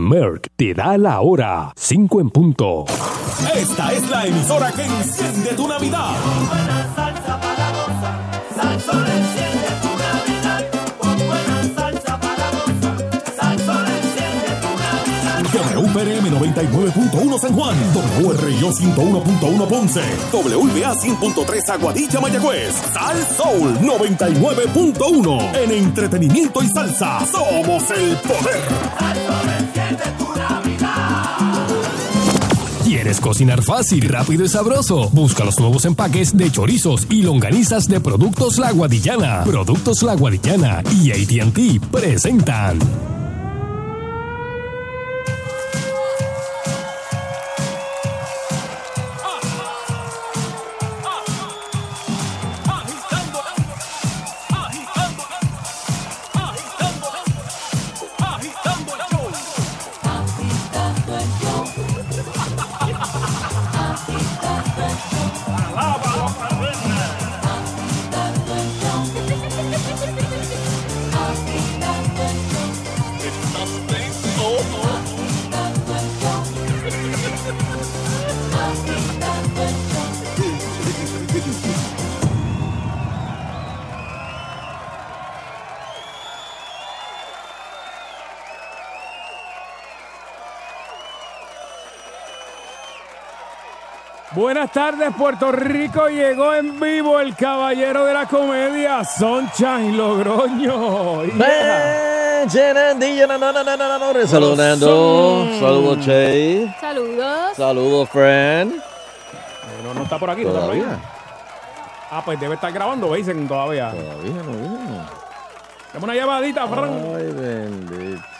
Merck te da la hora. 5 en punto. Esta es la emisora que enciende tu Navidad. buena salsa para gozar. Salsón enciende tu Navidad. Con buena salsa para gozar. Salsón enciende tu Navidad. WPRM 99.1 San Juan, WRIO 101.1 Ponce, WBA 100.3 Aguadilla Mayagüez, Sal Soul 99.1. En entretenimiento y salsa, somos el poder. ¿Quieres cocinar fácil, rápido y sabroso? Busca los nuevos empaques de chorizos y longanizas de Productos La Guadillana. Productos La Guadillana y AT&T presentan. Buenas tardes, Puerto Rico. Llegó en vivo el caballero de la comedia, Sunshine Logroño. Yeah. Saludando. Saludos, Che. Saludos. Saludos, friend. No, no está por aquí, no está por aquí. Todavía. Ah, pues debe estar grabando, dicen todavía. Todavía no vino. Dame una llamadita, Fran. Ay, bendito.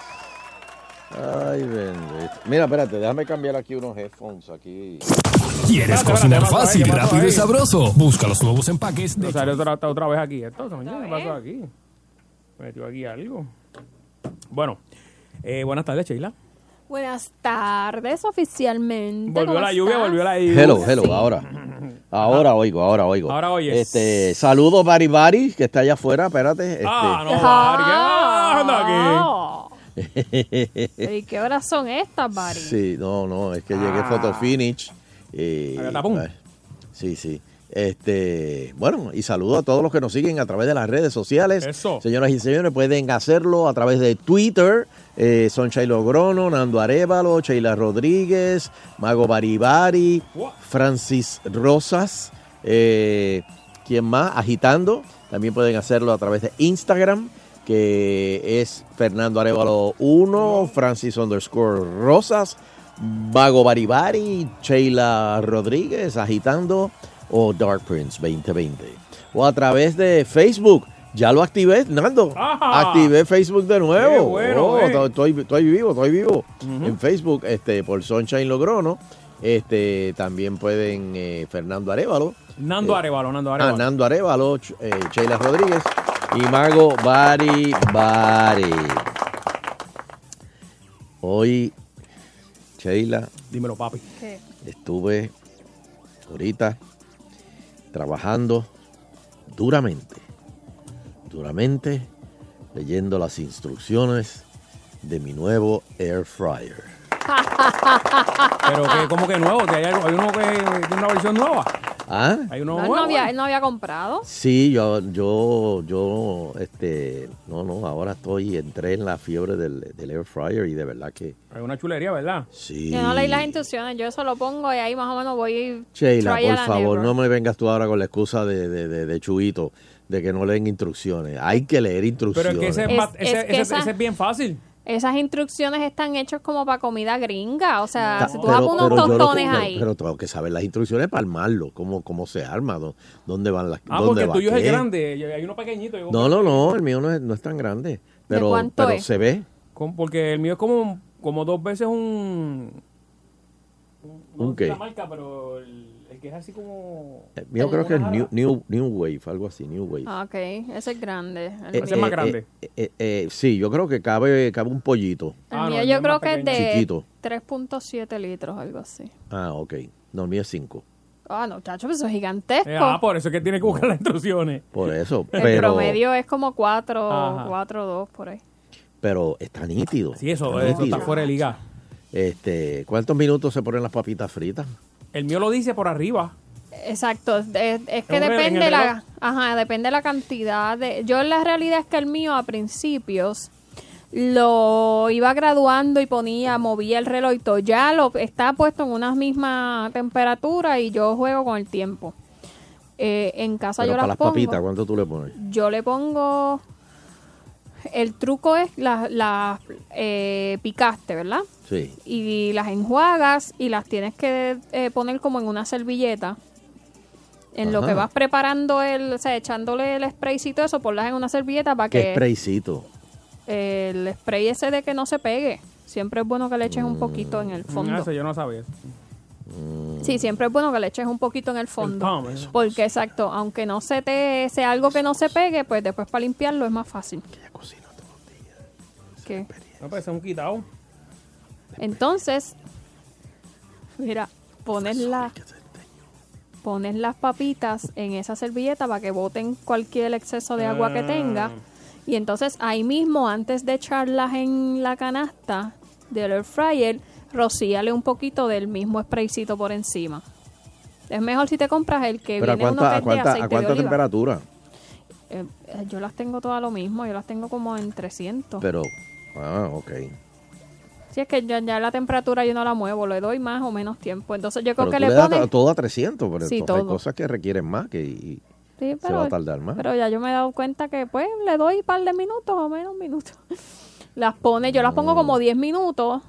Ay, bendito. Mira, espérate, déjame cambiar aquí unos headphones aquí. ¿Quieres Espérate, cocinar espérate, fácil, espérate, rápido y sabroso? Busca los nuevos empaques de No salió otra, otra vez aquí. Esto, ¿qué pasó aquí? Me metió aquí algo. Bueno, eh, buenas tardes, Sheila. Buenas tardes, oficialmente. Volvió ¿Cómo la lluvia, volvió la lluvia. Hello, hello, ahora. Ahora oigo, ahora oigo. Ahora oyes. Este, saludos, Bari Bari, que está allá afuera, espérate. Este, Ah, no, Bari, ¿qué Ah. anda aquí? ¿Y qué horas son estas, Bari? Sí, no, no, es que llegué Ah. photo finish. eh, eh, sí, sí. Este, bueno, y saludo a todos los que nos siguen a través de las redes sociales. Eso. Señoras y señores, pueden hacerlo a través de Twitter. Eh, son Shailo Grono, Nando Arevalo, Sheila Rodríguez, Mago Baribari. Francis Rosas. Eh, ¿Quién más? Agitando. También pueden hacerlo a través de Instagram, que es Fernando Arevalo 1, Francis underscore Rosas, Vago Baribari, Sheila Rodríguez, Agitando o Dark Prince 2020. O a través de Facebook. Ya lo activé, Nando. Ajá. Activé Facebook de nuevo. Qué bueno, Oh, eh. estoy, estoy- estoy vivo, estoy vivo. En Facebook, este, por Sunshine Logrono. Este, también pueden eh, Fernando Arevalo. Nando Eh, Arevalo, Nando Ah, Arevalo. Nando Arevalo, Ch- eh, Sheila Rodríguez y Mago Bari Bari. Hoy, Sheila, Dímelo, papi. ¿Qué? estuve ahorita trabajando duramente, duramente leyendo las instrucciones de mi nuevo air fryer. Pero que, como que nuevo, que hay, algo- hay uno que tiene una versión nueva. ¿Ah? Hay uno No, él, no había, él no había comprado. Sí, yo, yo, yo, este, no, no, ahora estoy, entré en la fiebre del, del air fryer y de verdad que Hay una chulería, ¿verdad? sí. Yo no leí las instrucciones, yo eso lo pongo y ahí más o menos voy Sheila, trial por favor, no me vengas tú ahora con la excusa de, de, de, de Chuito, de que no leen instrucciones. Hay que leer Pero instrucciones. es que ese es, Es- más- es ese, que ese- esa- ese es bien fácil. Esas instrucciones están hechas como para comida gringa. O sea, si tú vas poner unos tostones pero- ahí. Pero tengo que saber las instrucciones para armarlo, cómo, cómo se arma, dó- dónde van las Ah, dónde porque el tuyo es el grande. y Hay uno pequeñito. yo No, no, no, el mío no es, no es tan grande. Pero, cuánto pero es? se ve. Con- Porque el mío es como, como dos veces un. no ¿Un sé qué? la marca, pero el, el que es así como. El mío El- creo que es New. New, New Wave, algo así, New Wave. Ah, ok, ese es grande. El, Eh, ese es más grande. eh, eh, eh, sí, yo creo que cabe, cabe un pollito. el Ah, mío el yo creo que es de Chiquito. 3.7 litros, algo así. Ah, ok. No, el mío es 5. Ah, no, chacho, pues eso es gigantesco. Eh, ah, por eso es que tiene que buscar las instrucciones. Por eso. el pero, promedio es como 4, Ajá. 4, 2 por ahí. pero está nítido. Sí, eso, está eso nítido. está fuera de liga. Este, ¿Cuántos minutos se ponen las papitas fritas? El mío lo dice por arriba. Exacto, es, es que ¿En un reloj- en depende la, ajá, depende la cantidad de. Yo la realidad es que el mío a principios lo iba graduando y ponía, movía el reloj y todo. Ya lo está puesto en una misma temperatura y yo juego con el tiempo. Eh, en casa Pero yo para las las pongo. papitas, ¿cuánto tú le pones? Yo le pongo. El truco es las las, eh, picaste, ¿verdad? Sí. y las enjuagas y las tienes que eh, poner como en una servilleta. En lo que vas preparando el, o sea, echándole el spraycito eso, ponlas en una servilleta para ¿Qué que spraycito? el spray ese de que no se pegue. Siempre es bueno que le eches un poquito en el Ah, fondo. eso yo no sabía. Sí, siempre es bueno que le eches un poquito en el fondo. palm, eso. porque exacto, aunque no se te sea algo que no se pegue, pues después para limpiarlo es más fácil. Ella cocina todos los días. ¿Qué? No, pues es un quitado. Entonces, mira, pones la pones las papitas en esa servilleta para que boten cualquier exceso de agua que Ah. tenga. Y entonces ahí mismo, antes de echarlas en la canasta del air fryer, rocíale un poquito del mismo spraycito por encima. Es mejor si te compras el que ¿Pero viene uno cuánta, que a cuánta, aceite a de cuánta oliva. temperatura? Eh, yo las tengo todas lo mismo, yo las tengo como en 300. Pero, ah, ok. Si es que ya, ya la temperatura yo no la muevo, le doy más o menos tiempo. Entonces yo creo Pero que tú le le pones... todo a 300, pero Sí, entonces hay cosas que requieren más que y Sí, se va a tardar más. Pero ya yo me he dado cuenta que pues le doy un par de minutos o menos minutos. Las pone, yo las pongo como 10 minutos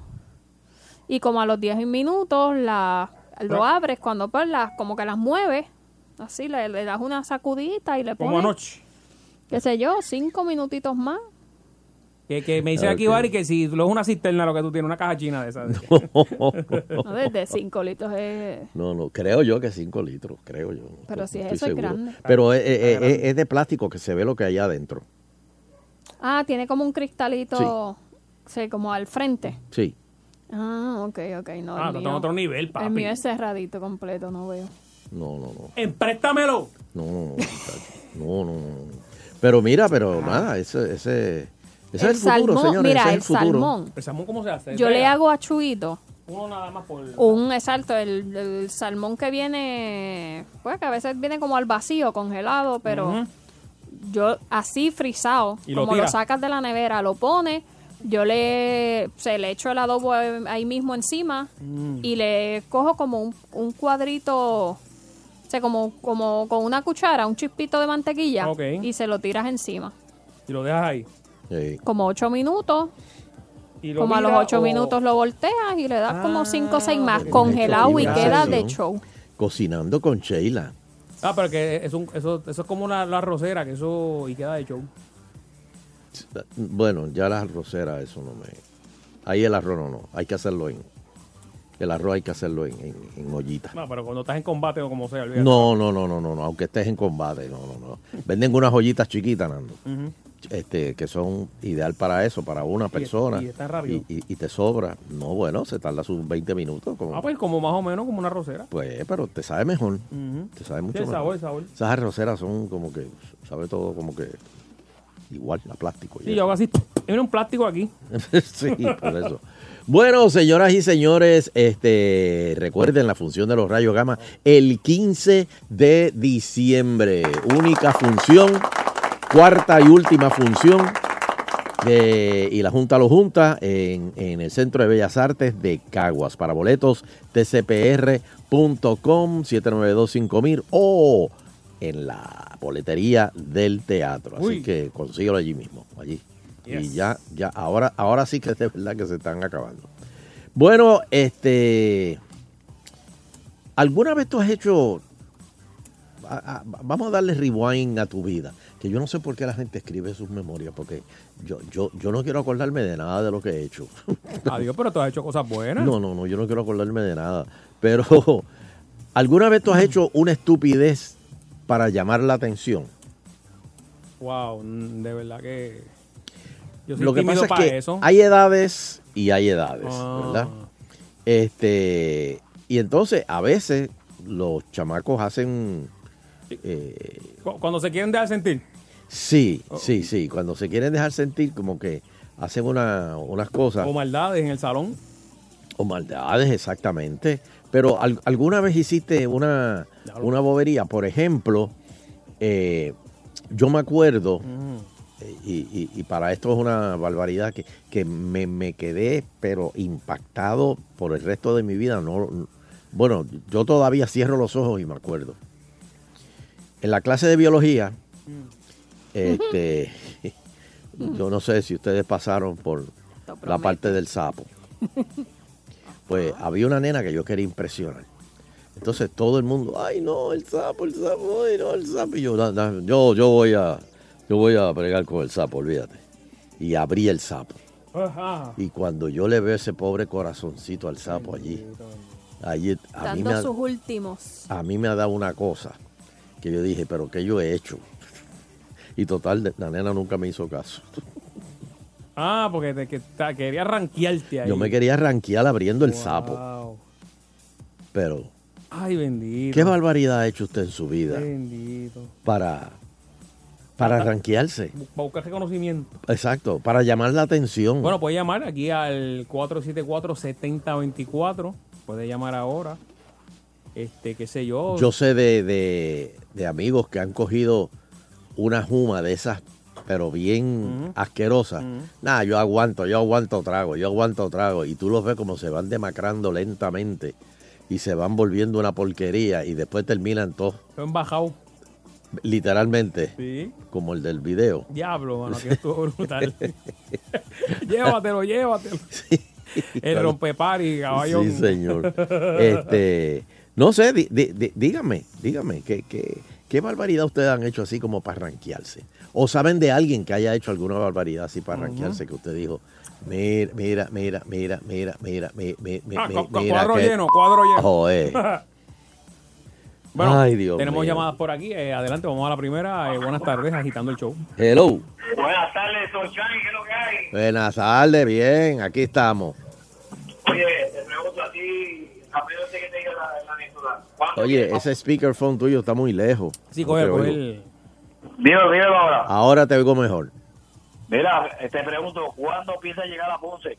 y como a los 10 minutos la, lo Ah. abres cuando pues las como que las mueves. Así le, le das una sacudita y le Como pones, anoche. qué sé yo, cinco minutitos más. Que, que me dice aquí. Bari, que si lo es una cisterna lo que tú tienes, una caja china de esas. No, desde 5 litros es... No, no, creo yo que 5 litros, creo yo. Pero No si estoy eso es seguro. grande. Pero es, es- es- es de plástico que se ve lo que hay adentro. Ah, tiene como un cristalito, sí, como al frente. Sí. Ah, ok, ok. No, Ah, el mío- en otro nivel, papi. El mío es cerradito completo, no veo. No, no, no. ¡Empréstamelo! No, no, no, no, no, no. Pero mira, pero nada, ese, ese, ese es el futuro, salmón, señores. mira, ese el es el futuro. salmón. ¿El salmón cómo se hace? Yo le hago a Chuito Uno nada más por... un, exacto, el, el salmón que viene, pues que a veces viene como al vacío, congelado, pero yo así frisado, como lo sacas de la nevera, lo pones, yo le, se le echo el adobo ahí mismo encima Mm. y le cojo como un, un cuadrito, o sea, como, como con una cuchara, un chispito de mantequilla y se lo tiras encima. Y lo dejas ahí. Sí. Como ocho minutos, Y lo como a los ocho o- minutos lo volteas y le das como cinco o seis más, congelado y queda que de show. Cocinando con Sheila. Ah, pero que es un, eso, eso es como una, la rosera, que eso... Y queda de show. Bueno, ya la arrocera, eso no me... Ahí el arroz no, no. Hay que hacerlo en... El arroz hay que hacerlo en, en, en ollita. No, pero cuando estás en combate o como sea, olvídate. No, no, no, no, no, no. Aunque estés en combate, no, no, no. Venden unas ollitas chiquitas, Nando. Este, que son ideal para eso, para una persona. y. Y, y- y te sobra. No, bueno, se tarda sus 20 minutos. Como, Ah, pues como más o menos como una rosera. pues, pero te sabe mejor. Te sabe Sí, mucho mejor. el sabor. Esas arroceras son como que, sabe todo como que igual, a plástico. Sí, yo hago así. Mira un plástico aquí. sí, por eso. Bueno, señoras y señores, este, recuerden la función de los rayos gamma el 15 de diciembre. Única función, cuarta y última función. de- y la Junta lo junta en, en el Centro de Bellas Artes de Caguas. Para boletos, tcpr.com 7925000 o en la boletería del teatro. Así Uy. que consíguelo allí mismo, allí. Y ya, ya, ahora, ahora sí que es de verdad que se están acabando. Bueno, este. ¿Alguna vez tú has hecho. a- a- vamos a darle rewind a tu vida. Que yo no sé por qué la gente escribe sus memorias, porque yo, yo, yo no quiero acordarme de nada de lo que he hecho. Adiós, pero tú has hecho cosas buenas. No, no, no, yo no quiero acordarme de nada. Pero, ¿alguna vez tú has hecho una estupidez para llamar la atención? Wow, de verdad que. Yo soy Lo que pasa es para que eso. hay edades y hay edades, Ah. ¿verdad? Este, y entonces a veces los chamacos hacen, eh, Cu- Cuando se quieren dejar sentir. sí, Oh. sí, sí, cuando se quieren dejar sentir como que hacen una- unas cosas O maldades en el salón. o maldades, exactamente. Pero al- alguna vez hiciste una, una bobería, por ejemplo, eh, yo me acuerdo, eh, y, y- y para esto es una barbaridad, que, que me, me quedé pero impactado por el resto de mi vida. No, bueno, yo todavía cierro los ojos y me acuerdo. En la clase de biología, este, yo no sé si ustedes pasaron por la parte del sapo. Pues había una nena que yo quería impresionar. Entonces todo el mundo, ay no, el sapo, el sapo, ay no, el sapo. Y yo, "Da- da- yo, yo voy a, yo voy a bregar con el sapo, olvídate. Y abrí el sapo. Ajá. Y cuando yo le veo ese pobre corazoncito al sapo allí, allí a mí, me Dando ha, sus últimos. a mí me ha dado una cosa que yo dije, pero ¿qué yo he hecho? Y total, la nena nunca me hizo caso. Ah, porque te, que, ta- quería ranquearte ahí. Yo me quería ranquear abriendo el sapo, pero Ay, bendito. ¿qué barbaridad ha hecho usted en su vida Bendito. para, para ranquearse? Para buscar reconocimiento. Exacto, para llamar la atención. Bueno, puede llamar aquí al 474-7024. Puede llamar ahora. Este, qué sé yo. Yo sé de, de- de amigos que han cogido una juma de esas, pero bien asquerosas. Nada, yo aguanto, yo aguanto trago, yo aguanto trago. Y tú los ves como se van demacrando lentamente y se van volviendo una porquería y después terminan todos, Fue en bajado. literalmente, Sí. como el del video. Diablo, mano, que estuvo brutal. llévatelo, llévatelo. El rompepari, caballón. Sí, señor. Este, no sé, di- di- di- dígame, dígame, ¿qué, qué, qué barbaridad ustedes han hecho así como para ranquearse? ¿O saben de alguien que haya hecho alguna barbaridad así para ranquearse que usted dijo, mira, mira, mira, mira, mira, mira, mi- mi- mi- Ah, mira cuadro que- lleno, cuadro lleno. Joder. bueno, Ay, Dios tenemos mío. llamadas por aquí. Eh, adelante, vamos a la primera. Eh, buenas tardes, agitando el show. Hello. Buenas tardes, Sonchani, ¿qué es lo que hay? Buenas tardes, bien, aquí estamos. Oye, te pregunto a ti, apenas que te diga la, la anécdota. ¿Cuánto Oye, ese speakerphone tuyo está muy lejos. Sí, coge, coge el... Dímelo, dímelo ahora. Ahora te oigo mejor. Mira, te pregunto, ¿cuándo piensa llegar a Ponce?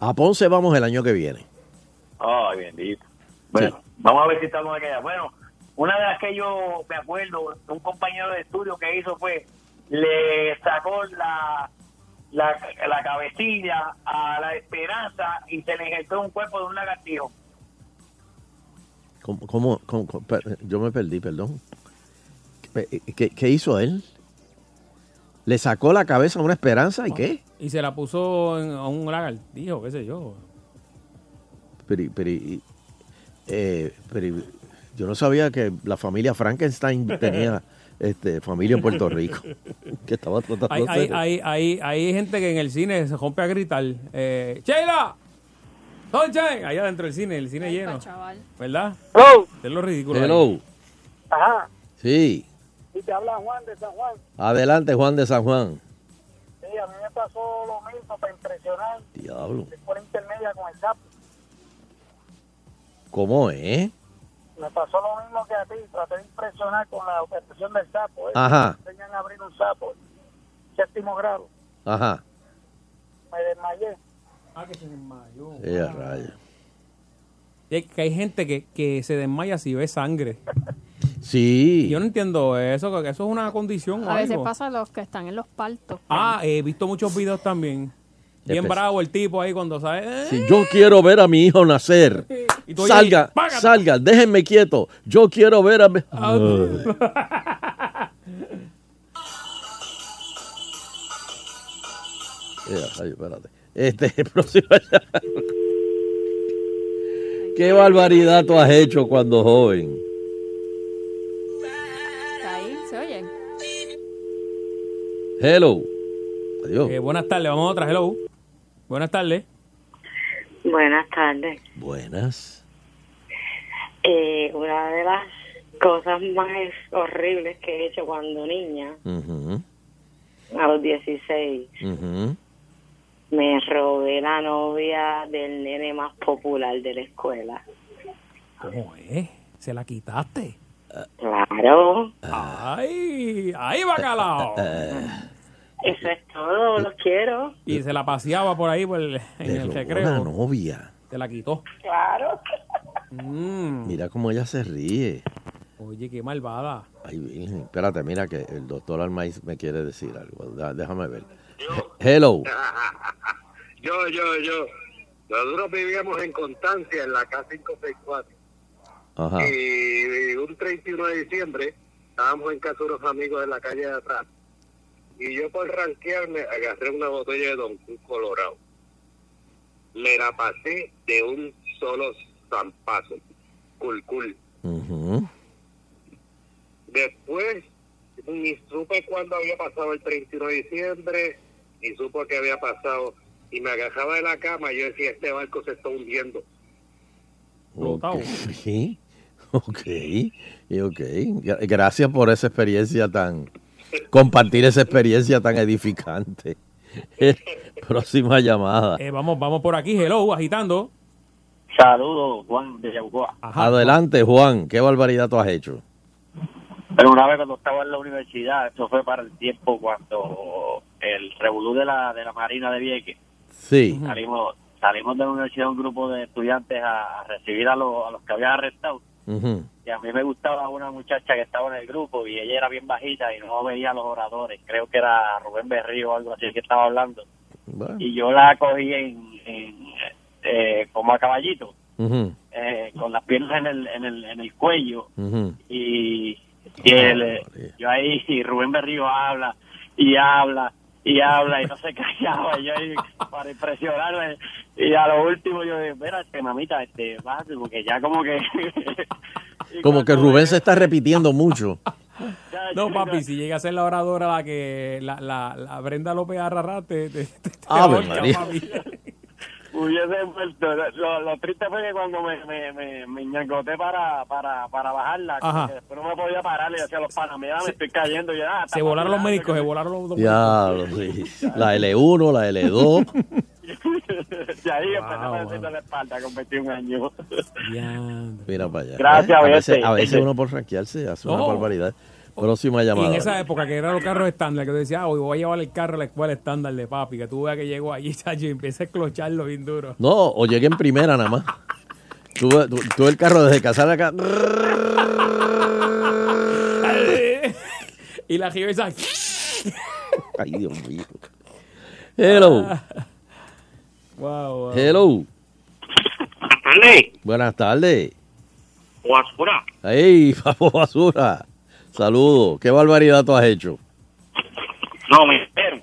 A Ponce vamos el año que viene. Ay, bendito. Bueno, vamos a ver si estamos aquella. Bueno, una de las que yo me acuerdo, un compañero de estudio que hizo fue, le sacó la, la, la cabecilla a la esperanza y se le injertó un cuerpo de un lagartijo. ¿Cómo, cómo- cómo- cómo- per- yo me perdí, perdón. ¿Qué, qué- qué hizo él? ¿Le sacó la cabeza a una esperanza y qué? Y se la puso en- a un lagartijo, qué sé yo. Pero, pero, eh, pero yo no sabía que la familia Frankenstein tenía este, familia en Puerto Rico. que estaba tratando hay, hay, hay gente que en el cine se rompe a gritar. Eh, ¡Sheila! ¡Sunshine! Allá dentro del cine, el cine Ay, lleno. chaval. ¿Verdad? ¡Hello! Es lo ridículo. ahí. Hello. Ajá, Sí. y te habla Juan de San Juan. Adelante, Juan de San Juan. Sí, a mí me pasó lo mismo para impresionar Diablo. por intermedia con el sapo. ¿Cómo es? Me pasó lo mismo que a ti, traté de impresionar con la operación del sapo. ¿eh? Ajá. Me enseñan a abrir un sapo, séptimo grado. Ajá. Me desmayé. Ah, que se desmayó. Eh, rayos. Hay- que hay gente que, que se desmaya si ve sangre. Sí. Yo no entiendo eso, que eso es una condición o A veces algo. pasa a los que están en los partos. Ah, he visto muchos videos también. Bien bravo el tipo ahí cuando sabe. eh, Si yo quiero ver a mi hijo nacer, Y tú salga, ahí, salga, déjenme quieto. Yo quiero ver a mi... Ah, Eh, espérate. Este, próximo. ¿Qué barbaridad tú has hecho cuando joven? Está ahí, ¿se oyen? Hello. Adiós. eh, buenas tardes, vamos a otra. Hello. Buenas tardes. Buenas tardes. Buenas. Eh, una de las cosas más horribles que he hecho cuando niña, a los 16, ujú. Me robé la novia del nene más popular de la escuela. ¿Cómo es? ¿Se la quitaste? Claro, ¡Ay! ¡Ahí va calado! Eso es todo, los quiero. Y se la paseaba por ahí por el- en el robó la recreo. novia. Se la quitó. Claro. Mm. Mira cómo ella se ríe. Oye, qué malvada. Ay. Espérate, mira que el doctor Almaiz me quiere decir algo. Déjame ver. Hello. Yo, yo, yo. Nosotros vivíamos en Constancia, en la K564. Ajá. Y un 31 de diciembre estábamos en casa de unos amigos en la calle de atrás. Y yo por ranquearme agarré una botella de Don Q Colorado. Me la pasé de un solo zampazo. Cool, cool. Ujú. Después, ni supe cuándo había pasado el 31 de diciembre, ni supo que había pasado. Y me agajaba de la cama y yo decía, este barco se está hundiendo. Explotado. Ok. Ok. Y ok. Gra- Gracias por esa experiencia tan. Compartir esa experiencia tan edificante. Próxima llamada. Eh, vamos, vamos por aquí, hello, agitando. Saludos, Juan de Yabucoa. Adelante, Juan. ¿Qué barbaridad tú has hecho? Pero una vez cuando estaba en la universidad, eso fue para el tiempo cuando el revolú de la, de la Marina de Vieques, Sí. salimos salimos de la universidad un grupo de estudiantes a, a recibir a, los a los que habían arrestado. Y a mí me gustaba una muchacha que estaba en el grupo y ella era bien bajita y no veía a los oradores. Creo que era Rubén Berrío o algo así que estaba hablando. Bueno. Y yo la cogí en, en, eh, como a caballito, eh, con las piernas en el, en el, en el cuello y, y él, eh, yo ahí, y Rubén Berrío habla y habla y habla y no se callaba. Y yo ahí, para impresionarme, y a lo último yo dije, espérate, mamita, este, bájate, porque ya como que... Como que Rubén se está repitiendo mucho. No, papi, si llega a ser la oradora la que la, la, la Brenda López Arrará te, te, te- te María. papi. Hubiese muerto. Lo, lo triste fue que cuando me, me, me, me ñangoté para, para, para bajarla, Ajá. que después no me podía parar, le decía los panas, mira, me estoy cayendo. Y ah, Se volaron los médicos, se volaron los dos Diablo, sí. La L1, la L2. y ahí empecé a decirle la espalda con 21 años. Mira para allá. Gracias, ¿Eh? A veces, a veces uno por ranquearse hace una barbaridad. Próxima Y llamada. en esa época que eran los carros estándar, que tú decías, ah, hoy voy a llevar el carro a la escuela estándar de papi, que tú veas que llegó allí, chacho, y empieza a esclocharlo bien duro. No, o llegué en primera nada más. Tuve, tu- tuve el carro desde casar acá. y la jiba esa... Ay, Dios mío. Hello. Wow, wow. Hello. tardes. Buenas tardes. Basura. Hey, papo basura. Saludos. ¿Qué barbaridad tú has hecho? No, me hicieron.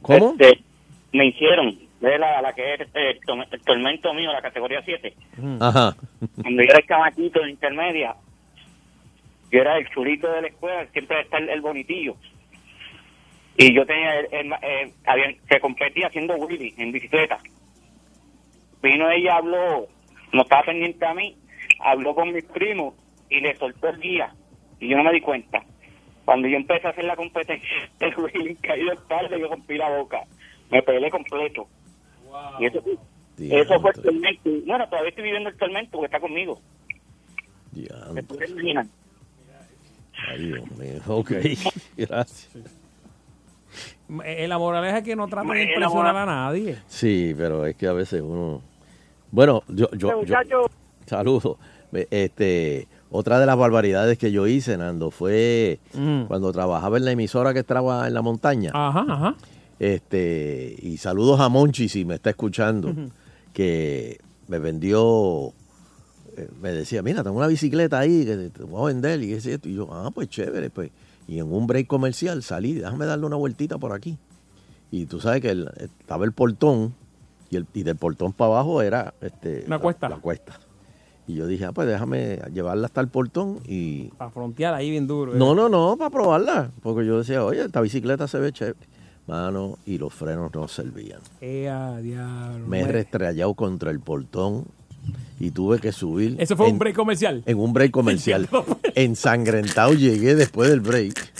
¿Cómo? Este, me hicieron. Ve la, la que es eh, el, tor- el tormento mío, la categoría 7. Ajá. Cuando yo era el chamaquito de intermedia, yo era el chulito de la escuela, siempre está el, el bonitillo. Y yo tenía, el, el- eh, había- se competía haciendo Willy en bicicleta. Vino ella, habló, no estaba pendiente a mí, habló con mis primos y le soltó el guía. Y yo no me di cuenta. Cuando yo empecé a hacer la competencia, el Willy caí de espalda y yo rompí la boca. Me peleé completo. Y eso, eso fue el tormento. Bueno, todavía estoy viviendo el tormento porque está conmigo. Me puedes imaginar. Ay, Dios mío. Ok. Gracias. Eh, La moraleja es que no traten de impresionar a nadie. Sí, pero es que a veces uno. Bueno, yo. yo, yo saludos. Este, otra de las barbaridades que yo hice, Nando, fue Mm. cuando trabajaba en la emisora que estaba en la montaña. Ajá, ajá. Este, y saludos a Monchi si me está escuchando, que me vendió, eh, me decía, mira, tengo una bicicleta ahí que te, voy a vender y ese y yo, ah, pues chévere, pues. Y en un break comercial salí, déjame darle una vueltita por aquí. Y tú sabes que el- estaba el portón y, el, y del portón para abajo era este, Una la- cuesta. La, cuesta. Y yo dije, ah, pues déjame llevarla hasta el portón y... Para frontear ahí bien duro. eh. No, no, no, para probarla. Porque yo decía, oye, esta bicicleta se ve chévere. Mano, y los frenos no servían. Eh, a diablo. Me he restrellado contra el portón y tuve que subir. Eso fue en- un break comercial. En un break comercial. Ensangrentado llegué después del break.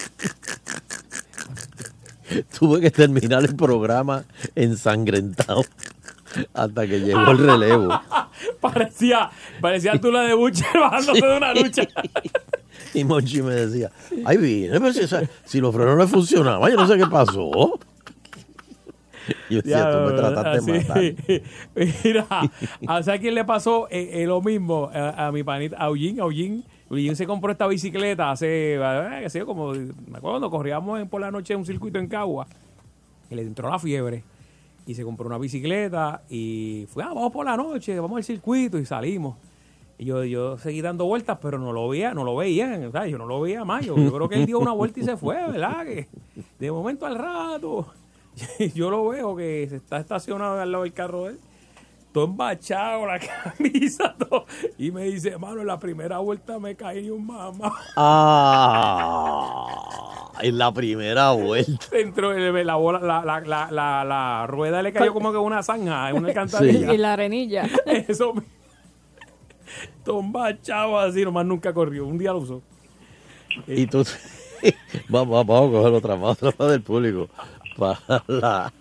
tuve que terminar el programa ensangrentado hasta que llegó el relevo. parecía, parecía tú la de Butcher bajándose de una lucha. Y Monchi me decía, ay, vine, pero si, si los frenos no funcionaban, yo no sé qué pasó. Y yo decía, tú me trataste de matar. Mira, a ¿sabes quién le pasó Eh, eh, lo mismo a, a mi panita, a Eugene, a Eugene. Eugene se compró esta bicicleta hace, eh, qué sé yo, como, me acuerdo cuando corríamos en- por la noche en un circuito en Cagua, y le entró la fiebre, y se compró una bicicleta, y fue, ah, vamos por la noche, vamos al circuito, y salimos. Y yo, yo seguí dando vueltas, pero no lo veía, no lo veía, o sea, yo no lo veía más. Yo, creo que él dio una vuelta y se fue, ¿verdad? Que de momento al rato, yo lo veo que se está estacionado al lado del carro de él, todo embachado, la camisa, todo. Y me dice, hermano, en la primera vuelta me caí un mamá. Ah, en la primera vuelta. Dentro de la bola, la, la, la, la, la rueda le cayó como que una zanja, en una alcantarilla. Y la arenilla. Eso me- Todo embachado así, nomás nunca corrió. Un día lo usó. Y tú, vamos, vamos a coger otra más, otra más del público. Para la-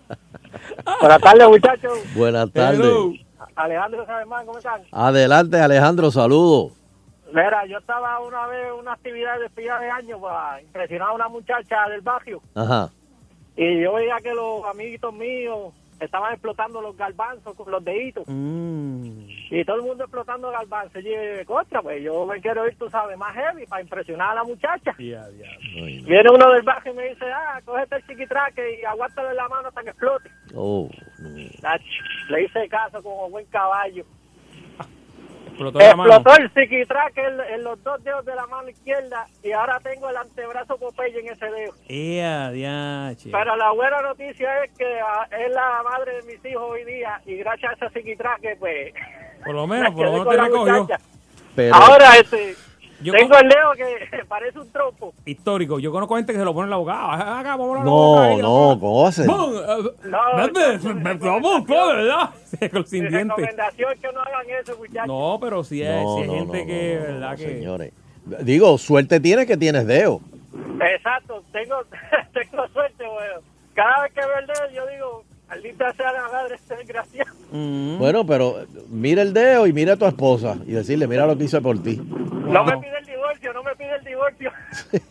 Buenas tardes, muchachos. Buenas tardes. Hello. Alejandro Sabemán, ¿cómo están? Adelante, Alejandro, saludos. Mira, yo estaba una vez en una actividad de despedida de año para impresionar a una muchacha del barrio Ajá. y yo veía que los amiguitos míos estaban explotando los garbanzos con los deditos y todo el mundo explotando garbanzos. Y contra, pues yo me quiero ir, tú sabes, más heavy para impresionar a la muchacha. Viene uno del barrio y me dice, ah, cógete el chiquitraque y aguántalo en la mano hasta que explote. Oh, Le hice caso como buen caballo. Explotó el psiquitraque en, en los dos dedos de la mano izquierda y ahora tengo el antebrazo Popeye en ese dedo. Ea, diache. Pero la buena noticia es que ah, es la madre de mis hijos hoy día y gracias a ese psiquitraque, pues... Por lo menos, por lo menos te recogió. Pero, Ahora, este, Yo tengo con- el dedo que parece un trompo. Histórico. Yo conozco gente que se lo pone en la boca. Ah, Acá, vamos a la boca no, ahí, no, ¿cómo? ¡Bum! Eh, No, no, me- no, Vamos, no, ¿verdad? Con- Sin dientes. recomendación es que no hagan eso, muchachos. No, pero si es, No, si hay no, gente no, que, no, ¿verdad? no, que... señores. Digo, suerte tienes que tienes dedo. Exacto, tengo, tengo suerte, weón. Cada vez que veo el dedo, yo digo, maldita sea la madre este desgraciado. Bueno, pero mira el dedo y mira a tu esposa y decirle, mira lo que hice por ti. No me pide el divorcio, no me pide el divorcio.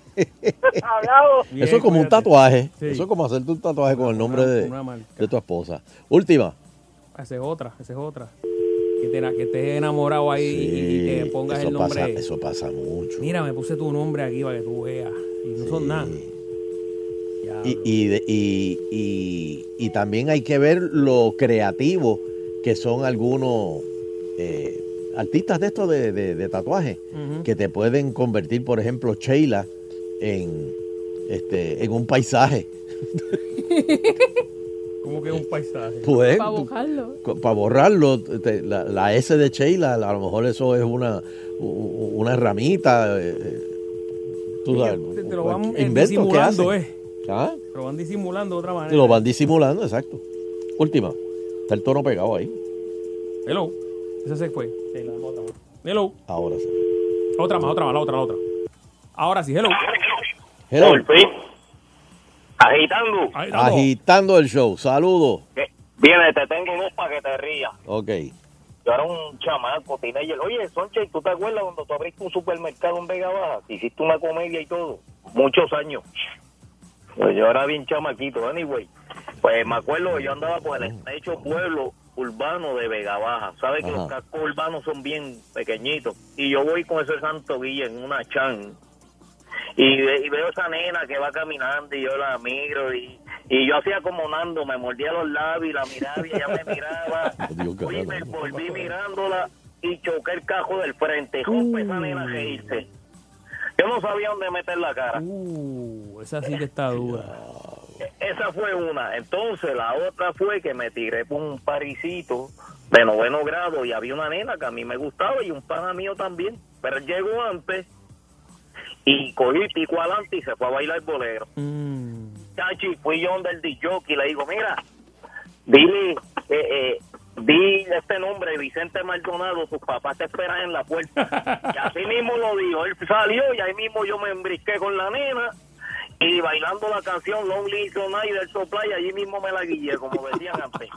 Bien, Eso es como un tatuaje. Sí. Eso es como hacerte un tatuaje con el nombre Una- de, de tu esposa. Última. Esa es otra, esa es otra. Que, te, que estés enamorado ahí y que pongas eso el nombre. Pasa, eso pasa mucho. Mira, me puse tu nombre aquí para que tú veas. Y no son nada. Y, y, y, y- y también hay que ver lo creativo que son algunos eh, artistas de estos de, de- de tatuaje que te pueden convertir, por ejemplo, Sheila en, este, en un paisaje. como que es un paisaje. Pues, Para buscarlo. para borrarlo, te- la, la S de Sheila, a lo mejor eso es una, una ramita. eh, eh, tú Sí, sabes, te- te lo van, invento que eh. ¿Ah? Lo van disimulando de otra manera. Lo van disimulando, exacto. Última. Está el tono pegado ahí. Hello. Esa se fue. Sí, la otra más. Hello. Ahora sí. Otra más, otra más, la otra, la otra. Ahora sí, hello. Hello. Agitando. Estamos. Agitando el show. Saludos. Viene, te tengo dos para que te rías. Ok. Yo era un chamaco, teenager. Oye, Sonche, ¿tú te acuerdas cuando tú abriste un supermercado en Vega Baja? Que Hiciste una comedia y todo. Muchos años. Pues yo era bien chamaquito, anyway. Pues me acuerdo, yo andaba por el hecho pueblo urbano de Vega Baja. ¿Sabes que los cascos urbanos son bien pequeñitos? Y yo voy con ese santo guía en una chan. Y, ve- y veo esa nena que va caminando y yo la miro y, y yo hacía como Nando, me mordía los labios y la miraba y ella me miraba. Raro. me volví mirándola y choqué el cajo del frente. Jope, esa nena que hice. Yo no sabía dónde meter la cara. Uh, esa sí que está dura. Esa fue una. Entonces la otra fue que me tiré por un parisito de noveno grado y había una nena que a mí me gustaba y un pana mío también. Pero llegó antes y cogí pico adelante y se fue a bailar bolero. Mm. Chachi, fui yo donde el DJ y le digo, mira, dile, eh, eh, di este nombre, Vicente Maldonado, tus papás te esperan en la puerta. y así mismo lo dijo, él salió y ahí mismo yo me embrisqué con la nena y bailando la canción Lonely Night del Supply, allí mismo me la guillé, como decían antes.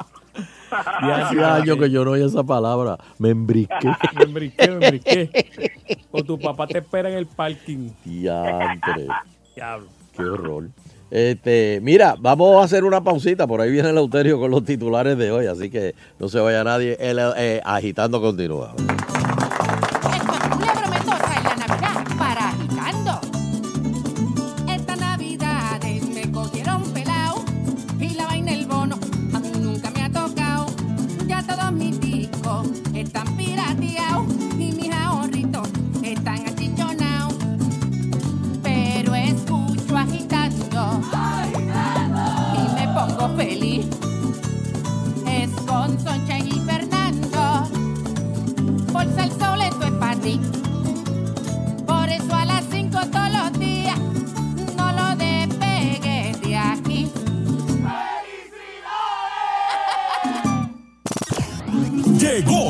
Hace años que yo no oía esa palabra. Me embriqué. Me embriqué, me embriqué. O tu papá te espera en el parking. Diantre. Diablo. Qué horror. Este, mira, vamos a hacer una pausita. Por ahí viene el Euterio con los titulares de hoy, así que no se vaya nadie. El, eh, agitando continúa.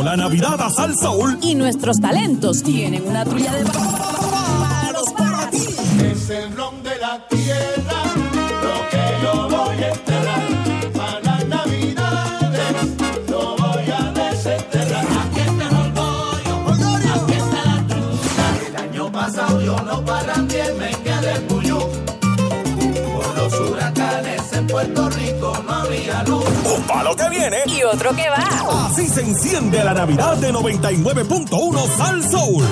Llegó la Navidad a Sal Soul. Y nuestros talentos tienen una trulla de palos para ti. Es el ron de la tierra, lo que yo voy a enterrar. Para las navidades lo voy a desenterrar. Aquí está el orgullo, aquí está la trucha. El año pasado yo no parrandié, me Puerto Rico no había luz. Un palo que viene y otro que va. Así se enciende la Navidad de 99.1 Sal Soul.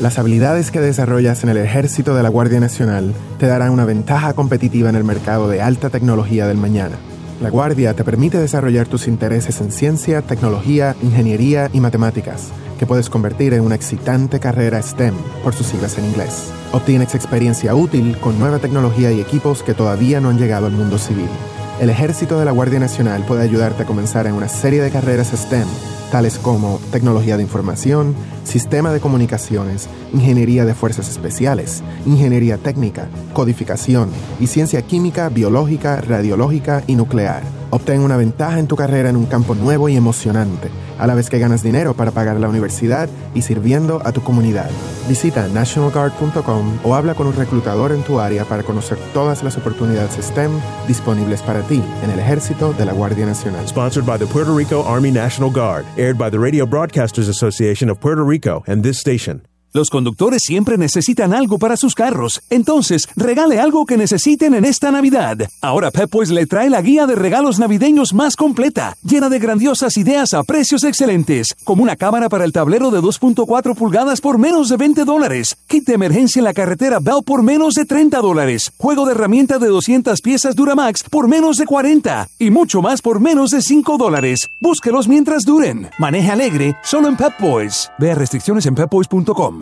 Las habilidades que desarrollas en el ejército de la Guardia Nacional te darán una ventaja competitiva en el mercado de alta tecnología del mañana. La Guardia te permite desarrollar tus intereses en ciencia, tecnología, ingeniería y matemáticas, que puedes convertir en una excitante carrera STEM, por sus siglas en inglés. Obtienes experiencia útil con nueva tecnología y equipos que todavía no han llegado al mundo civil. El ejército de la Guardia Nacional puede ayudarte a comenzar en una serie de carreras STEM, tales como tecnología de información, sistema de comunicaciones, ingeniería de fuerzas especiales, ingeniería técnica, codificación y ciencia química, biológica, radiológica y nuclear. Obtén una ventaja en tu carrera en un campo nuevo y emocionante, a la vez que ganas dinero para pagar la universidad y sirviendo a tu comunidad. Visita nationalguard.com o habla con un reclutador en tu área para conocer todas las oportunidades STEM disponibles para ti en el ejército de la Guardia Nacional. Sponsored by the Puerto Rico Army National Guard, aired by the Radio Broadcasters Association of Puerto Rico and this station. Los conductores siempre necesitan algo para sus carros, entonces regale algo que necesiten en esta Navidad. Ahora Pep Boys le trae la guía de regalos navideños más completa, llena de grandiosas ideas a precios excelentes, como una cámara para el tablero de 2.4 pulgadas por menos de 20 dólares, kit de emergencia en la carretera Bell por menos de 30 dólares, juego de herramienta de 200 piezas Duramax por menos de 40 y mucho más por menos de 5 dólares. Búsquelos mientras duren. Maneje alegre, solo en Pep Boys. Vea restricciones en pepboys.com.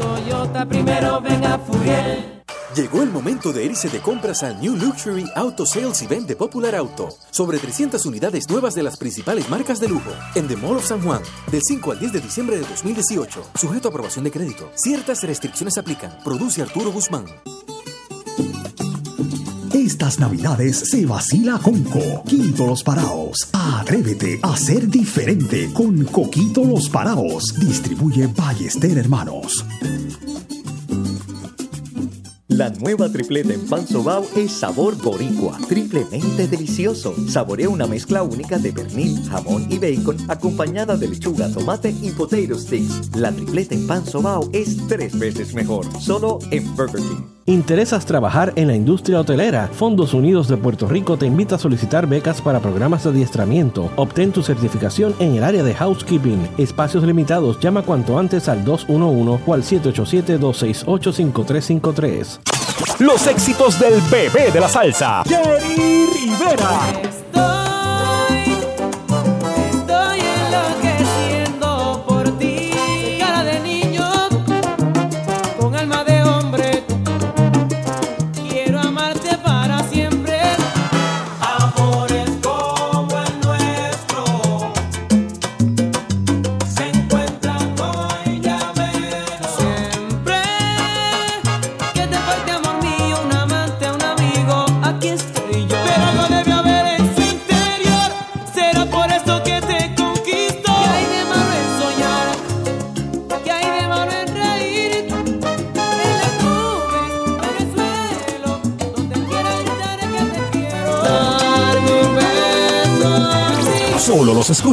Primero ven a Furiel. Llegó el momento de irse de compras al New Luxury Auto Sales Event de Popular Auto. Sobre 300 unidades nuevas de las principales marcas de lujo en The Mall of San Juan, del 5 al 10 de diciembre de 2018. Sujeto a aprobación de crédito. Ciertas restricciones aplican. Produce Arturo Guzmán. Estas navidades se vacila con Coquito Los Paraos. Atrévete a ser diferente con Coquito Los Paraos. Distribuye Ballester Hermanos. La nueva tripleta en pan sobao es sabor boricua, triplemente delicioso. Saborea una mezcla única de pernil, jamón y bacon acompañada de lechuga, tomate y potato sticks. La tripleta en pan sobao es tres veces mejor, solo en Burger King. ¿Interesas trabajar en la industria hotelera? Fondos Unidos de Puerto Rico te invita a solicitar becas para programas de adiestramiento. Obtén tu certificación en el área de housekeeping. Espacios limitados. Llama cuanto antes al 211 o al 787-268-5353. Los éxitos del bebé de la salsa, Jerry Rivera.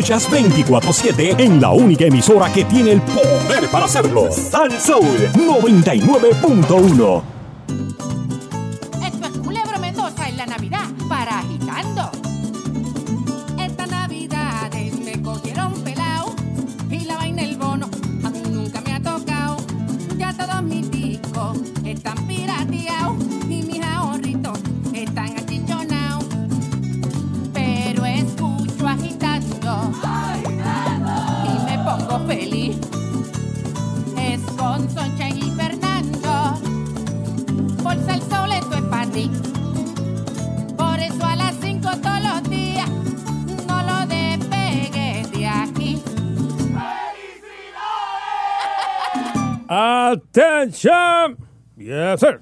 Escuchas 24-7 en la única emisora que tiene el poder para hacerlo. Sal Soul 99.1. Attention. Yes, sir.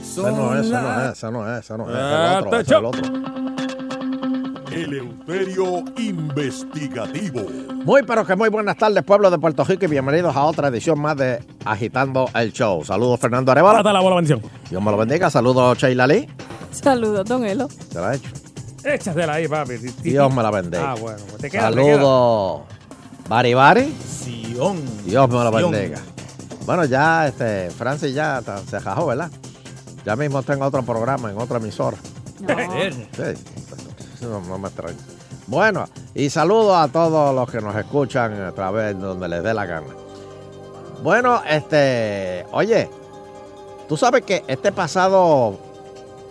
Esa no es, esa no es, esa no es, esa no es. el otro, es el otro. Eleuterio Investigativo. Muy, pero que muy buenas tardes, pueblo de Puerto Rico, y bienvenidos a otra edición más de Agitando el Show. Saludos, Fernando Arevalo. Párate la bola, bendición. Dios me lo bendiga. Saludos, Sheila Lee. Saludos, don Elo. Se la he hecho. Échasela ahí, papi. Dios me la bendiga. Ah, bueno. pues te queda, te queda. Bari Bari. Sion. Dios me lo bendiga. Bueno, ya, este, Francis ya se jajó, ¿verdad? Ya mismo tengo otro programa en otra emisora. Sí, no, no me extraña. Bueno, y saludo a todos los que nos escuchan a través de donde les dé la gana. Bueno, este, oye, tú sabes que este pasado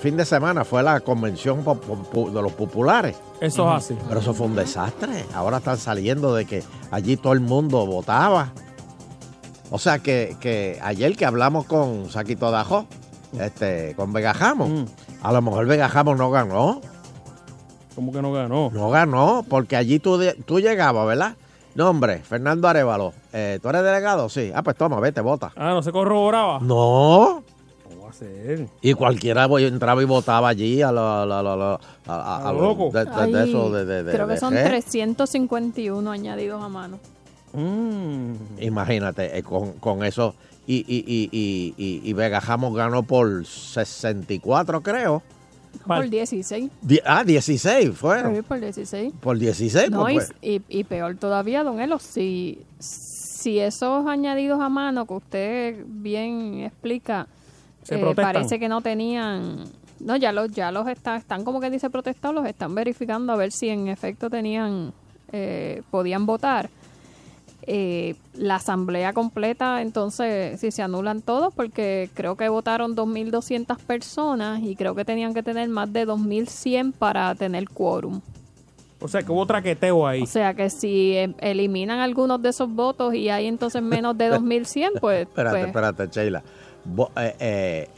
fin de semana fue la convención de los populares. Eso es así. Pero eso fue un desastre. Ahora están saliendo de que allí todo el mundo votaba. O sea que, que ayer que hablamos con Saquito Dajo, este, con Vega Jamo, a lo mejor Vega Jamo no ganó. ¿Cómo que no ganó? No ganó, porque allí tú, tú llegabas, ¿verdad? No, hombre, Fernando Arevalo, eh, ¿tú eres delegado? Sí. Ah, pues toma, vete, vota. Ah, no se corroboraba. No. Y cualquiera voy- entraba y votaba allí a lo, a lo- a lo- a lo- a- a- a A lo lo- loco. de, de- de Ahí, eso, de, de- de- creo que de son qué. 351 añadidos a mano. Imagínate, eh, con, con eso. Y, y, y, y, y, y Vega Jamos ganó por 64, creo. Por 16. Die- ah, 16 fueron. Sí, por 16. Por 16, No, pues, y, pues. y- y peor todavía, don Elo, si, si esos añadidos a mano que usted bien explica, Se eh, protestan. parece que no tenían, no, ya los, ya los está- están como que dice protestados, los están verificando a ver si en efecto tenían, eh, podían votar. Eh, la asamblea completa, entonces, si se anulan todos, porque creo que votaron 2.200 personas y creo que tenían que tener más de 2.100 para tener quórum. O sea, que hubo traqueteo ahí. O sea que si eh, eliminan algunos de esos votos y hay entonces menos de 2100, pues. Espérate, pues, espérate, Sheila. Eh,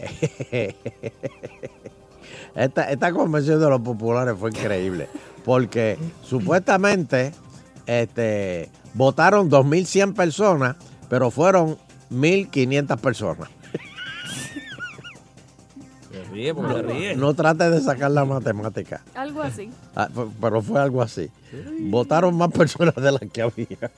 eh, esta, esta convención de los populares fue increíble. Porque supuestamente este, votaron 2.100 personas, pero fueron 1.500 personas. Se ríe porque se ríe. No trates de sacar la matemática. Algo así. Ah, pero fue algo así. Votaron más personas de las que había.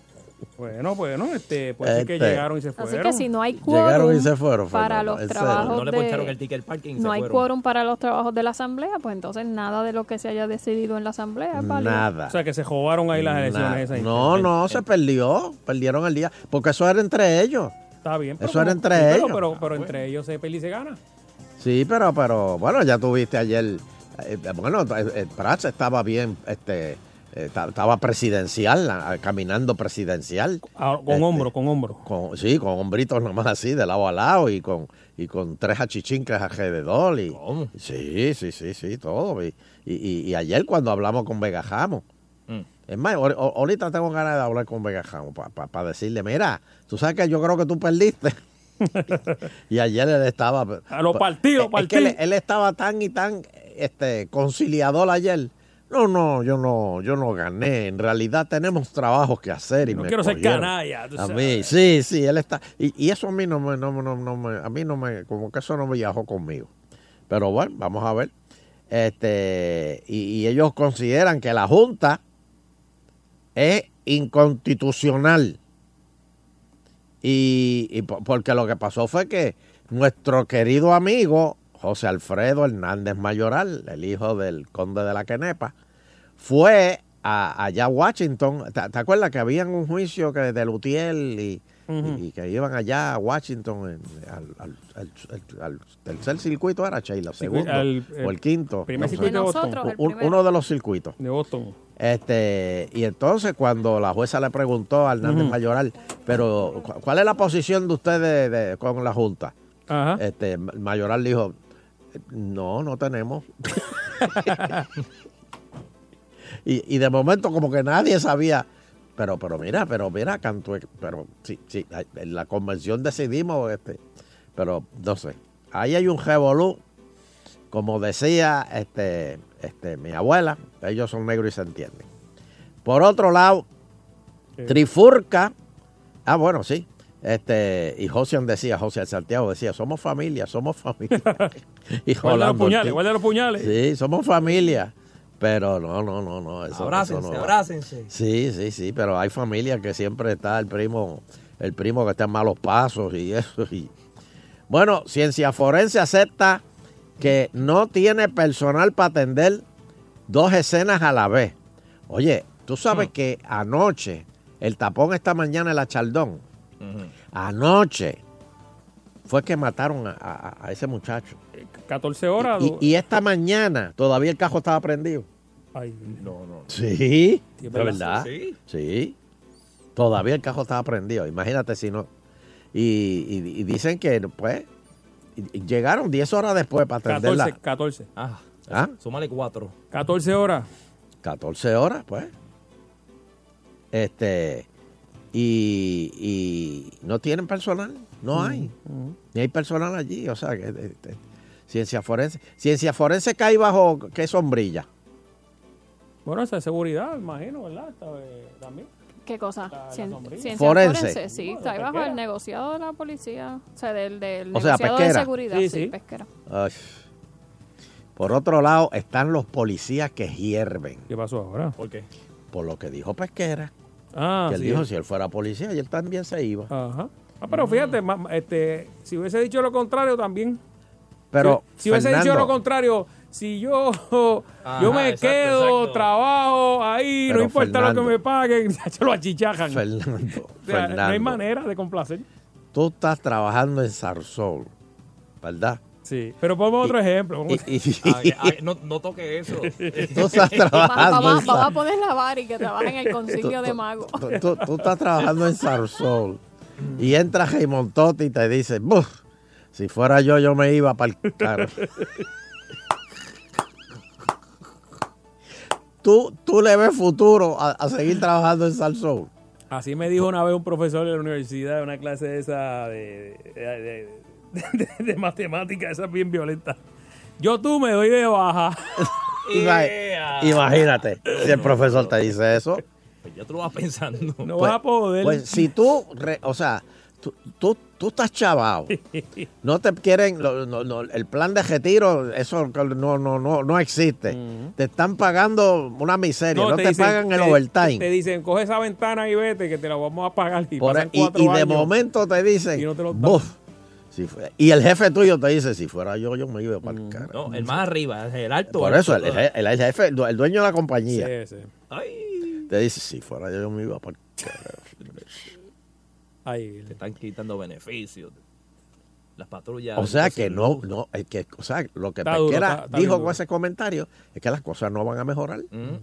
Bueno, bueno, este, puede ser que Este. llegaron y se fueron. Así que si no hay quórum Llegaron y se fueron, para los trabajos No le de- poncharon el ticket al parking y no se hay fueron. quórum para los trabajos de la asamblea, pues entonces nada de lo que se haya decidido en la asamblea es válido. Nada. O sea, que se jodaron ahí las elecciones esas. No, no, se perdió. Perdieron el día. Porque eso era entre ellos. Está bien. Eso era entre sí, pero- ellos. Pero, pero entre ellos se peli y se gana. Sí, pero, pero, bueno, ya tuviste ayer. eh, bueno, eh, eh, Prats estaba bien, este, eh, estaba presidencial, caminando presidencial. Ah, con Este, hombro, con hombro. Con, sí, con hombritos nomás así, de lado a lado y con, y con tres achichincas alrededor. Y, Sí, sí, sí, sí, todo. Y, y, y- y ayer cuando hablamos con Vega Jamo, Mm. es más, ahor- ahor- ahorita tengo ganas de hablar con Vega Jamo para decirle, mira, tú sabes que yo creo que tú perdiste. y ayer él estaba... A los partidos, es que él, él estaba tan y tan este, conciliador ayer. No, no, yo no, yo no gané. En realidad tenemos trabajos que hacer y No me quiero ser canalla, tú A sabes. mí, sí, sí, él está. Y, y eso a mí no me, no, me- no, no me, a mí no me, como que eso no me viajó conmigo. Pero bueno, vamos a ver. Este, y, y ellos consideran que la Junta es inconstitucional. Y, y po- porque lo que pasó fue que nuestro querido amigo José Alfredo Hernández Mayoral, el hijo del conde de la Quenepa, fue a, allá a Washington. ¿Te, te acuerdas que había un juicio que de Lutiel y, y que iban allá a Washington en- al, al- al- al tercer circuito era Sheila, segundo al- o el quinto. primer no circuito de. Nosotros, Un- uno de los circuitos. De Boston. Este, y entonces cuando la jueza le preguntó a Hernández. Mayoral, pero ¿cu- ¿cuál es la posición de usted de- de- con la Junta? Ajá. Este, Mayoral dijo, no, no tenemos. y, y de momento como que nadie sabía, pero, pero mira, pero mira, Cantue, pero sí, sí, en la convención decidimos, este, pero no sé, ahí hay un revolú, como decía este, este, mi abuela, ellos son negros y se entienden. Por otro lado, Trifurca, ah, bueno, sí. Este, y Josian decía, José Santiago decía, somos familia, somos familia. y Guarda los puñales, guarda los puñales. Sí, somos familia. Pero no, no, no, no. Eso, Abrácense, eso no va. abrácense. Sí, sí, sí, pero hay familias que siempre está el primo, el primo que está en malos pasos y eso. Y... Bueno, Ciencia Forense acepta que no tiene personal para atender dos escenas a la vez. Oye, tú sabes que anoche, el tapón esta mañana en la Chaldón, anoche fue que mataron a, a- a ese muchacho. 14 horas. Y, y esta mañana todavía el cajo estaba prendido. Ay, no, no. Sí, es verdad. Sí. Sí. Todavía el cajo estaba prendido. Imagínate si no. Y, y- y dicen que, pues, llegaron 10 horas después para 14, atenderla. 14. Ah, ¿Ah? súmale cuatro. 14 horas. 14 horas, pues. Este. Y, y no tienen personal. No hay. Ni hay personal allí. O sea, que, este, ciencia forense. Ciencia forense cae bajo qué sombrilla. Bueno, esa es seguridad, imagino, ¿verdad? Esta, eh, también. ¿Qué cosa? Cien- ciencia Forense. forense, sí, No, está ahí bajo el negociado de la policía, o sea, del, del O sea, negociado de pesquera. seguridad, Sí, sí, sí. pesquera. Ay. Por otro lado, están los policías que hierven. ¿Qué pasó ahora? ¿Por qué? Por lo que dijo Pesquera. Ah, que él sí. dijo, si él fuera policía, y él también se iba. Ajá. Ah, pero fíjate, este, si hubiese dicho lo contrario también. Pero, si, si hubiese dicho lo contrario, si yo, yo me exacto, quedo, exacto. trabajo ahí, Pero, no importa lo que me paguen, se lo achichajan. Fernando, O sea, no hay manera de complacer. tú estás trabajando en Sarsol, ¿verdad? Sí, pero ponme otro ejemplo. Y, y- Ay, ay, no, no toque eso. tú estás trabajando a Sar- poner la bar y que trabaje en el concilio de mago. tú, tú- tú estás trabajando en Sarsol y entra Montotti y te dice, "Buf, si fuera yo, yo me iba para el carro. ¿Tú, tú le ves futuro a, a seguir trabajando en Sarsol. Así me dijo una vez un profesor de la universidad, de una clase de esa de, de, de- de- de matemática, esa bien violenta. Yo tú me doy de baja. Ima- Imagínate, si el profesor te dice eso. Pues ya tú lo vas pensando. No Pues- vas a poder. Pues si tú, re- o sea, tú, tú, tú estás chavado, no te quieren, lo- no- no, el plan de retiro, eso no, no, no, no existe. Te están pagando una miseria, no, te, dicen- pagan el te- overtime. Te dicen, coge esa ventana y vete, que te la vamos a pagar. Y, Por- pasan y, cuatro y de momento te dicen, Y no te lo dan. "Buf, si fue-". y el jefe tuyo te dice, si fuera yo, yo me iba para el carajo". No, el más arriba, el alto. Por alto. eso, el, el- el jefe, el dueño de la compañía, Sí, sí. Ay, te dice, si fuera yo, yo me iba para el carajo". Ay, te están quitando beneficios. Las patrullas. O sea que no, no, es que, o sea, lo que Está duro, Pesquera está- está dijo con ese comentario es que las cosas no van a mejorar. Mm.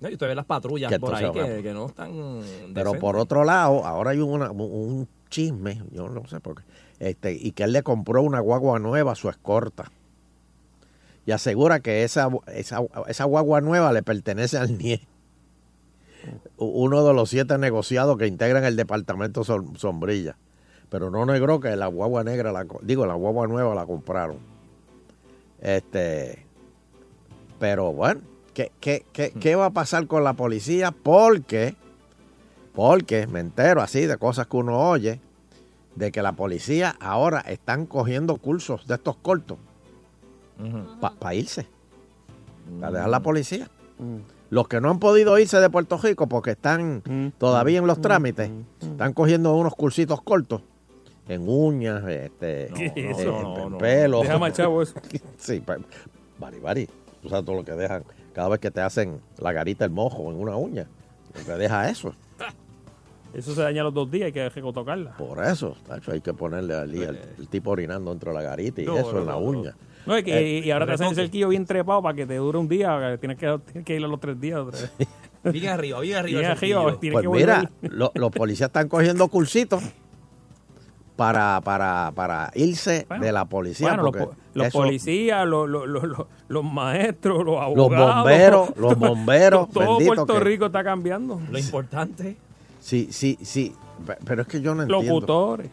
No, y usted ve las patrullas Que por ahí que, que no están. Pero decentes. por otro lado, ahora hay una- un chisme, yo no sé por qué, este, y que él le compró una guagua nueva a su escorta. Y asegura que esa, esa, esa guagua nueva le pertenece al NIE. Uno de los siete negociados que integran el departamento Som- Sombrilla. Pero no negó que la guagua negra, la, digo, la guagua nueva la compraron. Este, pero bueno, ¿qué, qué, qué, qué va a pasar con la policía? Porque, porque me entero así de cosas que uno oye, de que la policía ahora están cogiendo cursos de estos cortos para irse, para dejar la policía. Los que no han podido irse de Puerto Rico porque están todavía en los trámites, están cogiendo unos cursitos cortos en uñas, este, pelo. Deja más chavo eso. sí, pa- bari, bari. Tú sabes todo lo que dejan cada vez que te hacen la garita el mojo en una uña. Lo que deja eso. Eso se daña los dos días, hay que tocarla. Por eso, tacho, hay que ponerle allí el, el tipo orinando dentro de la garita y No, eso no, en la no, uña. No, es que, Eh, y ahora te hacen el cerquillo bien trepado para que te dure un día, que tienes que, tienes que ir a los tres días otra vez. Bien arriba, bien arriba. Bien arriba, tienes Pues que mira, lo- los policías están cogiendo cursitos para, para, para irse Bueno, de la policía. Bueno, los, los eso- policías, los, los, los, los- los maestros, los los abogados. bomberos, los bomberos, Todo bendito Puerto que- Rico está cambiando. Lo importante. Sí, sí, sí. pe- Pero es que yo no entiendo. Locutores.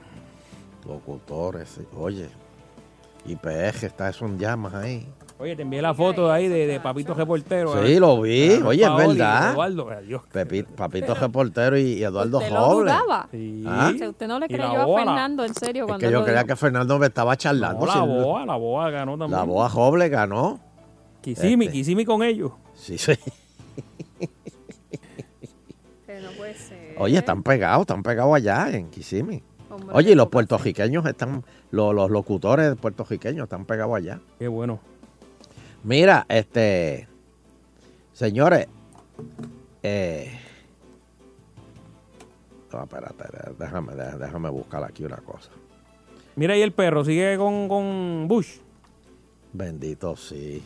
Locutores, sí. Oye. IPG está eso en llamas ahí. Oye, te envié la foto de ahí de, de Papito Reportero. Sí, ¿eh? lo vi. Ah, Oye, es verdad. Eduardo, adiós. Pepi- Papito Reportero y, y Eduardo ¿Usted lo Robles. dudaba? ¿Ah? O sea, ¿Usted no le Y creyó a. Fernando, en serio? Es cuando que yo lo creía dijo? que Fernando me estaba charlando. No, la si- boa, la boa ganó también. la boa Robles ganó. Kisimi, Este. Kisimi con ellos. Sí, sí. Que no puede ser. Oye, están pegados, están pegados allá en Kissimmee. Hombre, Oye, y los puertorriqueños están, los, los locutores puertorriqueños están pegados allá. Qué bueno. Mira, este, señores, eh, no, espérate, déjame, déjame, déjame buscar aquí una cosa. Mira ahí el perro, sigue con, con Bush. Bendito, sí,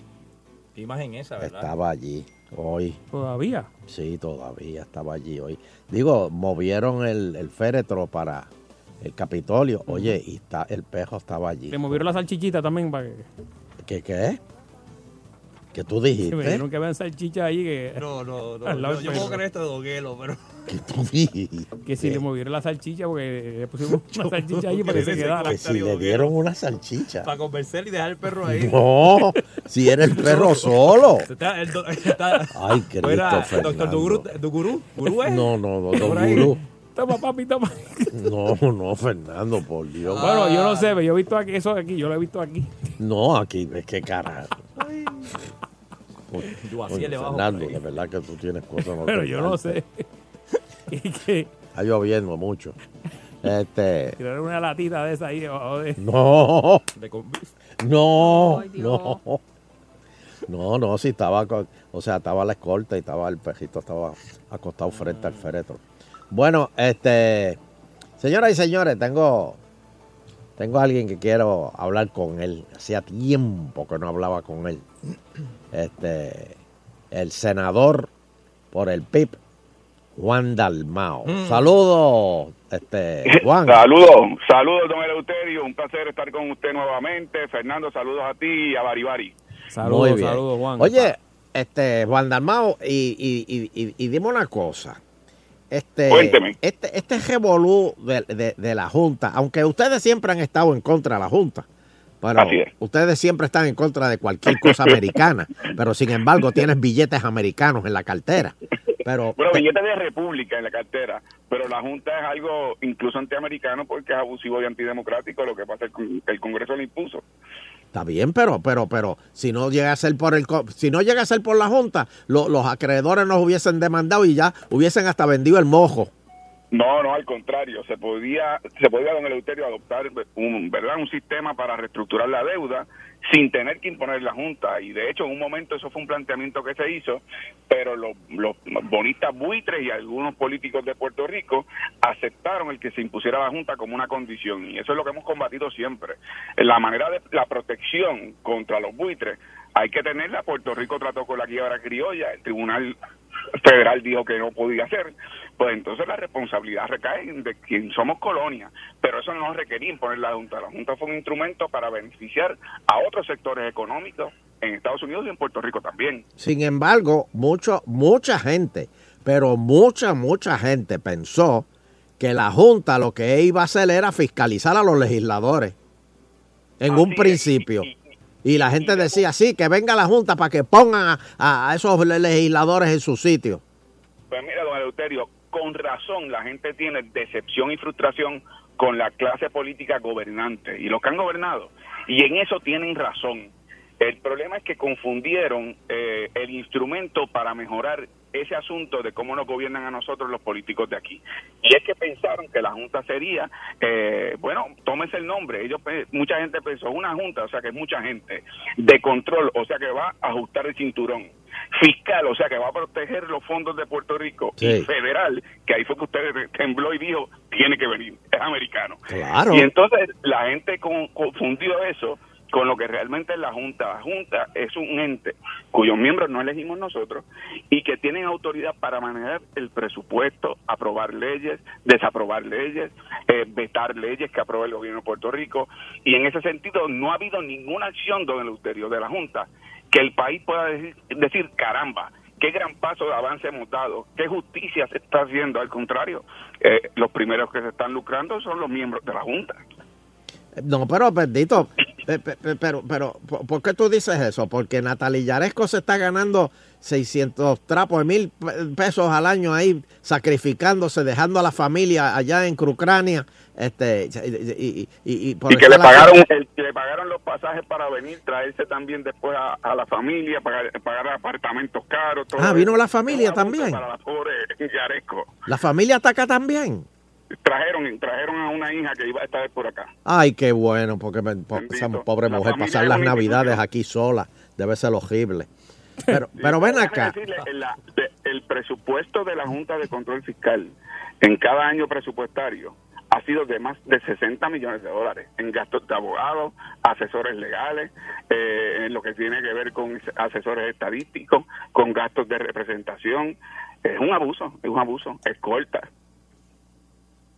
Qué imagen esa, ¿verdad? estaba allí hoy. Todavía. Sí, todavía estaba allí hoy. Digo, movieron el, el féretro para el Capitolio. Oye, y está, el pejo estaba allí. Le movieron la salchichita también para que, ¿Qué qué? ¿Qué tú que me dijiste? dijeron que vean salchicha ahí que. No, no, no. lado Yo, puedo creer esto de Doguelo, pero. ¿Qué tú dijiste? Que si le movieron la salchicha porque le pusimos una salchicha ahí para que se quedara. Que si le dieron una salchicha. Para convencer y dejar el perro ahí. No, si era el perro solo. Está, el do- está- Ay, Cristo Fernando. Doctor Duguru, Duguru, Gurú, ¿eh? No, no, no, Por don ahí. Gurú. Toma, papi, toma. No, no, Fernando, por Dios. Bueno, yo no sé, pero yo he visto aquí, eso aquí, yo lo he visto aquí. No, aquí, es que carajo. Yo así Oye, le bajo Fernando, de verdad que tú tienes cosas. Pero yo no sé. Está lloviendo mucho. Este. tirar una latita de esa ahí debajo de. No. De No, Ay, no. No, no, sí estaba, con- o sea, estaba la escolta y estaba el pejito estaba acostado frente al féretro. Bueno, este, señoras y señores, tengo, tengo a alguien que quiero hablar con él. Hacía tiempo que no hablaba con él. Este, el senador por el PIB, Juan Dalmao. Saludos, este, Juan. Saludos, saludos, don Eleuterio. Un placer estar con usted nuevamente. Fernando, saludos a ti y a Baribari. Saludos, saludos, Juan. Oye, este, Juan Dalmao, y, y, y, y- y dime una cosa. Este, Cuénteme. Este, este revolú de, de- de la Junta, aunque ustedes siempre han estado en contra de la Junta, pero ustedes siempre están en contra de cualquier cosa americana, pero sin embargo tienes billetes americanos en la cartera. Pero Bueno, billetes de República en la cartera, pero la Junta es algo incluso antiamericano porque es abusivo y antidemocrático. Lo que pasa es que el Congreso lo impuso. Está bien, pero, pero, pero, si no llega a ser por el, si no llega a ser por la Junta, lo- los acreedores nos hubiesen demandado y ya hubiesen hasta vendido el mojo. No, no, al contrario, se podía, se podía, don Eleuterio, adoptar un, ¿verdad? un sistema para reestructurar la deuda sin tener que imponer la Junta. Y de hecho, en un momento eso fue un planteamiento que se hizo, pero los, los bonistas buitres y algunos políticos de Puerto Rico aceptaron el que se impusiera la Junta como una condición. Y eso es lo que hemos combatido siempre. La manera de la protección contra los buitres hay que tenerla. Puerto Rico trató con la quiebra criolla, el Tribunal Federal dijo que no podía hacer, pues entonces la responsabilidad recae en de quien somos colonia, pero eso no requería imponer la Junta. La Junta fue un instrumento para beneficiar a otros sectores económicos en Estados Unidos y en Puerto Rico también. Sin embargo, mucho, mucha gente, pero mucha, mucha gente pensó que la Junta lo que iba a hacer era fiscalizar a los legisladores en un principio. Y la gente decía, sí, que venga la Junta para que pongan a, a esos le- legisladores en su sitio. Pues mira, don Eleuterio, con razón la gente tiene decepción y frustración con la clase política gobernante y los que han gobernado. Y en eso tienen razón. El problema es que confundieron eh, el instrumento para mejorar ese asunto de cómo nos gobiernan a nosotros los políticos de aquí. Y es que pensaron que la Junta sería, eh, bueno, tómese el nombre, ellos mucha gente pensó, una Junta, o sea que es mucha gente, de control, o sea que va a ajustar el cinturón, fiscal, o sea que va a proteger los fondos de Puerto Rico, y federal, que ahí fue que usted tembló y dijo, tiene que venir, es americano. Claro. Y entonces la gente con- confundió eso con lo que realmente es la Junta. La Junta es un ente cuyos miembros no elegimos nosotros y que tienen autoridad para manejar el presupuesto, aprobar leyes, desaprobar leyes, eh, vetar leyes que apruebe el gobierno de Puerto Rico. Y en ese sentido no ha habido ninguna acción, don Eleuterio, de la Junta que el país pueda decir, decir caramba, qué gran paso de avance hemos dado, qué justicia se está haciendo. Al contrario, eh, los primeros que se están lucrando son los miembros de la Junta. No, pero bendito, pe- pe- pe- pero, pero, ¿por qué tú dices eso? Porque Natalia Yaresco se está ganando 600 trapos de mil pe- pesos al año ahí, sacrificándose, dejando a la familia allá en Ucrania, este, y, y- y- y por y que le pagaron el- que le pagaron los pasajes para venir, traerse también después a, a la familia, pagar, pagar apartamentos caros. Todo Ah, vino la familia también. Para la pobre Yaresco. La familia está acá también. Trajeron, trajeron a una hija que iba a estar por acá. Ay, qué bueno, porque me- esa pobre La mujer pasar es las navidades aquí sola debe ser horrible. Pero, pero ven acá. decirle, la- de- el presupuesto de la Junta de Control Fiscal en cada año presupuestario ha sido de más de 60 millones de dólares en gastos de abogados, asesores legales, eh, en lo que tiene que ver con asesores estadísticos, con gastos de representación. Es un abuso, es un abuso, escolta.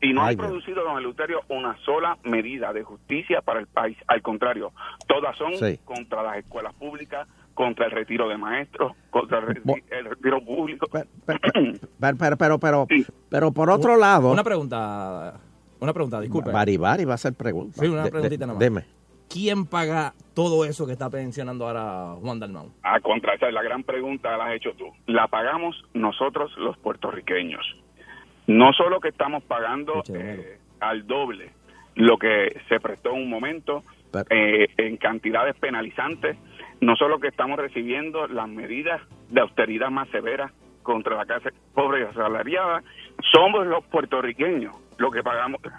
Y no Ay, han producido, don Eleuterio, una sola medida de justicia para el país. Al contrario, todas son Sí. contra las escuelas públicas, contra el retiro de maestros, contra el, reti- el retiro público. Pero, pero, pero, pero, pero por otro lado. Una pregunta, una pregunta, disculpe. Bari Bari va a hacer preguntas. Sí, una de- preguntita nada más. Dime. ¿Quién paga todo eso que está mencionando ahora Juan Dalmau? Ah, contra esa es la gran pregunta, la has hecho tú. La pagamos nosotros los puertorriqueños. No solo que estamos pagando eh, al doble lo que se prestó en un momento eh, en cantidades penalizantes, no solo que estamos recibiendo las medidas de austeridad más severas contra la clase pobre y asalariada, somos los puertorriqueños los que pagamos.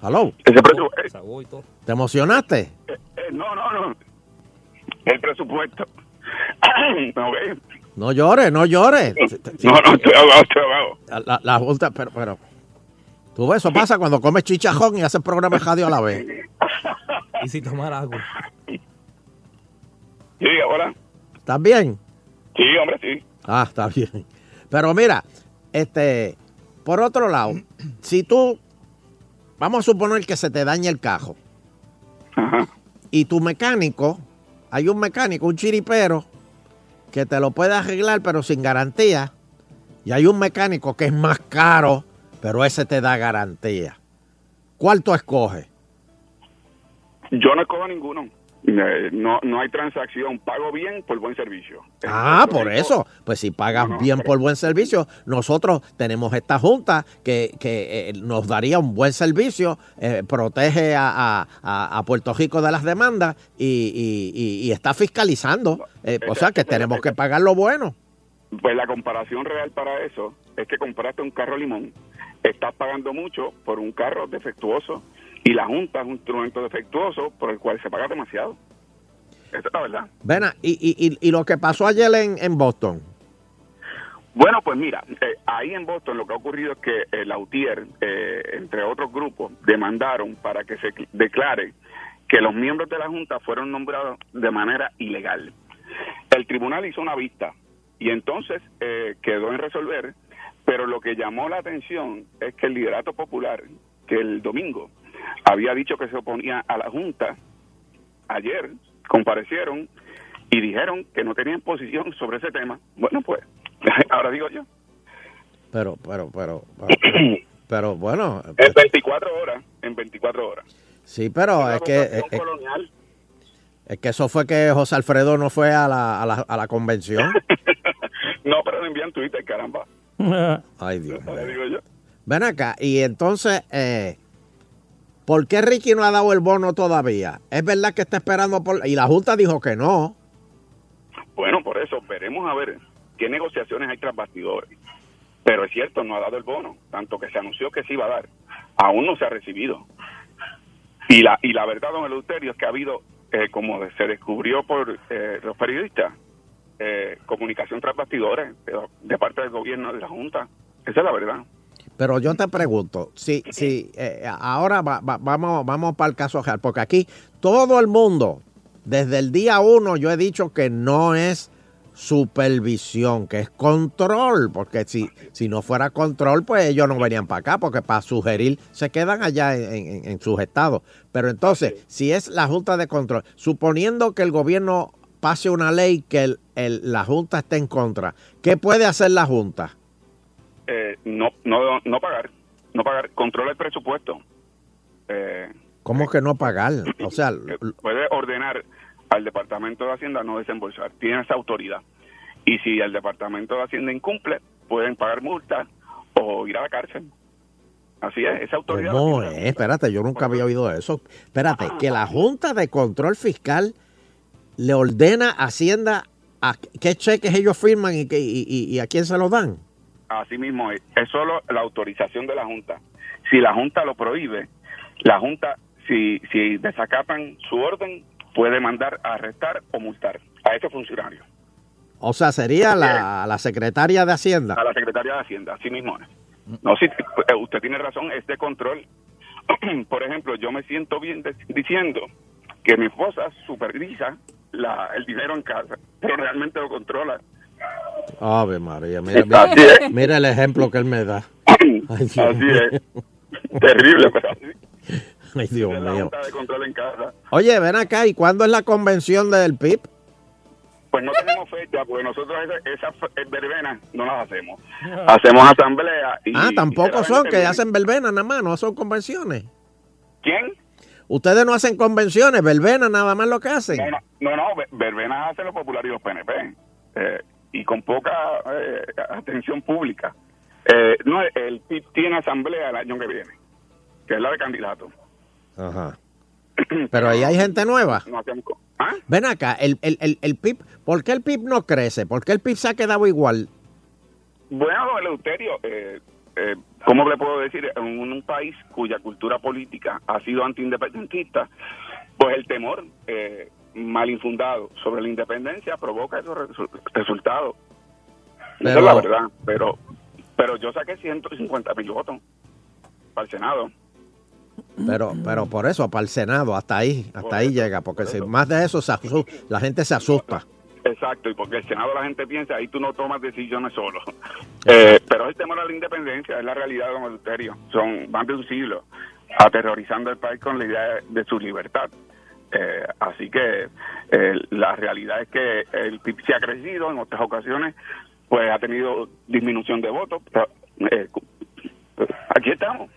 ¿Aló? Ese presupuesto, ¿Te emocionaste? Eh, no, no, no. El presupuesto. no, ve. No llores, no llores. No, no, estoy ahogado, estoy ahogado. La, la, Junta, pero, pero. Tú ves, eso pasa cuando comes chichajón y haces programa de radio a la vez. Y si tomar agua. Sí, ahora. ¿Estás bien? Sí, hombre, sí. Ah, está bien. Pero mira, este, por otro lado, si tú, vamos a suponer que se te daña el cajo y tu mecánico, hay un mecánico, un chiripero, que te lo puede arreglar pero sin garantía, y hay un mecánico que es más caro, pero ese te da garantía. ¿Cuál tú escoges? Yo no escojo ninguno. No, no hay transacción. Pago bien por buen servicio. Ah, por eso. Pues si pagas bien por buen servicio, nosotros tenemos esta junta que, que, eh, nos daría un buen servicio, eh, protege a, a- a- a Puerto Rico de las demandas y, y- y- y está fiscalizando. Eh, o sea que tenemos que pagar lo bueno. Pues la comparación real para eso es que compraste un carro limón, estás pagando mucho por un carro defectuoso y la Junta es un instrumento defectuoso por el cual se paga demasiado. Esa es la verdad. Ven, a- y, y- y- y lo que pasó ayer en, en Boston. Bueno, pues mira, eh, ahí en Boston lo que ha ocurrido es que el Autier, eh, entre otros grupos, demandaron para que se declare que los miembros de la Junta fueron nombrados de manera ilegal. El tribunal hizo una vista y entonces eh, quedó en resolver, pero lo que llamó la atención es que el liderato popular, que el domingo había dicho que se oponía a la Junta, ayer comparecieron y dijeron que no tenían posición sobre ese tema. Bueno, pues, ahora digo yo. Pero, pero, pero, pero, pero bueno, En 24 horas, en 24 horas. sí, pero es que, es, es- colonial. es que eso fue que José Alfredo no fue a la, a la, a la convención. No, pero lo envían Twitter, caramba. Ay, Dios. Ven acá, y entonces, eh, ¿por qué Ricky no ha dado el bono todavía? ¿Es verdad que está esperando por...? Y la Junta dijo que no. Bueno, veremos a ver qué negociaciones hay tras bastidores. Pero es cierto, no ha dado el bono, tanto que se anunció que se iba a dar, aún no se ha recibido. Y la y la verdad, don Eleuterio, es que ha habido, eh, como se descubrió por eh, los periodistas, eh, comunicación tras bastidores de, de parte del gobierno de la Junta. Esa es la verdad. Pero yo te pregunto, si, si eh, ahora va- va- vamos, vamos para el caso real, porque aquí todo el mundo, desde el día uno, yo he dicho que no es supervisión, que es control, porque si, si no fuera control, pues ellos no venían para acá, porque para sugerir se quedan allá en, en- en sus estados. Pero entonces, si es la Junta de Control, suponiendo que el gobierno pase una ley que el- el- la Junta esté en contra, ¿qué puede hacer la Junta? Eh, no, no, no pagar, no pagar, controla el presupuesto. Eh, ¿Cómo que no pagar? O sea, puede ordenar al Departamento de Hacienda no desembolsar, tiene esa autoridad. Y si el Departamento de Hacienda incumple, pueden pagar multas o ir a la cárcel. Así es, esa autoridad. la ¿Cómo tiene. es? Espérate, yo nunca había oído eso. Espérate, que la Junta de Control Fiscal le ordena a Hacienda a qué cheques ellos firman y, y- y a quién se los dan. Así mismo es, es solo la autorización de la Junta. Si la Junta lo prohíbe, la Junta, si, si desacatan su orden, puede mandar a arrestar o multar a ese funcionario, O sea, sería la, la secretaria de Hacienda. a la Secretaría de Hacienda, así mismo es. No, sí, eh, usted tiene razón, es de control. Por ejemplo, yo me siento bien de- diciendo que mi esposa supervisa la, el dinero en casa, pero realmente lo controla. Ave María, mira, el ejemplo que él me da. Ay, Así es. Terrible, pero así. Ay, Dios mío. Junta de Control en casa. Oye, ven acá, ¿y cuándo es la convención del PIB? Pues no tenemos fecha, porque nosotros esa- esas fe- verbenas no las hacemos. Hacemos asamblea y... Ah, tampoco son, que hacen verbena nada más, no son convenciones. ¿Quién? Ustedes no hacen convenciones, verbena nada más lo que hacen. No, no, no, no, ve- verbenas hacen los populares y los PNP. eh, y con poca eh, atención pública. Eh, no, el PIB tiene asamblea el año que viene, que es la de candidatos. Ajá. Pero ahí hay gente nueva. No hacemos co- ¿Ah? Ven acá, el, el, el, el PIB, ¿por qué el PIB no crece? ¿Por qué el PIB se ha quedado igual? Bueno, Eleuterio, eh, eh, ¿cómo le puedo decir? En un país cuya cultura política ha sido antiindependentista, pues el temor eh, mal infundado sobre la independencia provoca esos resu- resultados. Esa Pero- es la verdad, pero pero yo saqué 150 mil votos para el Senado. Pero, pero por eso, para el Senado, hasta ahí, hasta ahí llega, porque si más de eso se asu- la gente se asusta. Exacto, y porque el Senado la gente piensa, ahí tú no tomas decisiones solo. Eh, pero es el temor a la independencia, es la realidad, don Eleuterio. Son más de un siglo aterrorizando el país con la idea de, de su libertad. Eh, así que eh, la realidad es que el PIB se ha crecido en otras ocasiones, pues ha tenido disminución de votos. pero, eh, aquí estamos.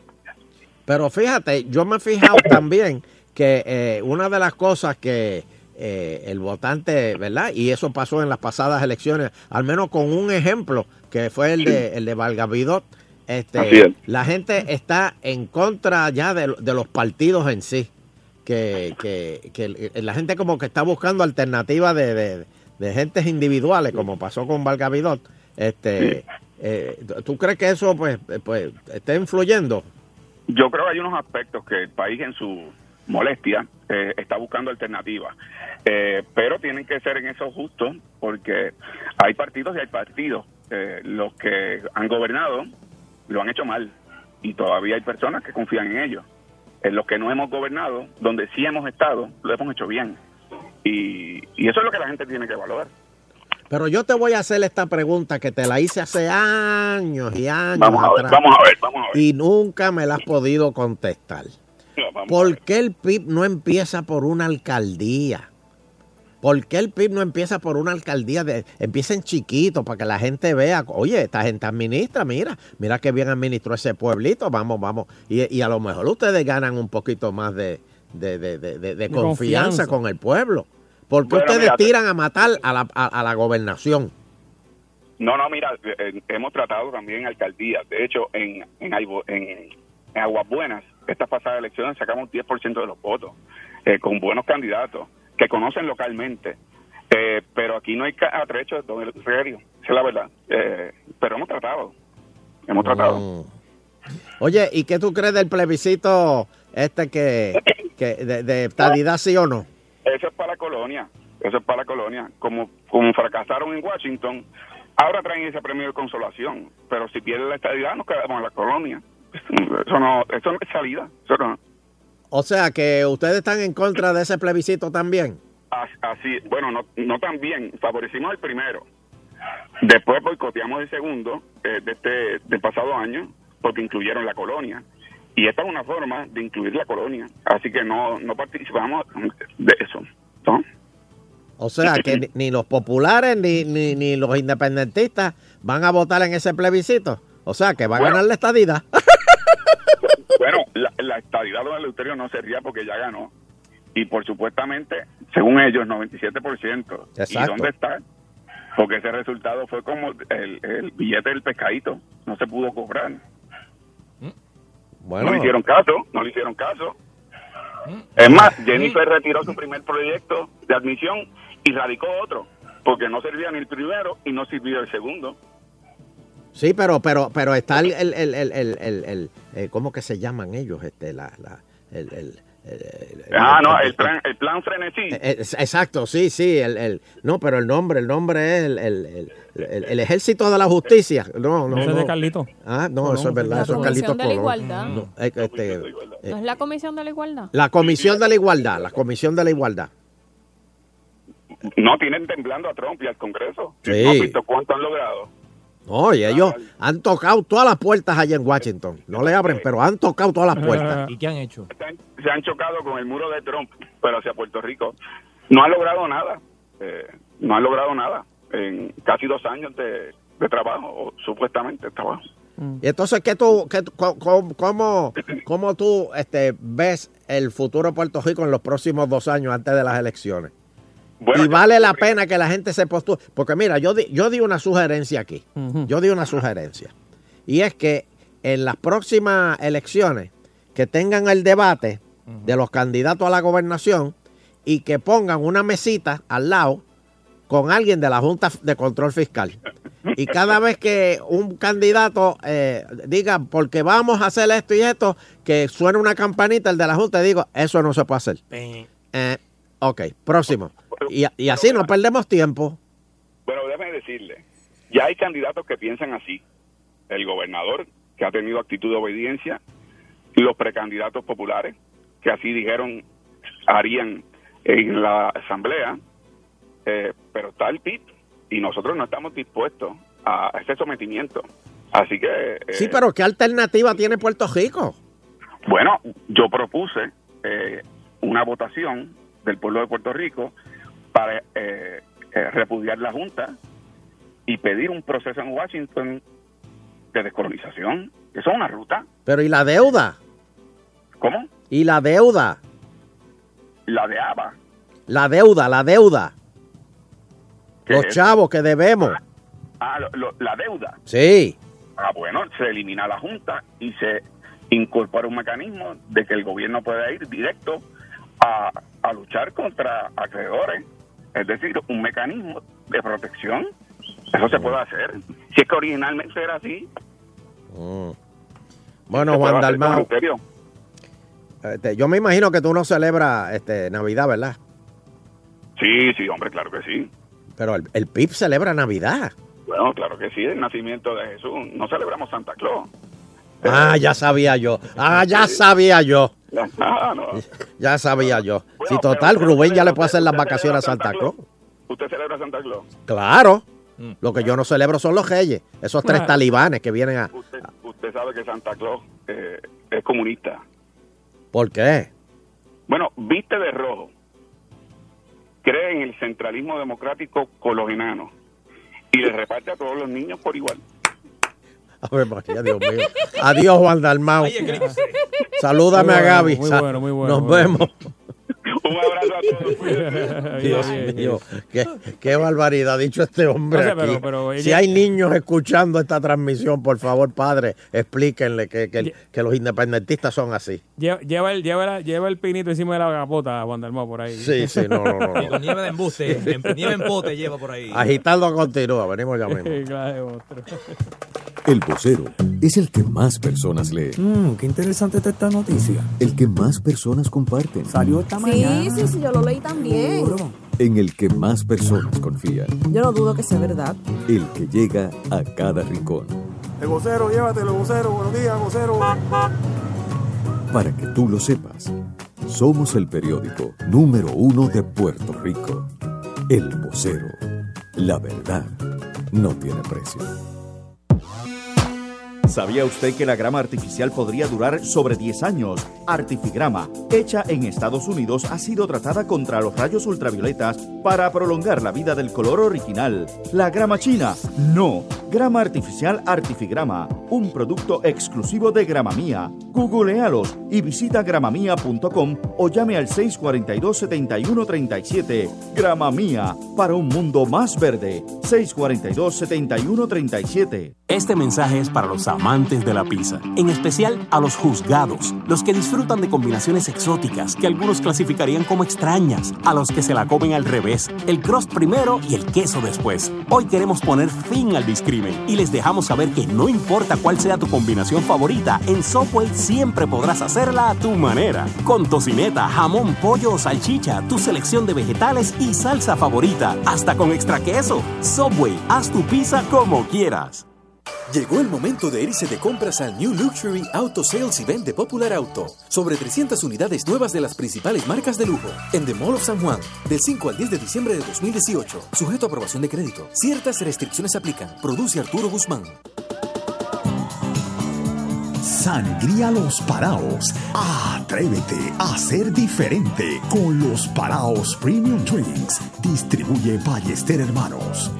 Pero fíjate, yo me he fijado también que eh, una de las cosas que eh, el votante, ¿verdad? Y eso pasó en las pasadas elecciones, al menos con un ejemplo, que fue el de, el de Valgavidot. Este, es. la gente está en contra ya de, de los partidos en sí. Que, que, la gente como que está buscando alternativas de, de, de gentes individuales, como pasó con Valgavidot. Este, eh, ¿Tú crees que eso pues, pues está influyendo? Yo creo que hay unos aspectos que el país en su molestia eh, está buscando alternativas, Eh, pero tienen que ser en eso justos porque hay partidos y hay partidos. Eh, los que han gobernado lo han hecho mal y todavía hay personas que confían en ellos. En los que no hemos gobernado, donde sí hemos estado, lo hemos hecho bien. Y, y eso es lo que la gente tiene que valorar. Pero yo te voy a hacer esta pregunta que te la hice hace años y años Vamos a ver, atrás. vamos a ver, vamos a ver. Y nunca me la has podido contestar. ¿Por qué el PIB no empieza por una alcaldía? ¿Por qué el PIB no empieza por una alcaldía? De, empieza en chiquito para que la gente vea, oye, esta gente administra, mira, mira qué bien administró ese pueblito, vamos, vamos. Y, y a lo mejor ustedes ganan un poquito más de, de, de- de- de- de confianza, confianza. con el pueblo. ¿Por qué Bueno, ustedes mira, tiran a matar a la, a- a la gobernación? No, no, mira, eh, hemos tratado también alcaldías. De hecho, en, en, Aibo- en, en Aguas Buenas, estas pasadas elecciones sacamos 10% de los votos, eh, con buenos candidatos que conocen localmente. Eh, pero aquí no hay atrechos, don esa es la verdad. Eh, pero hemos tratado, hemos tratado. Mm. Oye, ¿y qué tú crees del plebiscito este que, que de, de estadidad sí o no? Eso es para la colonia, eso es para la colonia. Como, como fracasaron en Washington, ahora traen ese premio de consolación, pero si pierden la estadidad nos quedamos en la colonia. Eso no, eso no es salida, eso no. O sea, que ustedes están en contra de ese plebiscito también. As- Así, bueno, no, no tan bien, favorecimos el primero. Después boicoteamos el segundo eh, de este del pasado año porque incluyeron la colonia. Y esta es una forma de incluir la colonia. Así que no, no participamos de eso. ¿no? O sea, que ni, ni los populares ni, ni, ni los independentistas van a votar en ese plebiscito. O sea, que va a Bueno. ganar la estadidad. Bueno, la, la estadidad de Eleuterio no se ría porque ya ganó. Y por supuestamente, según ellos, 97%. ¿Y Exacto. dónde está? Porque ese resultado fue como el, el billete del pescadito. No se pudo cobrar. Bueno. No le hicieron caso, no le hicieron caso. Es más, Jennifer retiró su primer proyecto de admisión y radicó otro, porque no servía ni el primero y no sirvió el segundo. Sí, pero pero pero está el, el, el, el, el, el- el- eh, ¿cómo que se llaman ellos? Este, la, la, el, el- el- el- Ah, no, el- plan, el plan frenesí. Eh, eh, exacto, sí, sí, el, el, no, pero el nombre, el nombre es el, el, el- el- el ejército de la justicia. No, no, Ese es de Carlito. Ah, no, No, eso es verdad, La eso es Comisión Carlitos de la. Igualdad. No, eh, este, eh, ¿No es la Comisión de la Igualdad? la Comisión de la Igualdad, la Comisión de la Igualdad. No tienen temblando a Trump y al Congreso. Sí. ¿No has visto cuánto han logrado? No, y ellos han tocado todas las puertas allá en Washington. No le abren, pero han tocado todas las puertas. ¿Y qué han hecho? Se han chocado con el muro de Trump, pero hacia Puerto Rico. No han logrado nada. Eh, no han logrado nada en casi dos años de, de trabajo, o supuestamente trabajo. Y entonces, ¿qué tú, qué, cómo, cómo tú este, ves el futuro de Puerto Rico en los próximos dos años antes de las elecciones? Y vale la pena que la gente se postule. Porque mira, yo di, yo di una sugerencia aquí. Yo di una sugerencia. Y es que en las próximas elecciones que tengan el debate de los candidatos a la gobernación y que pongan una mesita al lado con alguien de la Junta de Control Fiscal. Y cada vez que un candidato eh, diga, porque vamos a hacer esto y esto, que suene una campanita el de la Junta digo, eso no se puede hacer. Eh, ok, próximo. Y, y así no perdemos tiempo. Bueno, déjeme decirle, ya hay candidatos que piensan así. El gobernador, que ha tenido actitud de obediencia, y los precandidatos populares, que así dijeron harían en la asamblea, eh, pero está el PIB y nosotros no estamos dispuestos a ese sometimiento. Así que, eh, Sí, pero ¿qué alternativa tiene Puerto Rico? bueno, yo propuse eh, una votación del pueblo de Puerto Rico para eh, eh, repudiar la Junta y pedir un proceso en Washington de descolonización. Eso es una ruta. Pero ¿y la deuda? ¿Cómo? ¿Y la deuda? La de ABA. La deuda, la deuda. ¿Qué Los es? chavos que debemos. Ah, lo- lo- la deuda. Sí. Ah, bueno, se elimina la Junta y se incorpora un mecanismo de que el gobierno pueda ir directo a, a luchar contra acreedores. Es decir, un mecanismo de protección. Eso se puede hacer. Si es que originalmente era así. Mm. Bueno, Juan Dalmau, este, yo me imagino que tú no celebras este, Navidad, ¿verdad? Sí, sí, hombre, claro que sí. Pero el, el PIB celebra Navidad. Bueno, claro que sí, el nacimiento de Jesús. No celebramos Santa Claus. Ah, ya sabía yo. Ah, ya sabía yo. Ah, no. Ya sabía yo. Si total, Rubén ya le puede hacer las vacaciones a Santa Claus. ¿Usted celebra Santa Claus? Claro. Lo que yo no celebro son los reyes. Esos tres talibanes que vienen a... Usted, usted sabe que Santa Claus eh, es comunista. ¿Por qué? Bueno, viste de rojo. Cree en el centralismo democrático con los enanos. Y le reparte a todos los niños por igual. A ver, María, Dios mío. Adiós, Juan Dalmau. Salúdame Muy a Gaby. muy bueno, muy bueno, Nos muy bueno. vemos. Un abrazo a Dios mío, qué, qué barbaridad ha dicho este hombre. Aquí. pero- pero si hay niños escuchando esta transmisión, por favor, padre, explíquenle que, que- que los independentistas son así. Lleva, lleva el, lleva, la- lleva el pinito encima de la capota, Juan Dalmau, por ahí. Sí, sí, no, no, no. Y con nieve de embuste, nieve en pote lleva por ahí. Agitando continúa, venimos ya mismo. El vocero es el que más personas lee, Mmm, qué interesante está esta noticia. el que más personas comparten, Salió esta Sí, mañana. sí, sí, yo lo leí también. en el que más personas confían, Yo no dudo que sea verdad. el que llega a cada rincón. El vocero, llévatelo, vocero. Buenos días, vocero. Para que tú lo sepas, somos el periódico número uno de Puerto Rico. El vocero. La verdad no tiene precio. ¿Sabía usted que la grama artificial podría durar sobre 10 años? Artifigrama, hecha en Estados Unidos, ha sido tratada contra los rayos ultravioletas para prolongar la vida del color original. ¿La grama china? No. Grama artificial Artifigrama, un producto exclusivo de Grama Mía. Googlealos y visita gramamía.com o llame al 642-7137. Grama Mía, para un mundo más verde. 642-7137. Este mensaje es para los amantes de la pizza, en especial a los juzgados, los que disfrutan de combinaciones exóticas que algunos clasificarían como extrañas, a los que se la comen al revés, el crust primero y el queso después. Hoy queremos poner fin al discrimen y les dejamos saber que no importa cuál sea tu combinación favorita, en Subway siempre podrás hacerla a tu manera. Con tocineta, jamón, pollo o salchicha, tu selección de vegetales y salsa favorita, hasta con extra queso. Subway, haz tu pizza como quieras. Llegó el momento de irse de compras al New Luxury Auto Sales Event de Popular Auto. Sobre 300 unidades nuevas de las principales marcas de lujo en The Mall of San Juan, del 5 al 10 de diciembre de 2018. Sujeto a aprobación de crédito. Ciertas restricciones aplican. Produce Arturo Guzmán. Sangría Los Paraos. Atrévete a ser diferente con los Paraos Premium Drinks. Distribuye Ballester Hermanos.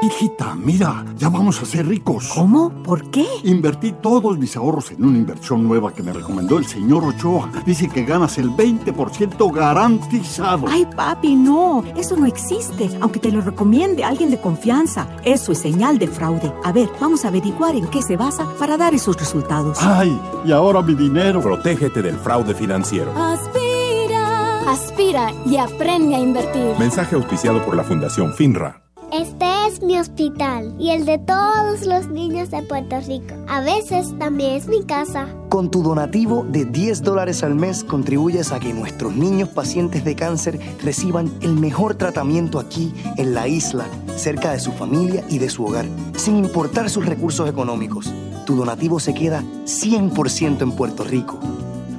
Hijita, mira, ya vamos a ser ricos. ¿Cómo? ¿Por qué? Invertí todos mis ahorros en una inversión nueva que me recomendó el señor Ochoa. Dice que ganas el 20% garantizado. Ay, papi, no, eso no existe, aunque te lo recomiende alguien de confianza. Eso es señal de fraude. A ver, vamos a averiguar en qué se basa para dar esos resultados. Ay, y ahora mi dinero. Protégete del fraude financiero. Aspira. Aspira y aprende a invertir. Mensaje auspiciado por la Fundación FINRA. Este es mi hospital y el de todos los niños de Puerto Rico. A veces también es mi casa. Con tu donativo de 10 dólares al mes contribuyes a que nuestros niños pacientes de cáncer reciban el mejor tratamiento aquí en la isla, cerca de su familia y de su hogar, sin importar sus recursos económicos. Tu donativo se queda 100% en Puerto Rico.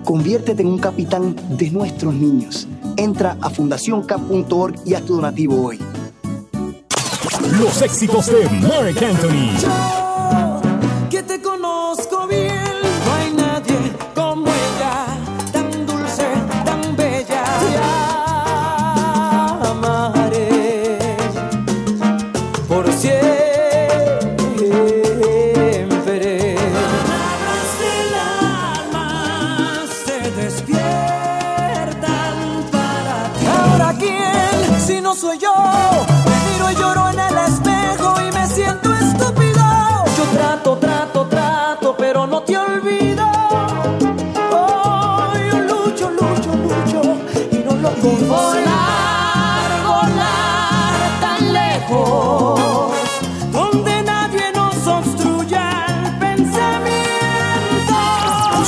Conviértete en un capitán de nuestros niños. Entra a fundacioncap.org y haz tu donativo hoy. Los éxitos de Mark Anthony.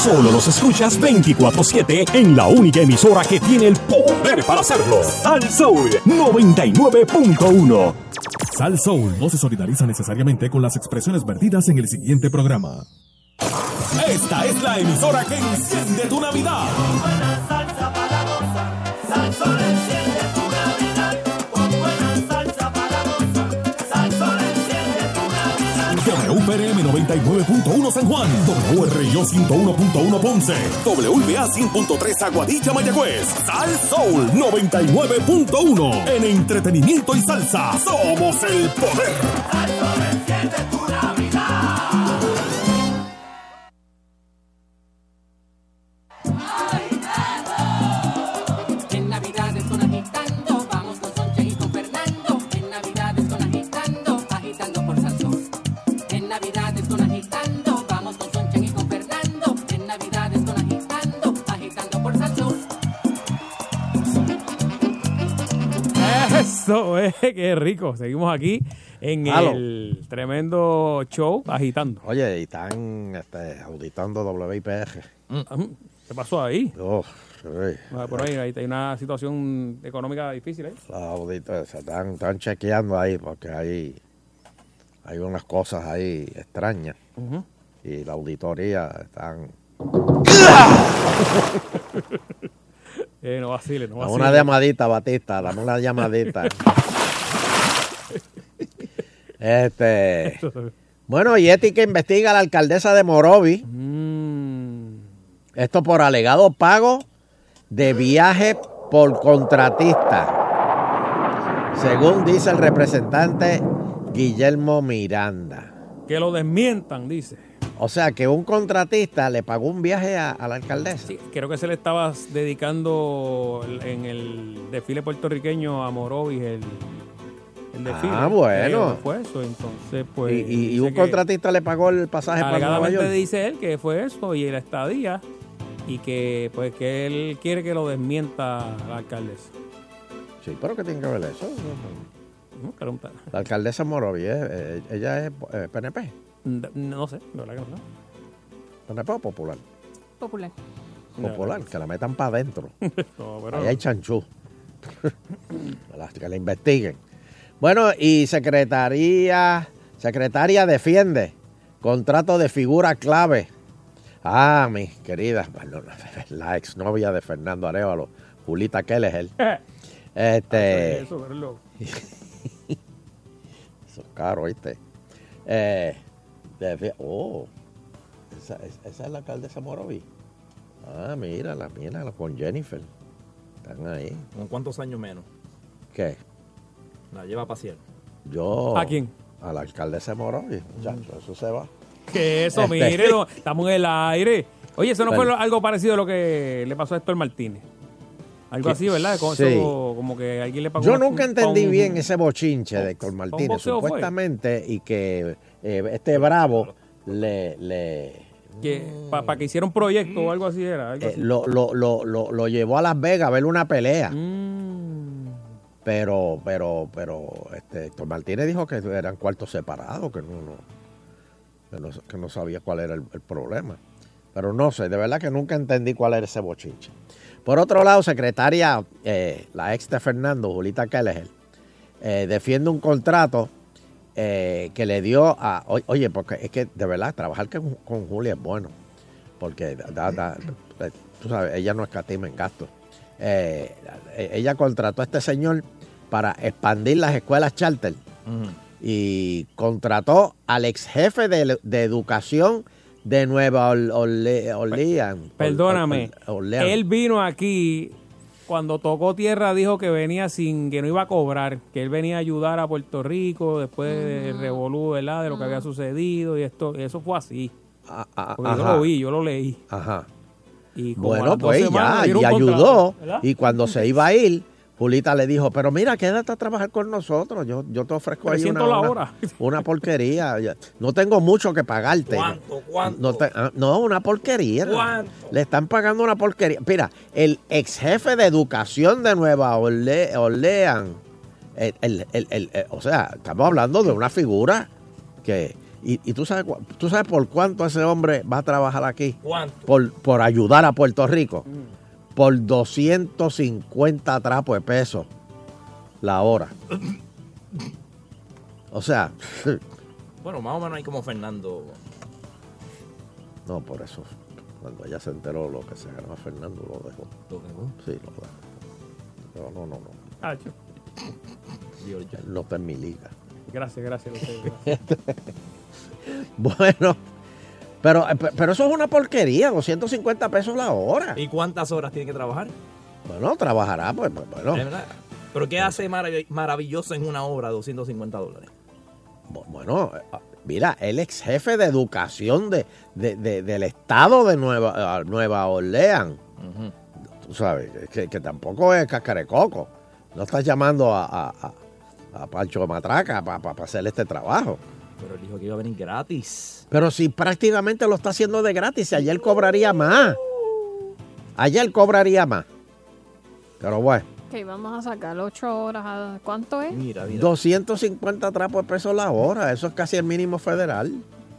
Solo los escuchas 24-7 en la única emisora que tiene el poder para hacerlo. Al Soul 99.1. Sal Soul no se solidariza necesariamente con las expresiones vertidas en el siguiente programa. Esta es la emisora que enciende tu Navidad. 99.1 San Juan, WRIO 101.1 Ponce, WBA 100.3 Aguadilla Mayagüez, Sal Soul 99.1 en entretenimiento y salsa. Somos el poder. Qué rico. Seguimos aquí en Halo. el tremendo show agitando. Oye, y están este, auditando WIPR. ¿Qué pasó ahí? Oh, sí. Ah, Por ahí hay, hay una situación económica difícil ahí. Los auditores se están, están chequeando ahí porque hay, hay unas cosas ahí extrañas. Y la auditoría están... Eh, no no una llamadita, Batista, dame una llamadita. este... Bueno, y Ética investiga a la alcaldesa de Morovi. Esto por alegado pago de viaje por contratista. Según dice el representante Guillermo Miranda. Que lo desmientan, dice. O sea que un contratista le pagó un viaje a, a la alcaldesa. Creo que se le estaba dedicando en el desfile puertorriqueño a Morovis el, desfile. Ah, bueno. Que Fue eso, entonces pues... y, y- y dice un que contratista le pagó el pasaje para Nueva York. dice él que fue eso y la estadía y que pues que él quiere que lo desmienta la alcaldesa. Sí, pero ¿qué tiene que ver eso? No, pregunta. La alcaldesa Morovi, ¿eh? Eh, ella es eh, PNP. No, no sé, de verdad que no sé. PNP o popular. Popular. Popular, que la metan para adentro. No, pero- Ahí hay chanchú. Que la investiguen. Bueno, y secretaría, secretaria defiende contrato de figura clave. Ah, mi querida, bueno, la exnovia de Fernando Arevalo, Julita Kelleher. Este, Eso, es caro, ¿viste? Eh, defi- oh, esa, es- esa es la alcaldesa Morovi. Ah, mírala, mírala, con Jennifer. Están ahí. ¿Con cuántos años menos? ¿Qué? La lleva a pasear. Yo. ¿A quién? A la alcaldesa Morovi. Muchacho, eso se va. Que eso, Este. mire, no, estamos en el aire. Oye, eso no fue Bueno. lo- algo parecido a lo que le pasó a Héctor Martínez. Algo así, ¿verdad? Sí. eso, como que alguien le pagó. Yo una- nunca un- entendí un- bien ese bochinche de Héctor Martínez, boxeo fue? supuestamente, y que eh, este Bravo le, le Que, Para que hiciera un proyecto o algo así era. Algo eh, así. lo, lo, lo, lo, lo llevó a Las Vegas a ver una pelea. Pero, pero, pero, este, Héctor Martínez dijo que eran cuartos separados, que no, no, que no, que no sabía cuál era el, el problema. Pero no sé, de verdad que nunca entendí cuál era ese bochinche. Por otro lado, secretaria, eh, la ex de Fernando, Julita Kelleher, eh, defiende un contrato eh, que le dio a... Oye, porque es que de verdad trabajar con, con Julia es bueno, porque da- da- eh, tú sabes, ella no escatima en gastos. Eh, ella contrató a este señor para expandir las escuelas charter y contrató al ex jefe de, de educación de Nueva Orle- Orle- Orleans. Perdóname. Él vino aquí cuando tocó tierra, dijo que venía sin, que no iba a cobrar, que él venía a ayudar a Puerto Rico después del revolú, ¿verdad? De lo que había sucedido y esto, y eso fue así. ah, Porque yo lo vi, yo lo leí. Ajá. Y como a Bueno, pues ya, y contrato, ayudó. Y cuando se iba a ir, Julita le dijo, pero mira, quédate a trabajar con nosotros. Yo, yo te ofrezco ahí 300 una, la una- hora. una porquería. No tengo mucho que pagarte. ¿Cuánto? ¿Cuánto? No, te- ah, no, una porquería. ¿Cuánto? Le están pagando una porquería. Mira, el ex jefe de educación de Nueva Orle- Orleans, el- el- el- el- el- o sea, estamos hablando de una figura que... Y, y tú, sabes, tú sabes por cuánto ese hombre va a trabajar aquí. ¿Cuánto? Por, por ayudar a Puerto Rico. Por 250 trapos de peso la hora. O sea, Bueno, más o menos hay como Fernando. no, por eso. Cuando ella se enteró lo que se ganaba Fernando, lo dejó. ¿Lo dejó? Sí, lo dejó. No, no, no. no. Ah, yo- Él no está en mi liga. Gracias, gracias. gracias. Bueno, pero, pero eso es una porquería, 250 pesos la hora. ¿Y cuántas horas tiene que trabajar? Bueno, trabajará, pues, pues, bueno. ¿Pero qué hace marav- maravilloso en una obra 250 dólares? Bu- Bueno, eh, mira, el ex jefe de educación de, de- de- del estado de Nueva, eh, Nueva Orleans. Tú sabes, que, que tampoco es cascarecoco. No estás llamando a, a, a- a Pancho Matraca para hacer este trabajo. Pero él dijo que iba a venir gratis. Pero si prácticamente lo está haciendo de gratis, ayer cobraría más. Ayer cobraría más. Pero bueno, Ok, vamos a sacar 8 horas. ¿a ¿Cuánto es? Mira, mira. 250 trapos de peso la hora. Eso es casi el mínimo federal.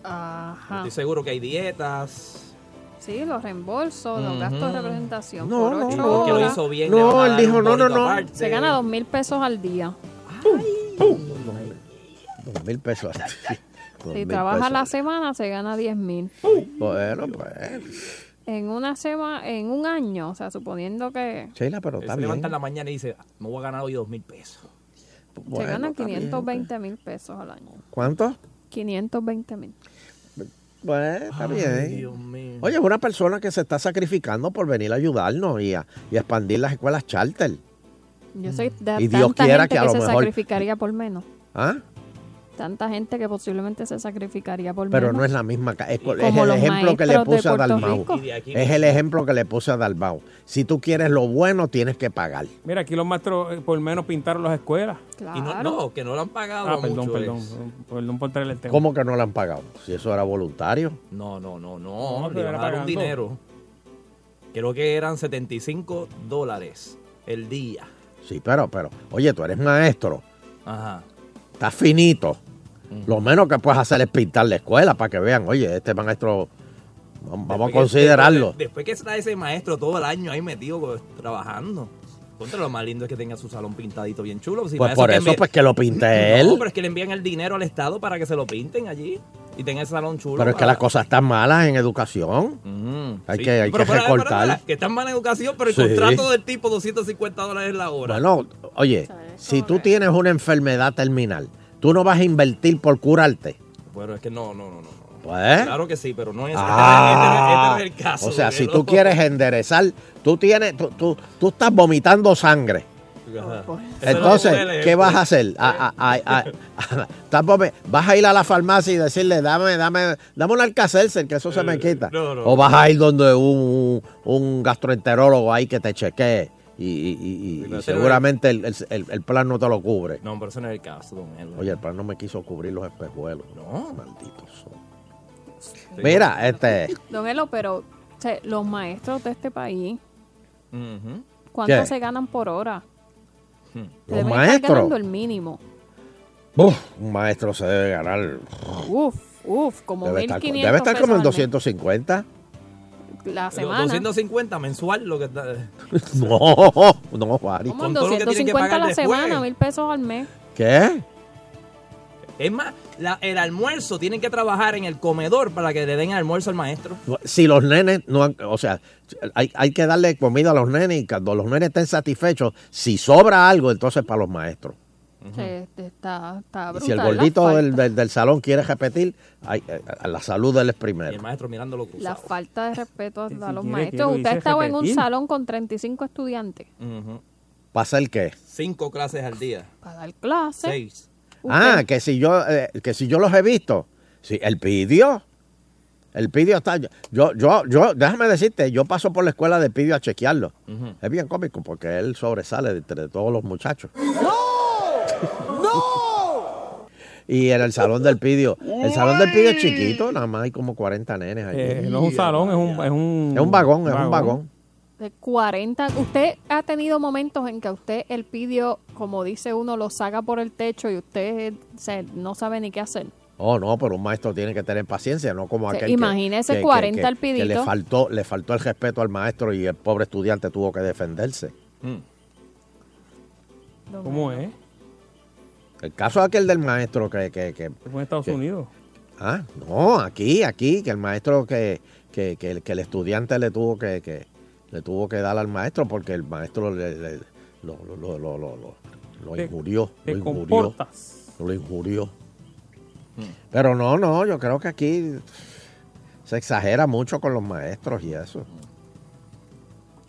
Ajá. Estoy seguro que hay dietas. Sí, los reembolsos, los gastos de representación No, por no, 8 Y porque lo horas. hizo bien. No, él dijo, no, no, no. aparte. Se gana dos mil pesos al día. Dos mil pesos. Dos Si trabaja pesos. la semana, se gana 10 mil. Bueno, pues. En una semana, en un año, o sea, suponiendo que Sheila, pero está se bien. levanta en la mañana y dice, me voy a ganar hoy dos mil pesos. Bueno, se gana está bien, 520 mil pesos al año. ¿Cuánto? 520 mil. Pues está Ay, bien. Dios mío. Oye, es una persona que se está sacrificando por venir a ayudarnos y a, y a expandir las escuelas charter. Yo sé de Y Dios quiera gente que a que, lo se mejor- sacrificaría por menos. ¿Ah? Tanta gente que posiblemente se sacrificaría por Pero menos. no es la misma. Es, es Como el los ejemplo que le maestros de puse a Puerto Dalmau. Es el ejemplo que le puse a Dalmau. Si tú quieres lo bueno, tienes que pagar. Mira, aquí los maestros eh, por menos pintaron las escuelas. Claro. Y no, no, que no lo han pagado Ah, perdón, mucho. perdón. es. Perdón por traerle el tema. ¿Cómo que no le han pagado? Si eso era voluntario. No, no, no, No, Le van era a dar un dinero. Creo que eran 75 dólares el día. Sí, pero, pero, oye, tú eres maestro, Ajá. estás finito. Lo menos que puedes hacer es pintar la escuela para que vean, oye, este maestro, vamos a que- considerarlo. Después, después que está ese maestro todo el año ahí metido pues, trabajando. Contra lo más lindo es que tenga su salón pintadito bien chulo. Si Pues por eso, pues que lo pinte él. No, pero es que le envían el dinero al Estado para que se lo pinten allí y tenga ese salón chulo. Pero es que las cosas están malas en educación. Mm, Hay sí. que, hay Pero que recortar. que está en mala educación, pero el Sí. contrato del tipo 250 dólares la hora. Bueno, oye, si tú tienes una enfermedad terminal, tú no vas a invertir por curarte. Bueno, es que no, no, no, no. Pues. Claro que sí, pero no es, este, Ah, este- este no es el caso. o sea, si lo- tú quieres enderezar, tú tienes, tú, tú, tú estás vomitando sangre. Ajá. Entonces, Eso no duele, ¿qué vas a hacer? A- a- a- a- estás vomi- ¿Vas a ir a la farmacia y decirle, dame, dame, dame un alcacelser, que eso se me quita? Eh, no, no. o vas a ir donde un, un gastroenterólogo ahí que te chequee y, y- y- seguramente el, el- el- el plan no te lo cubre. No, pero ese no es el caso, don Edwin. Oye, el plan no me quiso cubrir los espejuelos. No. Malditos son. Mira, este... Don Elo, pero o sea, los maestros de este país. ¿cuánto ¿Qué? se ganan por hora? Los Deben estar maestros. ganando el mínimo. Uf, un maestro se debe ganar. Uf, uf, como Debe estar, 1.500 debe estar como en pesos al mes. 250. La semana. 250 mensual lo que está. No, no, Juari. Como con todo lo que tienen que 250 a pagar la después. semana, mil pesos al mes. ¿Qué? Es más, la- el almuerzo tienen que trabajar en el comedor para que le den almuerzo al maestro. Si los nenes no han- o sea, hay, hay que darle comida a los nenes y cuando los nenes estén satisfechos, si sobra algo, entonces para los maestros. Sí, está, está Y si el gordito del, del- del salón quiere repetir, hay- eh, la salud él es Y primero. el maestro mirándolo La falta de respeto a, a los maestros. lo Usted estaba en un repetir. salón con 35 estudiantes Ujú. ¿Pasa el qué? Cinco clases al día. para dar clases. Seis. Ah, que si yo eh, que si yo los he visto. Sí, él pidió. El pidió está. Yo, yo, yo, déjame decirte, yo paso por la escuela de pidió a chequearlo. Es bien cómico porque él sobresale de entre todos los muchachos. Y en el salón del pidio, el salón del pidio es chiquito, nada más hay como 40 nenes ahí. Eh, no es un salón, es un, es un... es un vagón, es un vagón. De 40. Usted ha tenido momentos en que a usted el pidió, como dice uno, lo saca por el techo y usted se- no sabe ni qué hacer. Oh, no, pero un maestro tiene que tener paciencia, no como Sí, aquel que- imagínese que, que- 40 que- al que le faltó, le faltó el respeto al maestro y el pobre estudiante tuvo que defenderse. Mm. ¿Cómo es? El caso aquel del maestro que, que, que Fue en Estados. Unidos. Ah, no, aquí, aquí, que el maestro que, que, que, el- que el estudiante le tuvo que, que le tuvo que dar al maestro porque el maestro le, le- lo, lo, lo, lo, lo- lo- lo Te- injurió, te lo injurió, comportas. lo injurió. Pero no, no, yo creo que aquí se exagera mucho con los maestros y eso.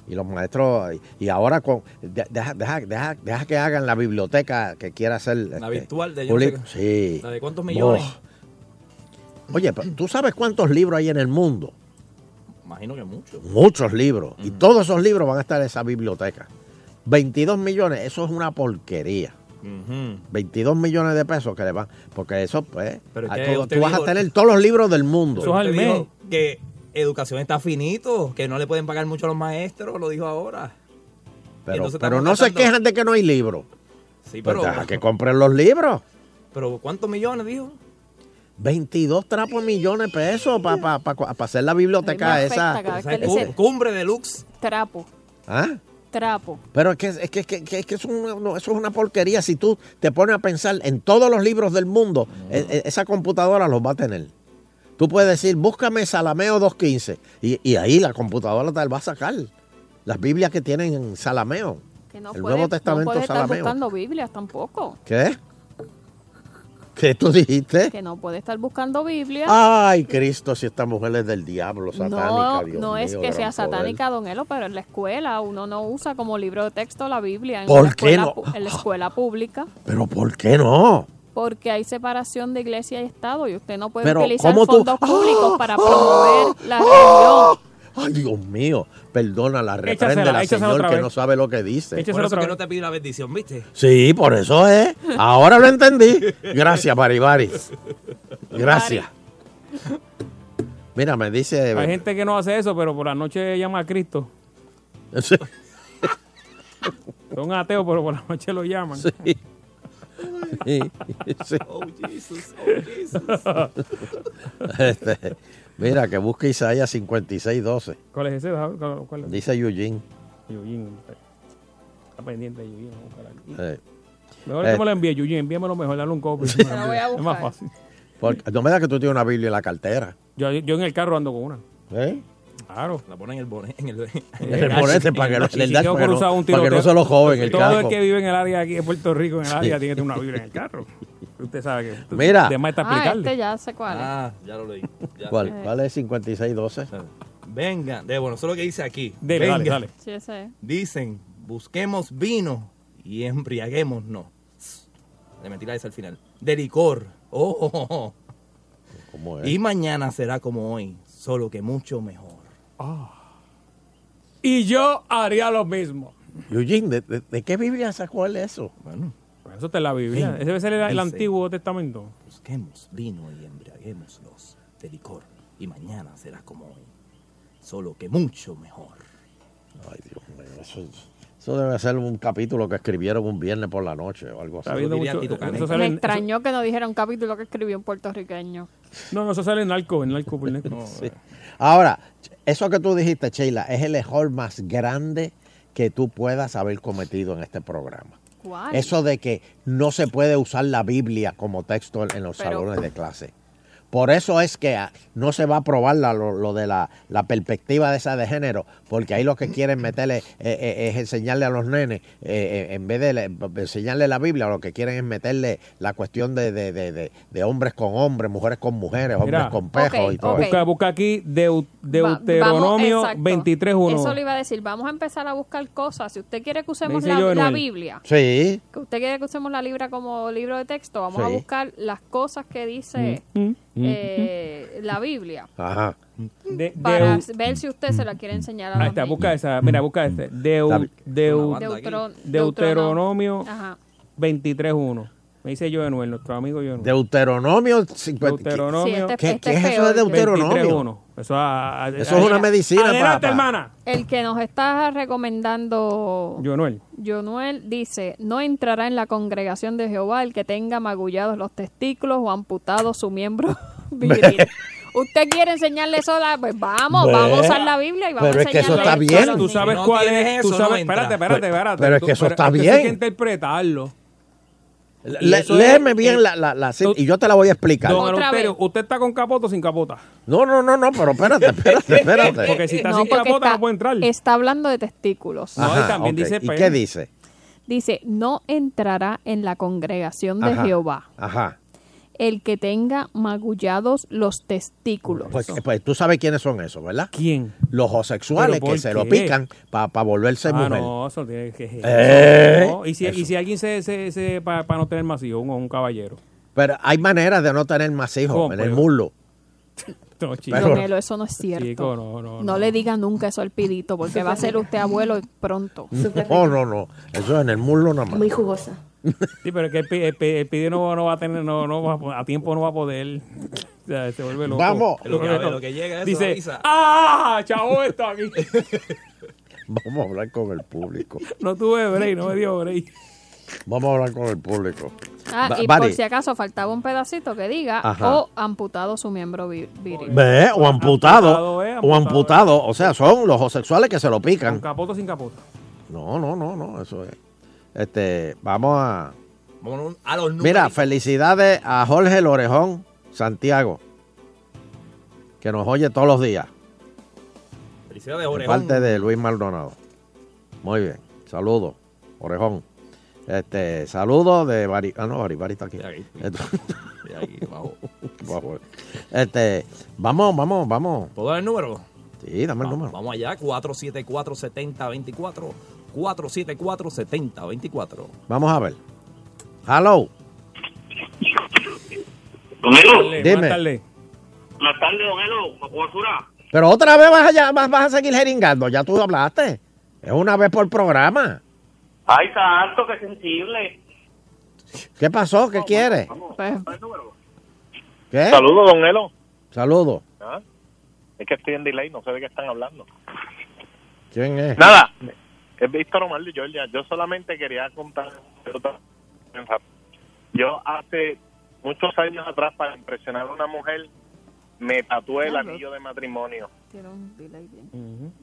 Y los maestros, y ahora con, de- deja, deja, deja, deja que hagan la biblioteca que quiera hacer. La este, virtual de qué. Sí. ¿La de cuántos millones? Oh. Oye, pero ¿tú sabes cuántos libros hay en el mundo? Imagino que mucho. Muchos libros. Y todos esos libros van a estar en esa biblioteca. 22 millones, eso es una porquería. Ujú. 22 millones de pesos que le van. Porque eso, pues. A todo- tú vas a tener todos los libros del mundo. Eso es al mes. Que educación está finito, que no le pueden pagar mucho a los maestros, lo dijo ahora. Pero, no se quejan de que no hay libros. Sí, Pues pero, deja que compren los libros. pero ¿cuántos millones dijo? 22 trapos millones de pesos para hacer la biblioteca esa. dice cumbre deluxe. trapo, ¿Ah? trapo. Pero es que, es que, es que, que- que eso, es una, no, eso es una porquería. Si tú te pones a pensar en todos los libros del mundo, e- e- esa computadora los va a tener. Tú puedes decir, búscame Salameo 2.15. Y, y ahí la computadora te va a sacar. Las Biblias que tienen en Salameo. Que no el puede, Nuevo Testamento no puede estar Salameo. buscando Biblias tampoco. ¿Qué? ¿Qué tú dijiste? Que no puede estar buscando Biblia. Ay, Cristo, si esta mujer es del diablo, satánica, no, Dios no es que sea poder. satánica, don Elo, pero en la escuela uno no usa como libro de texto la Biblia. En ¿Por la qué escuela no? En la escuela pública, Pero ¿por qué no? Porque hay separación de iglesia y Estado y usted no puede Pero, utilizar ¿cómo tú- fondos públicos para ¡Ah! promover la religión. Ay, Dios mío, perdona, la reprende la señor que no sabe lo que dice. Por eso que no te pido la bendición, ¿viste? Sí, por eso es. Ahora lo entendí. Gracias, Baribari. Gracias. Mira, me dice. Hay gente que no hace eso, pero por la noche llama a Cristo. Sí. Son ateos, pero por la noche lo llaman. Sí. Sí, sí. Oh, Jesus, oh, Jesus. Este, mira, que busque Isaías 56, 12. ¿Cuál es ese? ¿Cuál- cuál es? Dice Eugene. Eugene. Está pendiente de Eugene. vamos a. Eh, Mejor Eh. que me lo envíe, Eugene. Envíamelo mejor, dale un a Es más fácil. porque- no me da que tú tienes una Biblia en la cartera. Yo, yo en el carro ando con una. ¿Eh? Claro. La ponen en el bonete. En el, En el bonete para que el dash tengo para que no- un para que no se lo joven el Todo carro. el que vive en el área aquí de Puerto Rico, en el área, Sí. tiene que tener una Biblia en el carro. Usted sabe que. Mira. De más está Ah, este ya sé cuál es. Ah, ya lo leí. Ya ¿Cuál. ¿Cuál es 56, 12? Venga, de bueno, eso es lo que dice aquí. Dele, dale, Venga. dale. Sí, ese es. Dicen, busquemos vino y embriaguémonos. Le metí la esa al final. De licor. Oh, oh, oh, oh. ¿Cómo es? Y mañana será como hoy, solo que mucho mejor. Y yo haría lo mismo. Eugene, ¿de, de, de qué Biblia sacó él eso? Bueno, Por eso está en la Biblia. Venga, Ese debe ser el, el. Antiguo Testamento. busquemos vino y embriaguémonos de licor. Y mañana será como hoy, solo que mucho mejor. Ay, Dios mío, eso, eso debe ser un capítulo que escribieron un viernes por la noche o algo así. Mucho. Eso Me sale extrañó que no dijera un capítulo que escribió un puertorriqueño. no, no, eso sale en Narco, en Narco por Narco. Sí. Ahora, eso que tú dijiste, Sheila, es el error más grande que tú puedas haber cometido en este programa. ¿Cuál? Eso de que no se puede usar la Biblia como texto en los Pero- salones de clase. Por eso es que ah, no se va a aprobar la- lo, lo de la, la perspectiva de esa de género, porque ahí lo que quieren meterle eh, eh, es enseñarle a los nenes, eh, eh, en vez de le- enseñarle la Biblia, lo que quieren es meterle la cuestión de, de- de- de- de hombres con hombres, mujeres con mujeres, hombres Mira. con pejos y todo ok. eso. Busca, busca aquí Deuteronomio vamos, exacto. 23.1. Eso le iba a decir. Vamos a empezar a buscar cosas. Si usted quiere que usemos la, Biblia, Sí, que usted quiere que usemos la Biblia como libro de texto, vamos a buscar las cosas que dice Mm, eh, la Biblia ajá. De- para Deu- ver si usted se la quiere enseñar a Ahí los está, niños. busca esa. Mira, busca este. Deu-. Deu- Una banda aquí. Deutero- Deuteronomio Ajá. 23.1. Me dice Joenuel, nuestro amigo Joenuel. Deuteronomio 50. Deuteronomio Sí, este- ¿Qué, este qué es eso de Deuteronomio? 23.1. Eso, a- a- Eso es una medicina Adelante, para- hermana. El que nos está recomendando Joenuel. Jonuel dice, no entrará en la congregación de Jehová el que tenga magullados los testículos o amputados su miembro viril. ¿Usted quiere enseñarle eso? la- Pues vamos, Ve. vamos a usar la Biblia y vamos Pero a es que eso enseñarle está bien. Tú sabes no cuál es. eso, Tú sabes, espérate, espérate, Pero- espérate. pero es Tú- que eso está bien. hay que interpretarlo. Le- es- léeme bien eh, la, la, la cita y yo te la voy a explicar. Don vez. ¿usted está con capota o sin capota? No, no, no, no, pero espérate, espérate, espérate. Porque si está No, sin capota está- no puede entrar. Está hablando de testículos. No, y también ok. dice ¿Y qué dice? Dice, no entrará en la congregación de Ajá, Jehová Ajá. El que tenga magullados los testículos. Pues, pues tú sabes quiénes son esos, ¿verdad? ¿Quién? Los homosexuales ¿Pero por que se lo pican para volverse Ah, mujer. no, eso tiene que ser. Eh, No, ¿Y, si, eso. y si alguien se, se, se para no tener más hijos, un, un caballero. Pero hay maneras de no tener más hijos en el muslo. No, chico. Pero- Don Elo, eso no es cierto. Chico, no, no, No le diga nunca eso al pidito, porque va a ser usted abuelo pronto. No, no, no. Eso es en el muslo nada más. Muy jugosa. Sí, pero es que el, pi- el, pi- el pide no, no va a tener, no, no va a, a tiempo no va a poder. O sea, se vuelve loco. Vamos. Lo que, lo que llega es Dice, avisa. ¡ah! Chavo, está aquí. Vamos a hablar con el público. No tuve break, no me dio break. Vamos a hablar con el público. Ah, y Bari, por si acaso faltaba un pedacito que diga Ajá. o amputado su miembro vi- viril. Ve, o amputado, Amputado, eh, o amputado. O sea, son los homosexuales que se lo pican. ¿Con capoto o sin capoto? No, no, no, no, eso es. Este, vamos a... Vámonos a los números. Mira, felicidades a Jorge Lorejón Santiago, que nos oye todos los días. Felicidades, De Orejón. parte de Luis Maldonado. Muy bien. Saludos, Orejón. Este, saludos de Bari. Ah, no, Bari, Bari está aquí. Vamos. Este, vamos, vamos, vamos. ¿Puedo dar el número? Sí, dame el Vamos, número. vamos allá, 474-7024. 474-7024. Vamos a ver. Hello. Don Elo. Dime. Buenas tardes, don Elo. Basura. Pero otra vez vas a, vas, vas a seguir jeringando. Ya tú hablaste. Es una vez por programa. Ay, santo, qué sensible. ¿Qué pasó? ¿Qué quieres? Pues, ¿Qué? Saludos, don Elo. Saludos. Ah, Es que estoy en delay, no sé de qué están hablando. ¿Quién es? Nada, es Víctor Omar de Georgia. Yo solamente quería contar. Yo hace muchos años atrás, para impresionar a una mujer, me tatué el Claro. anillo de matrimonio. tiene un delay bien.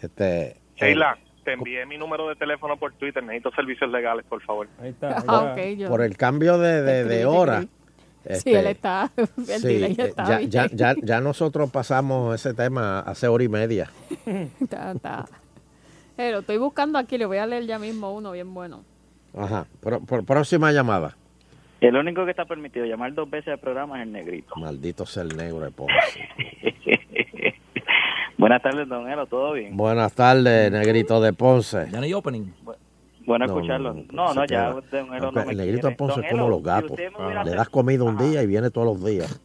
Este. Sheila, te envié mi número de teléfono por Twitter. Necesito servicios legales, por favor. Ahí está. Ah, ok, yo- Por el cambio de, de, de hora. Sí, este, él está. El sí, delay eh, está ya, bien. ya, ya, ya nosotros pasamos ese tema hace hora y media. Está, está. Eh, lo estoy buscando aquí, le voy a leer ya mismo uno bien bueno. Ajá. Pro- pro- próxima llamada. El único que está permitido llamar dos veces al programa es el negrito. Maldito sea el negro de Ponce. Buenas tardes, don Elo, ¿todo bien? Buenas tardes, negrito de Ponce. Ya no hay opening. Bueno No, escucharlo. no, No, ya don Elo no el negrito de. Ponce Don es como Elo, los gatos. Le das comida un día y viene todos los días.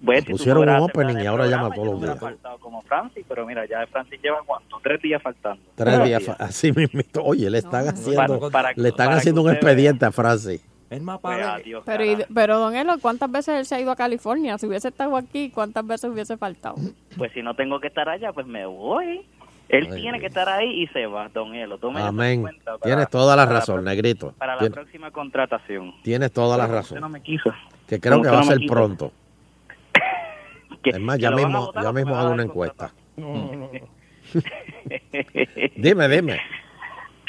Bueno, Pusieron un opening y ahora llama todos los no días. faltado como Francis, pero mira, ya Francis lleva cuánto, tres días faltando. Tres días. fa- Así mismo. Oye, le están haciendo, Para- para- le están haciendo un expediente a Francis. Es más Pues, adiós, Pero, y- pero don Elo, ¿cuántas veces él se ha ido a California? Si hubiese estado aquí, ¿cuántas veces hubiese faltado? Pues si no tengo que estar allá, pues me voy. Él Ay, tiene que estar ahí y se va, don Elo. Amén. cuenta para- Tienes toda la para razón, negrito. Para la Tien- próxima contratación. Tienes toda la Usted razón. no me quiso. Que creo ¿Cómo que va a no ser quiso? pronto. Es más, que ya lo van a mismo, votar ya mismo hago una encuesta. No, no, no. Dime, dime.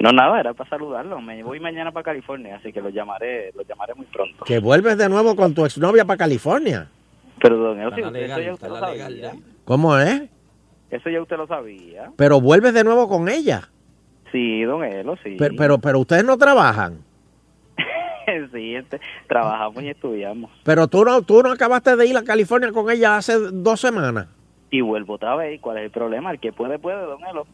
No, nada, era para saludarlo. Me voy mañana para California, así que lo llamaré, lo llamaré muy pronto. Que vuelves de nuevo con tu exnovia para California. Pero, don Elo, Está si la usted- legal, eso ya está usted lo la legal, sabía. ¿Cómo es? Eso ya usted lo sabía. Pero vuelves de nuevo con ella. Sí, don Elo, sí. Pero, pero, pero ustedes no trabajan. sí, este, trabajamos y estudiamos. Pero tú no, tú no acabaste de ir a California con ella hace dos semanas. Y vuelvo otra vez. ¿Cuál es el problema? El que puede, puede, don Elo.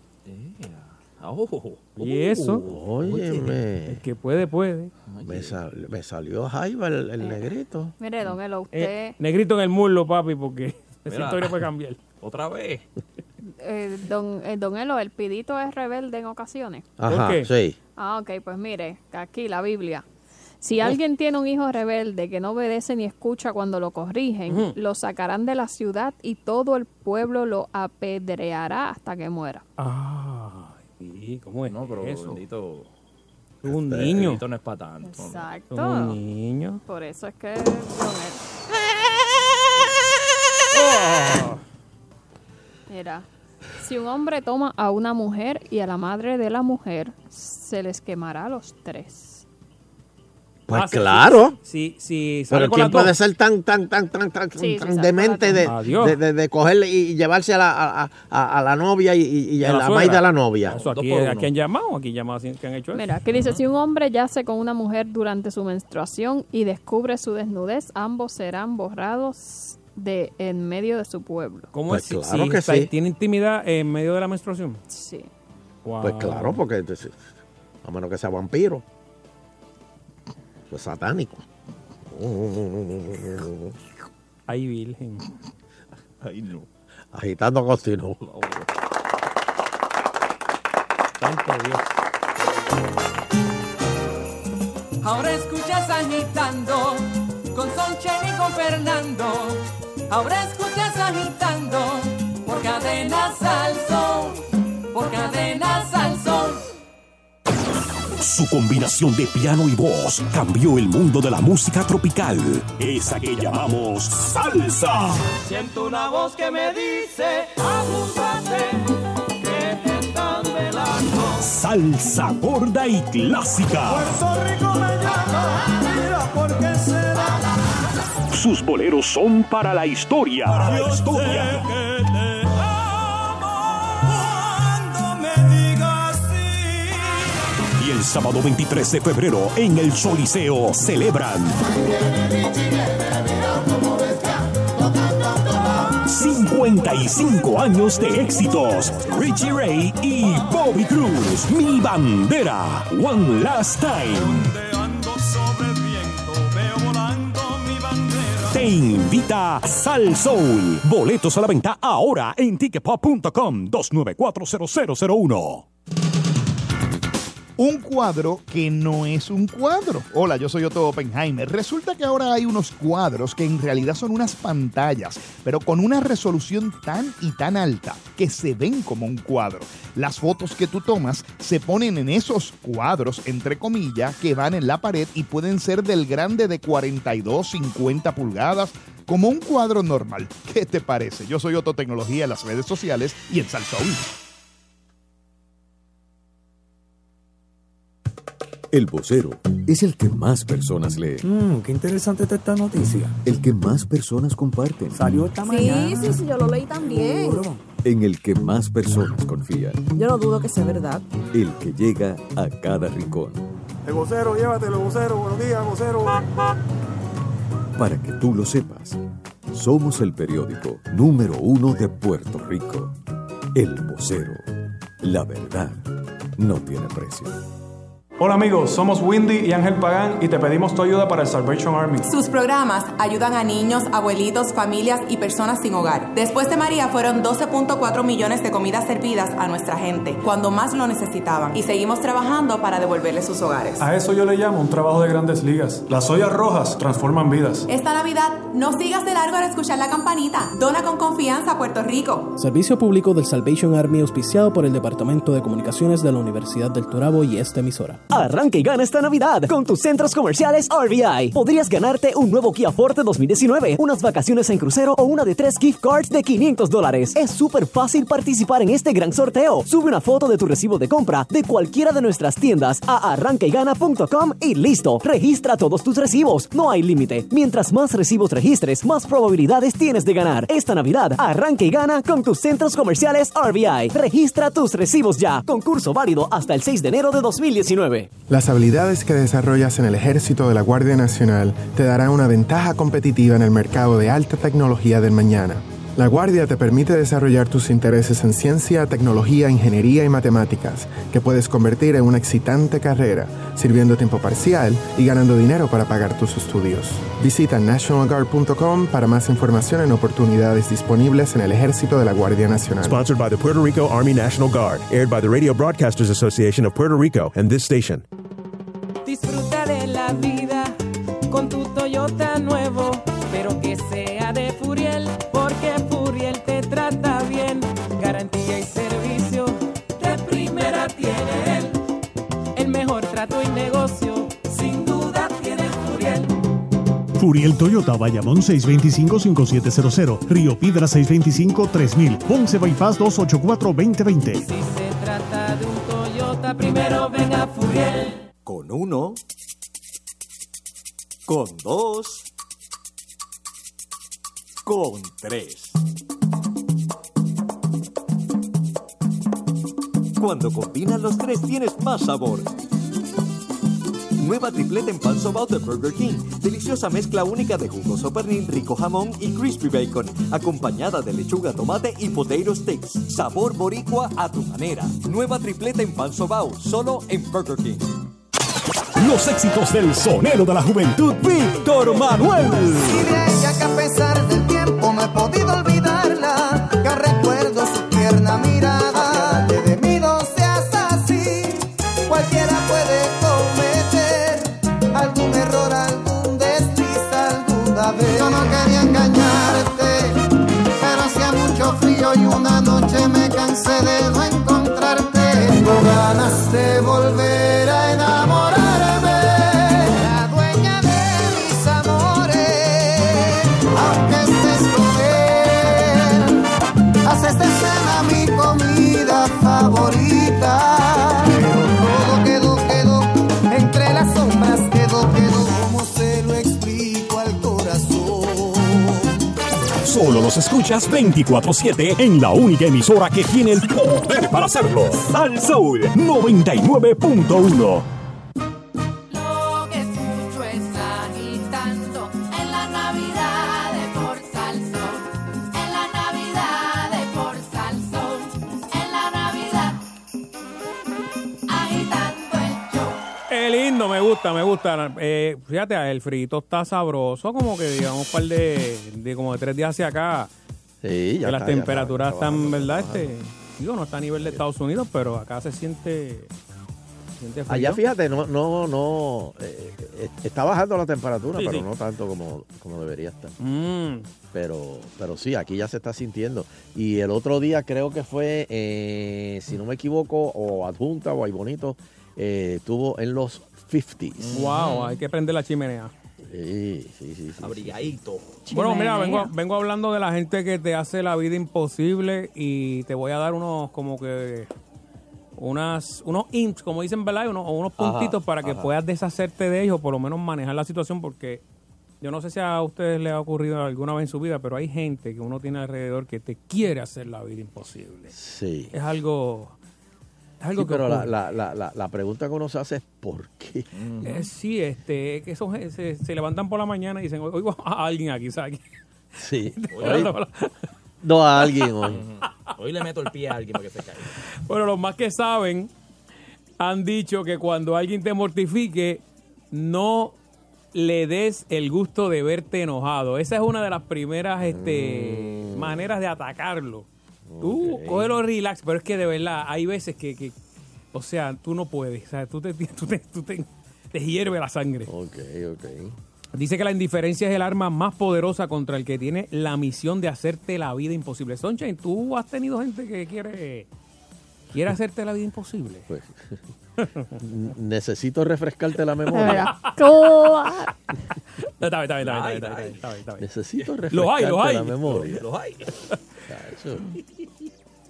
¿Y eso? Óyeme. El que puede, puede. Me, sal- me salió Jaiba el, el negrito. Mire, don Elo, usted, Eh, negrito en el muslo, papi, porque esa historia puede cambiar. Otra vez. eh, don, eh, don Elo, el pidito es rebelde en ocasiones. Ajá, qué? sí. Ah, ok, pues mire, aquí la Biblia. Si alguien tiene un hijo rebelde que no obedece ni escucha cuando lo corrigen, lo sacarán de la ciudad y todo el pueblo lo apedreará hasta que muera. Ah, sí, ¿cómo es No, pero eso? bendito. Un este, niño. bendito no es para tanto. ¿no? Exacto. Un niño. Por eso es que Oh. Mira, si un hombre toma a una mujer y a la madre de la mujer, se les quemará a los tres. Pues Ah, sí, claro. Sí, sí, sale Pero ¿quién puede ser tan, tan, tan, tan, tan, Sí, sí, tan demente de, de, de, de cogerle y, llevarse a la, a, a- a la novia y, y, y ¿Y a la maíz de la novia? Eso aquí, aquí han llamado, aquí han llamado han hecho eso. Mira, que dice, si un hombre yace con una mujer durante su menstruación y descubre su desnudez, ambos serán borrados de en medio de su pueblo. ¿Cómo Pues es? Claro si que está- sí. ¿Tiene intimidad en medio de la menstruación? Sí. Wow. Pues claro, porque entonces, a menos que sea vampiro. Pues satánico. Ay, virgen. Ay, no. Agitando continuo. Santo Dios. Ahora escuchas agitando con Sonchen y con Fernando. Ahora escuchas agitando por cadenas al sol. por cadena Salsón. Su combinación de piano y voz cambió el mundo de la música tropical. Esa que llamamos salsa. Siento una voz que me dice, abúsate, que te están velando. Salsa gorda y clásica. Puerto Rico me llama, mira por qué será. Sus boleros son para la historia. Para la historia. Sábado 23 de febrero en el Choliseo celebran 55 años de éxitos. Richie Ray y Bobby Cruz. Mi bandera. One last time. Te invita Sal Soul. Boletos a la venta ahora en ticketpop.com 2940001. Un cuadro que no es un cuadro. Hola, yo soy Otto Oppenheimer. Resulta que ahora hay unos cuadros que en realidad son unas pantallas, pero con una resolución tan y tan alta que se ven como un cuadro. Las fotos que tú tomas se ponen en esos cuadros, entre comillas, que van en la pared y pueden ser del grande de 42, 50 pulgadas, como un cuadro normal. ¿Qué te parece? Yo soy Otto Tecnología en las redes sociales y en Salsaúl. El vocero es el que más personas lee. Mmm, qué interesante está esta noticia. El que más personas comparten. Salió esta Sí, mañana. sí, sí, yo lo leí también. En el que más personas confían. Yo no dudo que sea verdad. El que llega a cada rincón. El vocero, llévatelo, vocero. Buenos días, vocero. Para que tú lo sepas, somos el periódico número uno de Puerto Rico. El vocero. La verdad no tiene precio. Hola amigos, somos Windy y Ángel Pagán y te pedimos tu ayuda para el Salvation Army. Sus programas ayudan a niños, abuelitos, familias y personas sin hogar. Después de María fueron 12.4 millones de comidas servidas a nuestra gente cuando más lo necesitaban y seguimos trabajando para devolverles sus hogares. A eso yo le llamo un trabajo de grandes ligas. Las ollas rojas transforman vidas. Esta Navidad no sigas de largo al escuchar la campanita. Dona con confianza a Puerto Rico. Servicio público del Salvation Army auspiciado por el Departamento de Comunicaciones de la Universidad del Turabo y esta emisora. Arranca y gana esta Navidad con tus centros comerciales RBI. Podrías ganarte un nuevo Kia Forte 2019, unas vacaciones en crucero o una de tres gift cards de 500 dólares. Es súper fácil participar en este gran sorteo. Sube una foto de tu recibo de compra de cualquiera de nuestras tiendas a arrancaygana.com y listo. Registra todos tus recibos. No hay límite. Mientras más recibos registres, más probabilidades tienes de ganar. Esta Navidad, arranca y gana con tus centros comerciales RBI. Registra tus recibos ya. Concurso válido hasta el 6 de enero de 2019. Las habilidades que desarrollas en el ejército de la Guardia Nacional te darán una ventaja competitiva en el mercado de alta tecnología del mañana. La Guardia te permite desarrollar tus intereses en ciencia, tecnología, ingeniería y matemáticas, que puedes convertir en una excitante carrera, sirviendo tiempo parcial y ganando dinero para pagar tus estudios. Visita nationalguard.com para más información en oportunidades disponibles en el ejército de la Guardia Nacional. Sponsored by the Puerto Rico Army National Guard, aired by the Radio Broadcasters Association of Puerto Rico and this station. Furiel Toyota, Bayamón 625-5700, Río Piedra 625-3000, Ponce Bypass 284-2020. Si se trata de un Toyota, primero venga Furiel. Con uno. Con dos. Con tres. Cuando combinas los tres tienes más sabor. Nueva tripleta en pan sobao de Burger King. Deliciosa mezcla única de jugoso pernil, rico jamón y crispy bacon. Acompañada de lechuga, tomate y potato sticks. Sabor boricua a tu manera. Nueva tripleta en pan sobao. Solo en Burger King. Los éxitos del sonero de la juventud, Víctor Manuel. Y de ella que a pesar del tiempo no he podido olvidarla, que recuerdo su tierna mirada. me deja encontrarte. Tengo ganas de volver. Solo los escuchas 24-7 en la única emisora que tiene el poder para hacerlo. Sal Soul 99.1. gusta, me gusta. Eh, fíjate, el frito está sabroso, como que digamos un par de, de como de tres días hacia acá. Sí, ya que las ya temperaturas está, están, bajando, ¿verdad? bajando. Este, digo, no está a nivel de Estados Unidos, pero acá se siente. Allá fíjate, no, no, no, eh, eh, está bajando la temperatura, Sí, pero sí. no tanto como, como debería estar. Mm. Pero, pero sí, aquí ya se está sintiendo. Y el otro día creo que fue, eh, si no me equivoco, o adjunta o hay bonito, eh, estuvo en los 50s. Wow, hay que prender la chimenea. Sí, sí, sí. sí. Abrigadito. Bueno, mira, vengo, vengo hablando de la gente que te hace la vida imposible y te voy a dar unos como que unas unos imps, como dicen, ¿verdad? Unos, o unos Ajá, puntitos para que ajá. puedas deshacerte de ellos, por lo menos manejar la situación, porque yo no sé si a ustedes les ha ocurrido alguna vez en su vida, pero hay gente que uno tiene alrededor que te quiere hacer la vida imposible. Sí. Es algo... Es algo Sí, que pero la, la, la, la, la pregunta que uno se hace es ¿por qué? Eh, sí, este, que esos se, se levantan por la mañana y dicen, oigo a alguien aquí, ¿sabes? Sí. Hoy- no a alguien hoy. Hoy le meto el pie a alguien para que se caiga. Bueno, los más que saben han dicho que cuando alguien te mortifique, no le des el gusto de verte enojado. Esa es una de las primeras este, maneras de atacarlo. Tú cógelo relax, pero es que de verdad hay veces que, que, o sea, tú no puedes. O sea, tú te, tú te, tú te- te hierve la sangre. Ok, ok. Dice que la indiferencia es el arma más poderosa contra el que tiene la misión de hacerte la vida imposible. Sunshine, ¿tú has tenido gente que quiere, quiere hacerte la vida imposible? Pues, necesito refrescarte la memoria. Está bien, está bien, está bien, está bien, está bien, está bien, está bien. Necesito Los hay, los hay. la memoria. Los hay.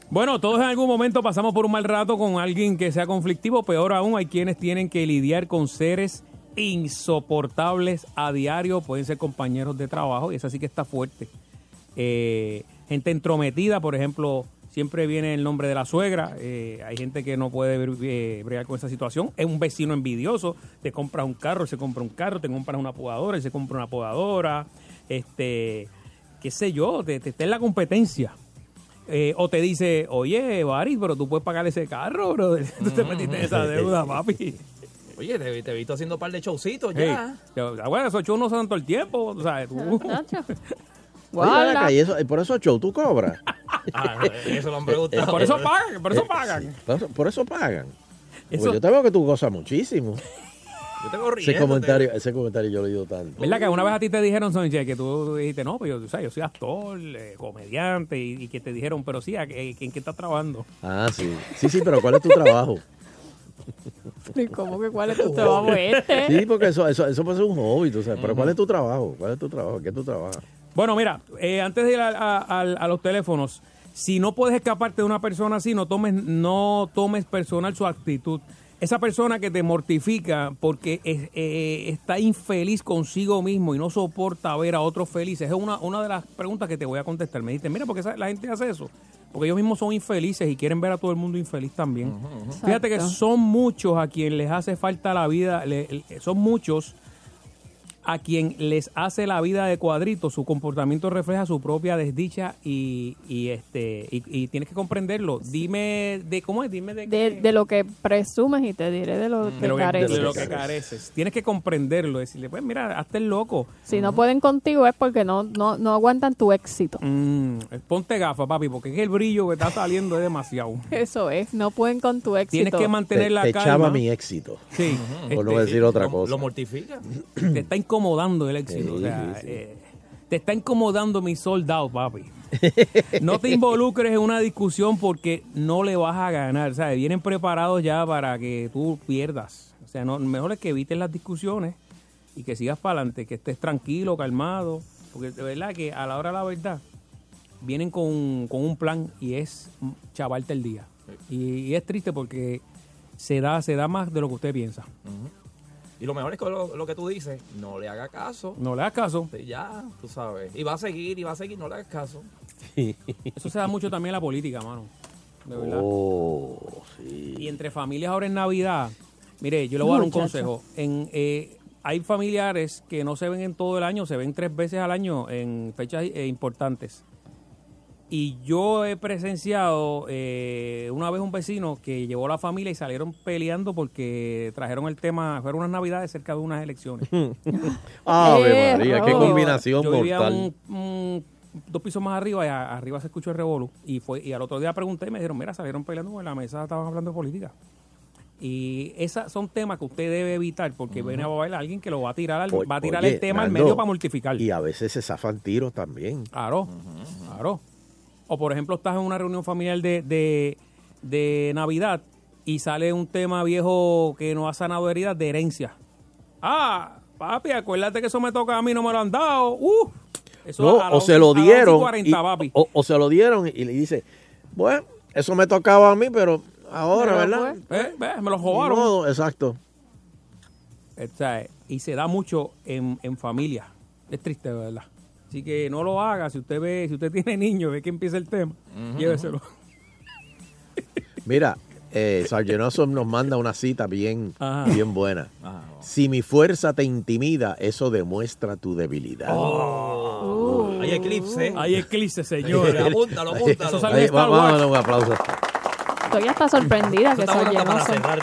Bueno, todos en algún momento pasamos por un mal rato con alguien que sea conflictivo. Peor aún, hay quienes tienen que lidiar con seres insoportables a diario. Pueden ser compañeros de trabajo y eso sí que está fuerte. Eh, gente entrometida, por ejemplo, siempre viene el nombre de la suegra. Eh, hay gente que no puede eh, bregar con esa situación. Es un vecino envidioso. Te compras un carro, él se compra un carro. Te compras una podadora, él se compra una podadora. Este, qué sé yo, te, te está en la competencia. Eh, o te dice, oye, Baris, pero tú puedes pagar ese carro, bro. Tú te metiste en esa deuda, papi. Oye, te, te he visto haciendo un par de showcitos Hey, ya. yo- bueno, esos shows no son todo el tiempo, o sea, tú... Oye, ven acá, y eso, y por eso show tú cobras. Ah, eso lo han preguntado. Por eso pagan, por eso pagan. Por eso, por eso pagan. Eso- yo te veo que tú gozas muchísimo. Yo tengo Ese riendo. comentario, ese comentario yo lo he oído tanto. ¿Verdad que una vez a ti te dijeron, Sonche, que tú dijiste, no, pues yo, o sea, yo soy actor, eh, comediante, y, y que te dijeron, pero sí, ¿a qué- ¿en qué estás trabajando? Ah, sí. Sí, sí, pero ¿cuál es tu trabajo? ¿Y ¿Cómo que cuál es tu trabajo este? Sí, porque eso, eso, eso puede ser un hobby, tú sabes. Pero ¿cuál es tu trabajo? ¿Cuál es tu trabajo? ¿Qué tú trabajas? Bueno, mira, eh, antes de ir a, a- a- a los teléfonos, si no puedes escaparte de una persona así, no tomes, no tomes personal su actitud. Esa persona que te mortifica porque es- eh, está infeliz consigo mismo y no soporta ver a otros felices, es una, una de las preguntas que te voy a contestar. Me dijiste, mira, ¿por qué esa- la gente hace eso? Porque ellos mismos son infelices y quieren ver a todo el mundo infeliz también. Fíjate que son muchos a quien les hace falta la vida, le- le- son muchos a quien les hace la vida de cuadrito, su comportamiento refleja su propia desdicha y, y este y, y tienes que comprenderlo. Dime de cómo es, dime de, De, de lo que presumes y te diré de lo de que lo que, careces. de lo que careces. Tienes que comprenderlo, decirle, pues mira, hazte el loco. Si no pueden contigo es porque no, no, no aguantan tu éxito. Mm, ponte gafas, papi, porque es el brillo que está saliendo es demasiado. Eso es, no pueden con tu éxito. Tienes que mantener Te, la te calma. echaba mi éxito. Sí. Por no Este, decir otra Lo, cosa. lo mortifica. te está incomodando el éxito. Sí, o sea, sí, sí. eh, te está incomodando mi soldado, papi. No te involucres en una discusión porque no le vas a ganar. ¿sabes? Vienen preparados ya para que tú pierdas. O sea, no, mejor es que evites las discusiones y que sigas para adelante, que estés tranquilo, calmado. Porque de verdad que a la hora de la verdad vienen con, con un plan y es chavarte el día. Y, y es triste porque se da, se da más de lo que usted piensa. Y lo mejor es que lo, lo que tú dices, no le haga caso. No le hagas caso. Sí, ya, tú sabes. Y va a seguir, y va a seguir, no le hagas caso. Eso se da mucho también en la política, mano. De verdad. Oh, sí. Y entre familias ahora en Navidad, mire, yo le voy a dar un consejo. En, eh, hay familiares que no se ven en todo el año, se ven tres veces al año en fechas eh, importantes. Y yo he presenciado eh, una vez un vecino que llevó a la familia y salieron peleando porque trajeron el tema, fueron unas navidades cerca de unas elecciones. Ave María, qué Yo- combinación yo vivía mortal. un- un- dos pisos más arriba y a- arriba se escuchó el revolú. Y, fue, y al otro día pregunté y me dijeron, mira, salieron peleando porque en la mesa estaban hablando de política. Y esos son temas que usted debe evitar porque viene a bailar alguien que lo va a tirar, al- O- va a tirar oye, el tema al medio para mortificar. Y a veces se zafan tiros también. Claro, claro. O por ejemplo, estás en una reunión familiar de, de, de Navidad y sale un tema viejo que no ha sanado heridas de herencia. Ah, papi, acuérdate que eso me toca a mí, no me lo han dado. Uh, eso No, a o se lo 11 y dieron. 40, y- papi. o, o se lo dieron y le dice, bueno, eso me tocaba a mí, pero ahora, Pero, ¿verdad? pues, eh, ve, me lo Ni robaron. modo, exacto. O sea, y se da mucho en, en familia. Es triste, de verdad. Así que no lo haga. Si usted ve, si usted tiene niños, ve que empieza el tema, lléveselo. Mira, eh, Sargent Awesome nos manda una cita bien, Ajá. bien buena. Si mi fuerza te intimida, eso demuestra tu debilidad. Oh. Hay eclipse. Hay eclipse, señores. apúntalo, apúntalo. Ahí, darle un aplauso. Estoy hasta sorprendida que. Sí. Para cerrar.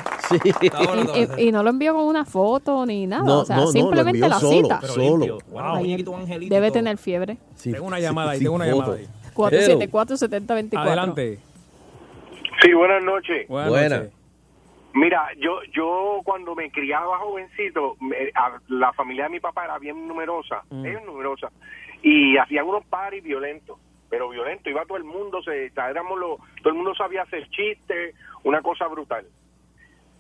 Y, y no lo envió con una foto ni nada. No, o sea, no, no, lo simplemente envió la solo, cita. Solo. Ay, debe tener fiebre. Tengo una llamada ahí, sí, tengo una foto. llamada ahí. 474-7024. Adelante. Sí, buenas noches. Buenas. Mira, yo yo cuando me criaba jovencito, me- a- la familia de mi papá era bien numerosa, Mm. bien numerosa, y hacían unos paris violentos, pero violentos, iba todo el mundo, se, o sea, éramos los- todo el mundo sabía hacer chistes, una cosa brutal.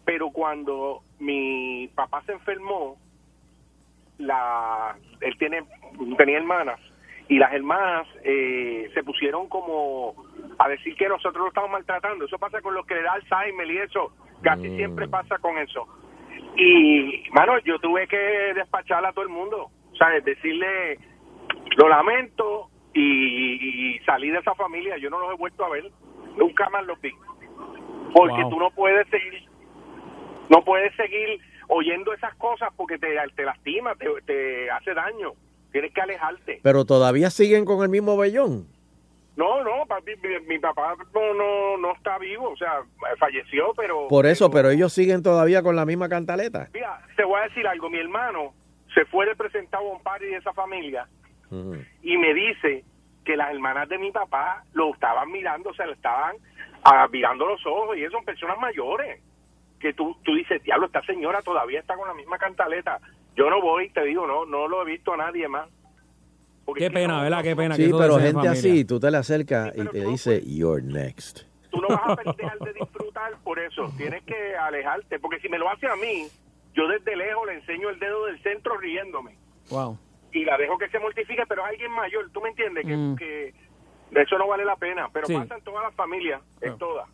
Pero cuando mi papá se enfermó, la él tiene tenía hermanas y las hermanas eh, se pusieron como a decir que nosotros lo estamos maltratando. Eso pasa con los que le da Alzheimer y eso, casi siempre pasa con eso. Y, mano, yo tuve que despachar a todo el mundo, ¿sabes? Decirle, lo lamento y, y salí de esa familia. Yo no los he vuelto a ver, nunca más los vi. Porque Wow. tú no puedes seguir, no puedes seguir oyendo esas cosas porque te, te lastima, te, te hace daño. Tienes que alejarte. Pero todavía siguen con el mismo vellón. No, no, papi, mi, mi papá no, no, no está vivo, o sea, falleció, pero... Por eso, pero ellos siguen todavía con la misma cantaleta. Mira, te voy a decir algo, mi hermano se fue de presentado a un party de esa familia y me dice que las hermanas de mi papá lo estaban mirando, o sea, le estaban ah, mirando los ojos y ellos son personas mayores. Que tú, tú dices, diablo, esta señora todavía está con la misma cantaleta. Yo no voy, te digo, no no lo he visto a nadie más. Qué pena, ¿verdad? Qué pena. que Sí, eso pero gente así, tú te le acercas y te dice, you're next. Tú no vas a dejar de disfrutar por eso. Tienes que alejarte, porque si me lo hace a mí, yo desde lejos le enseño el dedo del centro riéndome. Wow. Y la dejo que se mortifique, pero es alguien mayor, ¿tú me entiendes? Que, Mm. que eso no vale la pena, pero Sí. pasa en todas las familias, en todas.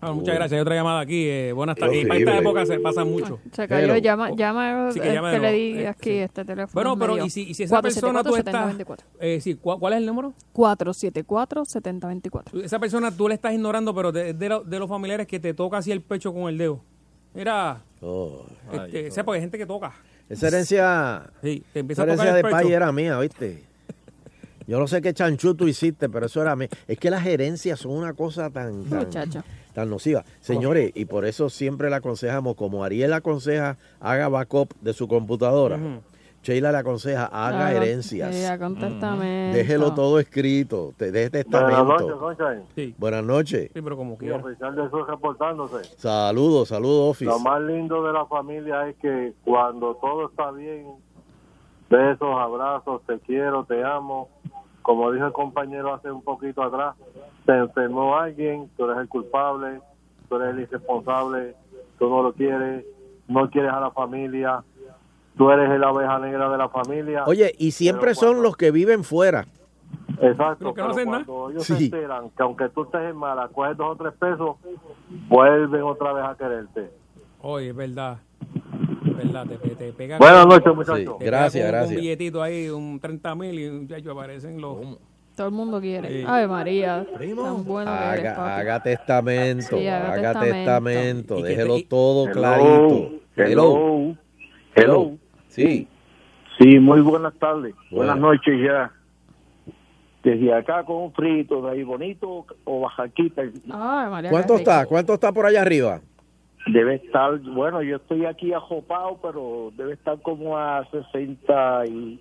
Ah, muchas gracias. Hay otra llamada aquí. eh, buenas tardes. Sí, Y para esta época se pasa mucho. Se cayó, Pero- llama, llama Sí, que de le di Eh, aquí sí. este teléfono. Bueno, pero y si, y si esa persona tú estás... 474-7024. Eh, sí, ¿cuál, es el número? 474-7024. Esa persona tú le estás ignorando, pero de, de, lo- de los familiares que te toca así el pecho con el dedo. Mira, Oh. este, porque hay gente que toca. Esa herencia, Sí, te empieza esa a tocar herencia el de pecho. país era mía, ¿viste? Yo no sé qué chanchú tú hiciste, pero eso era mío. Es que las herencias son una cosa tan, tan, Muchacho. tan nociva. Señores, y por eso siempre le aconsejamos, como Ariel aconseja, haga backup de su computadora. Sheila le aconseja, haga Haga- herencias. sí, testamento. Déjelo todo escrito, te deje Buenas testamento. noches, Sunshine. Sí. Buenas noches. Sí, pero como quiera. oficial de Sur reportándose. Saludos, saludos, Office. Lo más lindo de la familia es que cuando todo está bien, besos, abrazos, te quiero, te amo. Como dijo el compañero hace un poquito atrás, se enfermó alguien, tú eres el culpable, tú eres el irresponsable, tú no lo quieres, no quieres a la familia, tú eres la abeja negra de la familia. Oye, y siempre son los que viven fuera. Exacto, Pero no pero cuando ellos Sí. se enteran que aunque tú estés en mala, coges dos o tres pesos, vuelven otra vez a quererte. Oye, es verdad. verdad, te, te pega Buenas noches, muchachos. Sí, gracias, gracias. Un billetito ahí, un 30 mil y muchachos aparecen los... Todo el mundo quiere. Sí. Ave María. Tan bueno que eres, Haga, papi. haga testamento, Sí, haga haga testamento. déjelo te- todo Hello, clarito. hello, hello. Sí. Sí, muy buenas tardes. Buenas Buenas. noches ya. Desde acá con un frito de ahí bonito o bajaquita. Ay, María. ¿Cuánto está? ¿Cuánto está por allá arriba? Debe estar, bueno, yo estoy aquí ajopado, pero debe estar como a 60 y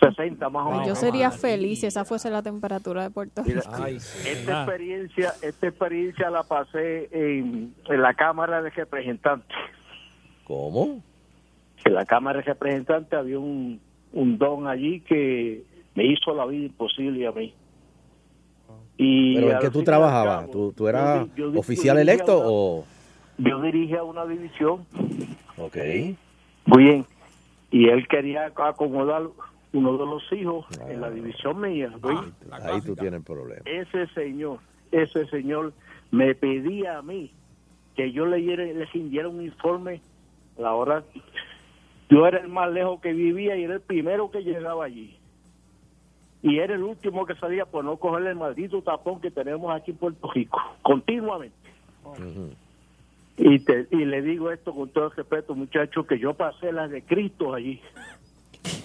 60 más o menos. Yo sería feliz si esa fuese la temperatura de Puerto Rico. esta experiencia, esta experiencia la pasé en, en la Cámara de Representantes. ¿Cómo? En la Cámara de Representantes había un, un don allí que me hizo la vida imposible a mí. Y ¿Pero en qué tú trabajabas? cabo, ¿Tú, tú eras yo yo oficial yo electo una- o...? Yo dirigía una división Ok. Muy bien. Y él quería acomodar uno de los hijos en la división mía. ¿oí? Ahí tú tienes problema. Ese señor, ese señor me pedía a mí que yo leyera, le rindiera un informe a la hora. Yo era el más lejos que vivía y era el primero que llegaba allí. Y era el último que salía por no coger el maldito tapón que tenemos aquí en Puerto Rico, continuamente. Y, te, y le digo esto con todo el respeto, muchachos, que yo pasé las de Cristo allí.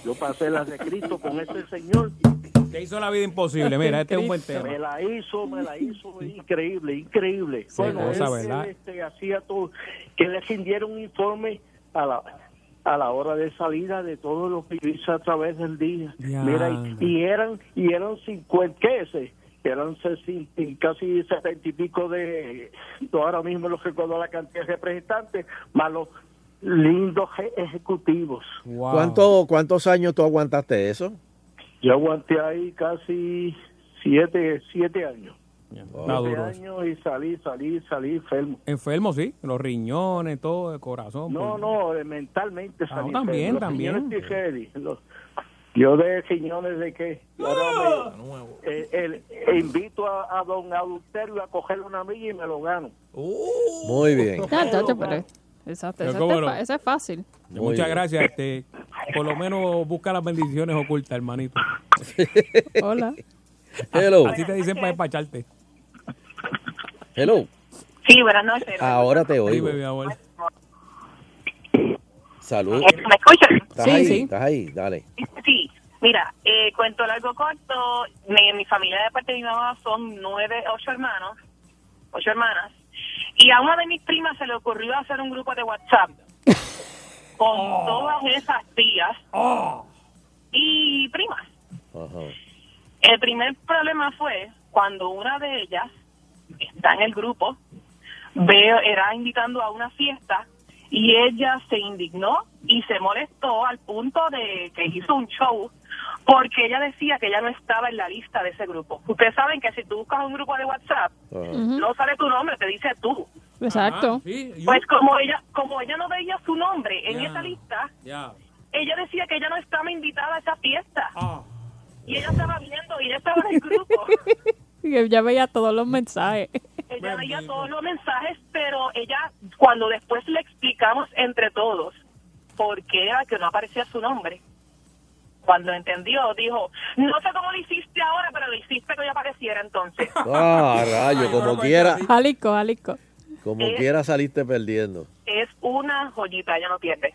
Yo pasé las de Cristo con ese señor. Te hizo la vida imposible. Mira, este es un buen tema. Me la hizo, me la hizo increíble, increíble. Sí, bueno, cosa, él, este, hacía todo, que le rindieron un informe a la a la hora de salida de todos los que yo hice a través del día. Ya, Mira, y, y eran y eran 50, ¿qué ese? Eran 60 y casi 70 y pico de, ahora mismo los recuerdo la cantidad de representantes, más los lindos je- ejecutivos. ¿Cuánto, ¿Cuántos años tú aguantaste eso? Yo aguanté ahí casi siete, siete años. Duro eso. años y salí, salí, salí enfermo. Enfermo, sí. Los riñones, todo, el corazón. No, pues. no, mentalmente Ah, salí también, enfermo. Los también. ready. Los- yo de riñones de qué. Y ahora me- eh, el- eh, invito a, a don Adulterio a cogerle una milla y me lo gano. Muy bien. Exacto, cómo es no. fácil. Muchas bien. gracias. Este, por lo menos busca las bendiciones ocultas, hermanito. Hola. Hello. Así te dicen para despacharte. Hello. Sí, buenas noches. Ahora te oigo. Salud. ¿Me escuchan? ¿Estás ahí? ¿Estás ahí? Dale. Sí, mira, eh, cuento largo corto, mi, mi familia de parte de mi mamá son nueve, ocho hermanos, ocho hermanas, y a una de mis primas se le ocurrió hacer un grupo de WhatsApp con todas esas tías y primas. El primer problema fue cuando una de ellas está en el grupo, veo, era invitando a una fiesta y ella se indignó y se molestó al punto de que hizo un show porque ella decía que ella no estaba en la lista de ese grupo. Ustedes saben que si tú buscas un grupo de WhatsApp, no sale tu nombre, te dice tú. Exacto. Pues como ella como ella no veía su nombre en esa lista, ella decía que ella no estaba invitada a esa fiesta. Y ella estaba viendo y ella estaba en el grupo. Y ya veía todos los mensajes. Ella veía todos los mensajes, pero ella, cuando después le explicamos entre todos por qué era que no aparecía su nombre, cuando entendió, dijo, no sé cómo lo hiciste ahora, pero lo hiciste que yo apareciera entonces. Ah, rayo, como quiera, Jalisco, Jalisco. como quiera saliste perdiendo. Es una joyita, ella no pierde.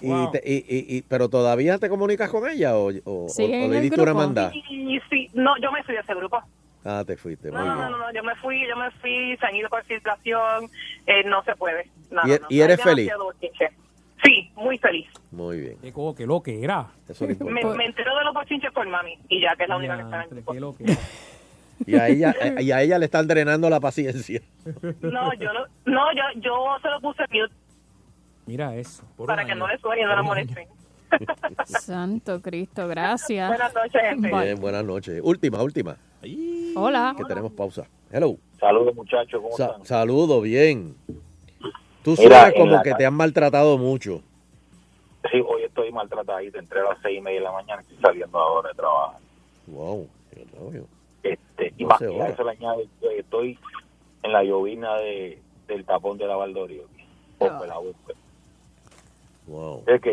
Y te- y, y, y- pero todavía te comunicas con ella o, o, o- Sigue o en le diste una mandada. Y sí, no, yo me fui de ese grupo. Ah, te fuiste, muy No, no, bien. no, no, yo me fui, yo me fui, se han ido por filtración, eh, no se puede. No, ¿Y- no, no. y eres feliz? Sí, muy feliz. Muy bien. ¿Qué, co- qué lo que era? Eso Me, me entero de los bochinches por mami, y ya que es la única que está en el. ¿Qué lo que Y a ella, y a ella le están drenando la paciencia. No, yo no, no, yo, yo se lo puse mute Mira eso. para que no le suene y no la molesten. Santo Cristo, gracias. Buenas noches, gente. Bien, buenas noches. Última, última. Hola. Que tenemos pausa. Hello. Saludos, muchachos. ¿Cómo Sa- están? saludo, bien. Tú suenas en como que te han maltratado mucho. Sí, hoy estoy maltratadito. Entré a las seis y media de la mañana y estoy saliendo ahora de trabajar. Wow. qué rollo. Este, y 12 más, horas. eso le añade que estoy en la llovina de, del tapón de la Valdorio. Ah. Ope, la Ope. Ok.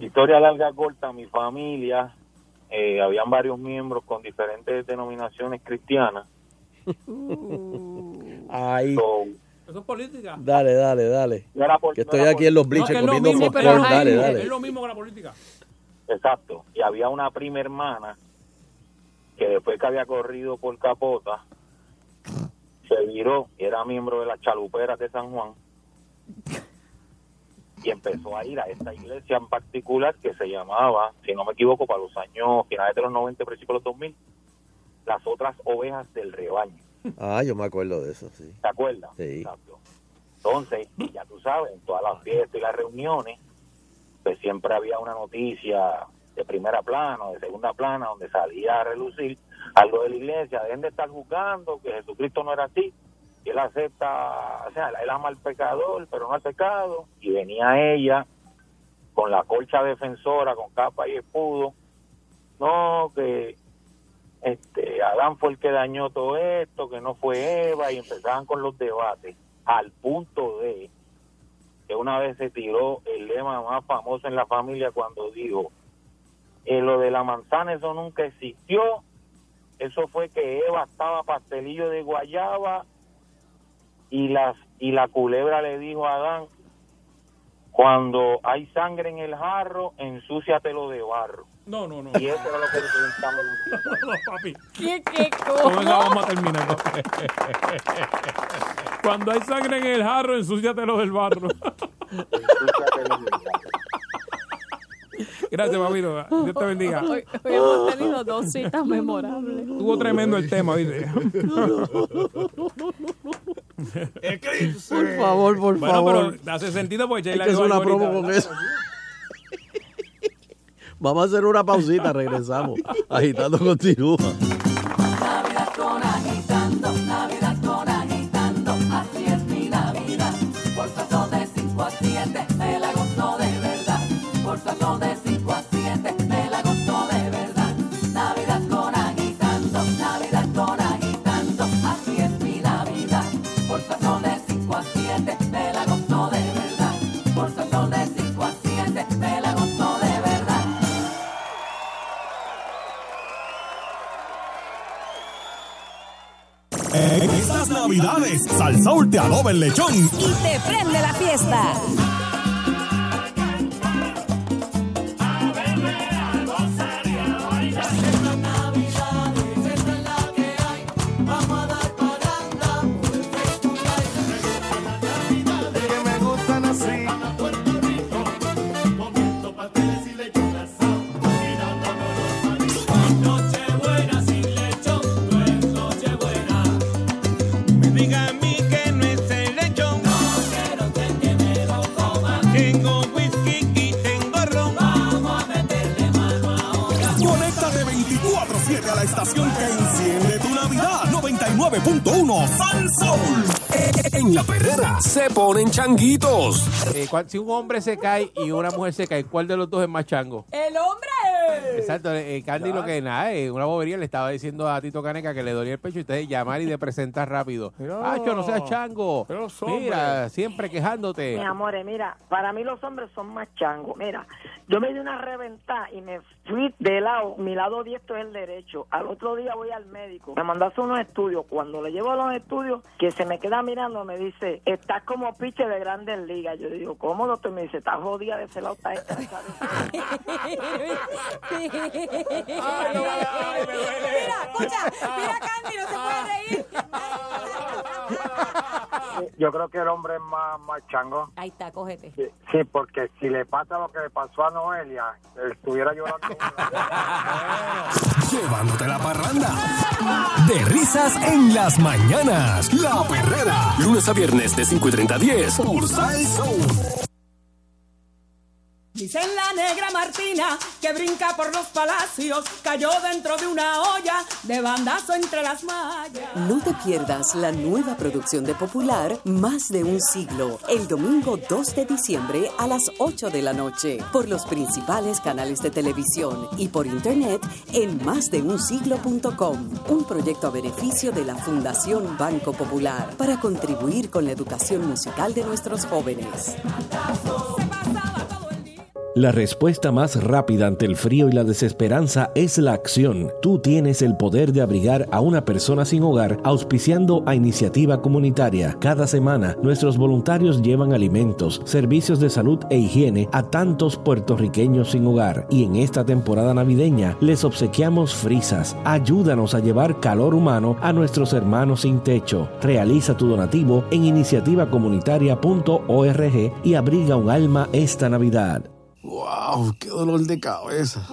Historia larga, corta, mi familia, eh, habían varios miembros con diferentes denominaciones cristianas. Ay. Eso es política. Dale, dale, dale. No era por- Que no estoy era aquí en los bleachers No, comiendo mismo, popcorn. pero Dale, es dale. lo mismo que la política. Exacto. Y había una prima hermana que después que había corrido por Capota, se viró y era miembro de las chaluperas de San Juan y empezó a ir a esta iglesia en particular que se llamaba, si no me equivoco, para los años finales de los 90, principios de los 2000, las otras ovejas del rebaño. Ah, yo me acuerdo de eso, sí. ¿Te acuerdas? Sí. Entonces, ya tú sabes, en todas las fiestas y las reuniones, pues siempre había una noticia de primera plana o de segunda plana donde salía a relucir algo de la iglesia, dejen de estar juzgando que Jesucristo no era así, él acepta, o sea, él ama al pecador, pero no al pecado, y venía ella con la colcha defensora, con capa y escudo, no, que este Adán fue el que dañó todo esto, que no fue Eva, y empezaban con los debates, al punto de que una vez se tiró el lema más famoso en la familia cuando dijo, eh, lo de la manzana eso nunca existió, eso fue que Eva estaba pastelillo de guayaba y las y la culebra le dijo a Adán, cuando hay sangre en el jarro, ensúciatelo de barro. No, no, no. Y eso era lo que presentamos. No, papi. ¿Qué, qué Con esa vamos a terminar. Cuando hay sangre en el jarro, ensúciatelo del barro. Gracias, papito. Dios te bendiga. Hoy, hoy hemos tenido dos citas memorables. Estuvo tremendo el tema, ¿viste? Por favor, por bueno, favor. pero hace sentido porque Sheila que hacer dijo una promo con eso. Vamos a hacer una pausita, regresamos. Agitando continúa. Navidades, Salsaul te adoba el lechón Y te prende la fiesta. Se ponen changuitos. Eh, si un hombre se cae y una mujer se cae, ¿cuál de los dos es más chango? Exacto, eh, Candy lo que nada, eh, una bobería le estaba diciendo a Tito Caneca que le dolía el pecho y ustedes llamar y de presentar rápido. Acho, no seas chango. Mira, siempre quejándote. Mis amores, mira, para mí los hombres son más changos. Mira, yo me di una reventada y me fui de lado, mi lado diestro es el derecho. Al otro día voy al médico, me mandó a hacer unos estudios. Cuando le llevo a los estudios, que se me queda mirando, me dice, estás como piche de grandes ligas. Yo digo, ¿cómo doctor? Me dice, estás jodida de ese lado, estás estresada. Mira, escucha, mira Candy, no se puede reír. Yo creo que el hombre es más, más chango. Ahí está, cógete. Sí, porque si le pasa lo que le pasó a Noelia, estuviera llorando. Llevándote la parranda. De risas en las mañanas. La perrera. Lunes a viernes de 5 y 30 a 10 por Sal Soul. Dicen la negra Martina que brinca por los palacios, cayó dentro de una olla de bandazo entre las mallas. No te pierdas la nueva producción de Popular Más de un siglo, el domingo 2 de diciembre a las 8 de la noche, por los principales canales de televisión y por internet en másdeunsiglo.com, un proyecto a beneficio de la Fundación Banco Popular para contribuir con la educación musical de nuestros jóvenes. La respuesta más rápida ante el frío y la desesperanza es la acción. Tú tienes el poder de abrigar a una persona sin hogar auspiciando a iniciativa comunitaria. Cada semana, nuestros voluntarios llevan alimentos, servicios de salud e higiene a tantos puertorriqueños sin hogar. Y en esta temporada navideña les obsequiamos frisas. Ayúdanos a llevar calor humano a nuestros hermanos sin techo. Realiza tu donativo en iniciativacomunitaria.org y abriga un alma esta Navidad. ¡Wow! ¡Qué dolor de cabeza!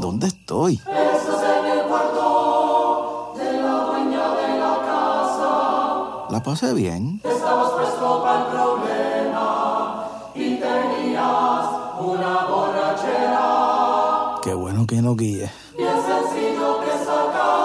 ¿Dónde estoy? Estás en el cuarto de la dueña de la casa. La pasé bien. Estabas presto para el problema y tenías una borrachera. Qué bueno que no guíe. Bien sencillo que sacaron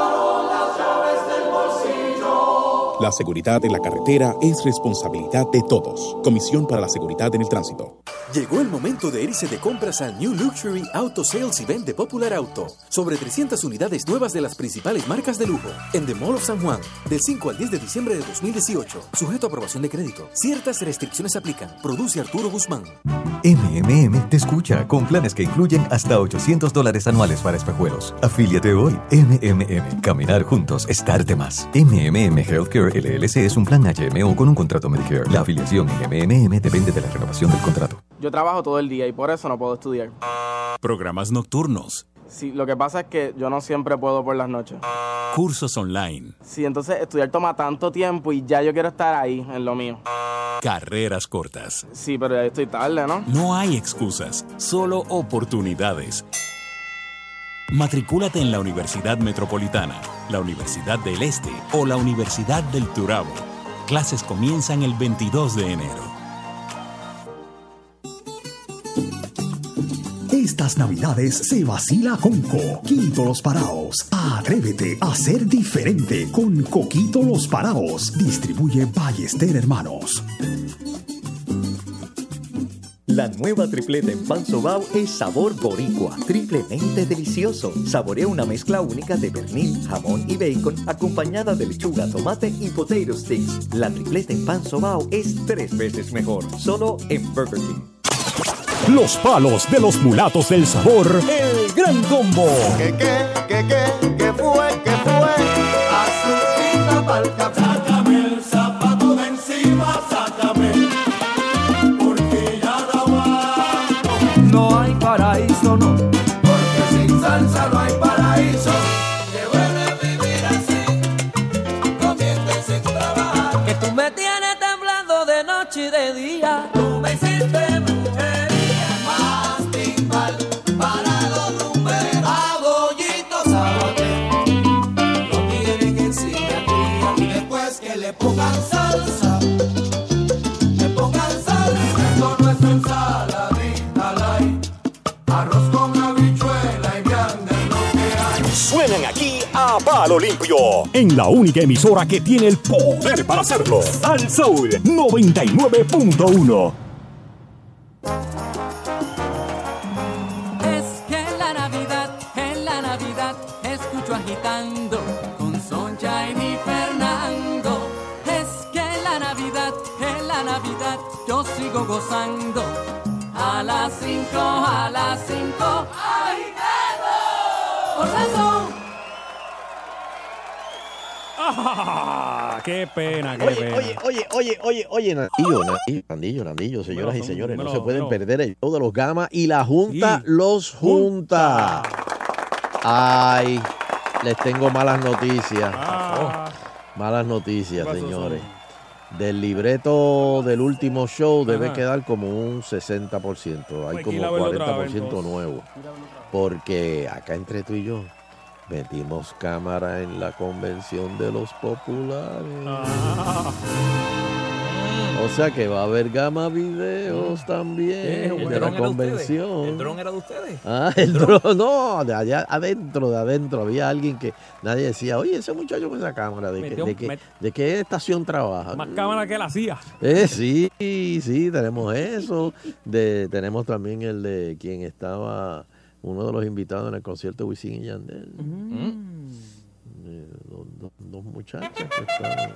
La seguridad en la carretera es responsabilidad de todos. Comisión para la Seguridad en el Tránsito. Llegó el momento de irse de compras al New Luxury Auto Sales Event de Popular Auto. Sobre 300 unidades nuevas de las principales marcas de lujo en The Mall of San Juan, del 5 al 10 de diciembre de 2018. Sujeto a aprobación de crédito. Ciertas restricciones aplican. Produce Arturo Guzmán. MMM te escucha con planes que incluyen hasta 800 dólares anuales para espejuelos. Afíliate hoy. MMM. Caminar juntos es darte más. MMM Healthcare LLC es un plan HMO con un contrato Medicare. La afiliación en MMM depende de la renovación del contrato. Yo trabajo todo el día y por eso no puedo estudiar. Programas nocturnos, Sí, lo que pasa es que yo no siempre puedo por las noches. cursos online, Sí, entonces estudiar toma tanto tiempo y ya yo quiero estar ahí en lo mío. carreras cortas. Sí, pero ya estoy tarde, ¿no? No hay excusas, solo oportunidades. Matricúlate en la Universidad Metropolitana, la Universidad del Este o la Universidad del Turabo. Clases comienzan el 22 de enero. Estas navidades se vacila con Coquito Los Paraos. Atrévete a ser diferente con Coquito Los Paraos. Distribuye Ballester Hermanos. La nueva tripleta en pan sobao es sabor boricua, triplemente delicioso. Saborea una mezcla única de pernil, jamón y bacon acompañada de lechuga, tomate y potato sticks. La tripleta en pan sobao es tres veces mejor, solo en Burger King. Los palos de los mulatos del sabor. El gran combo. ¿Qué, qué, qué, qué, qué fue, qué fue? Azulita pa'l café. Sácame el zapato de encima, sácame. Porque ya no aguanto. No hay paraíso, no. Porque sin salsa no hay paraíso. Que bueno vivir así, comiendo y sin trabajar. Que tú me tienes a palo. En la única emisora que tiene el poder para hacerlo. Al Soul 99.1. Es que en la Navidad, en la Navidad, escucho agitando con Sunshine y Fernando. Es que en la Navidad, en la Navidad, yo sigo gozando. A las cinco, a las cinco. ¡Ay, Por Ah, qué pena, qué Oye, pena. oye, oye, oye, oye, oye, Nandillo, Nandillo, Nandillo, Nandillo, señoras y señores, no se pueden perder el show de los Gama y la Junta Sí. los junta. Ay, les tengo malas noticias. Ah. Malas noticias, ¿Qué pasó, señores. Del libreto del último show debe quedar como un 60%. Hay Hay que como ir a verlo otra vez, 40% entonces. nuevo. Porque acá entre tú y yo metimos cámara en la convención de los populares. Ah. O sea que va a haber gama videos también ¿El de la dron era de ustedes? convención. ¿El dron era de ustedes? Ah, el dron, no, de allá adentro, de adentro. Había alguien que nadie decía, oye, ese muchacho con esa cámara, ¿de, Metió- de, qué, met- de qué estación trabaja? Más cámara que la hacía. Eh, sí, sí, tenemos eso. De, tenemos también el de quien estaba, uno de los invitados en el concierto de Wisin y Yandel. Eh, dos, dos- dos muchachos que estaban-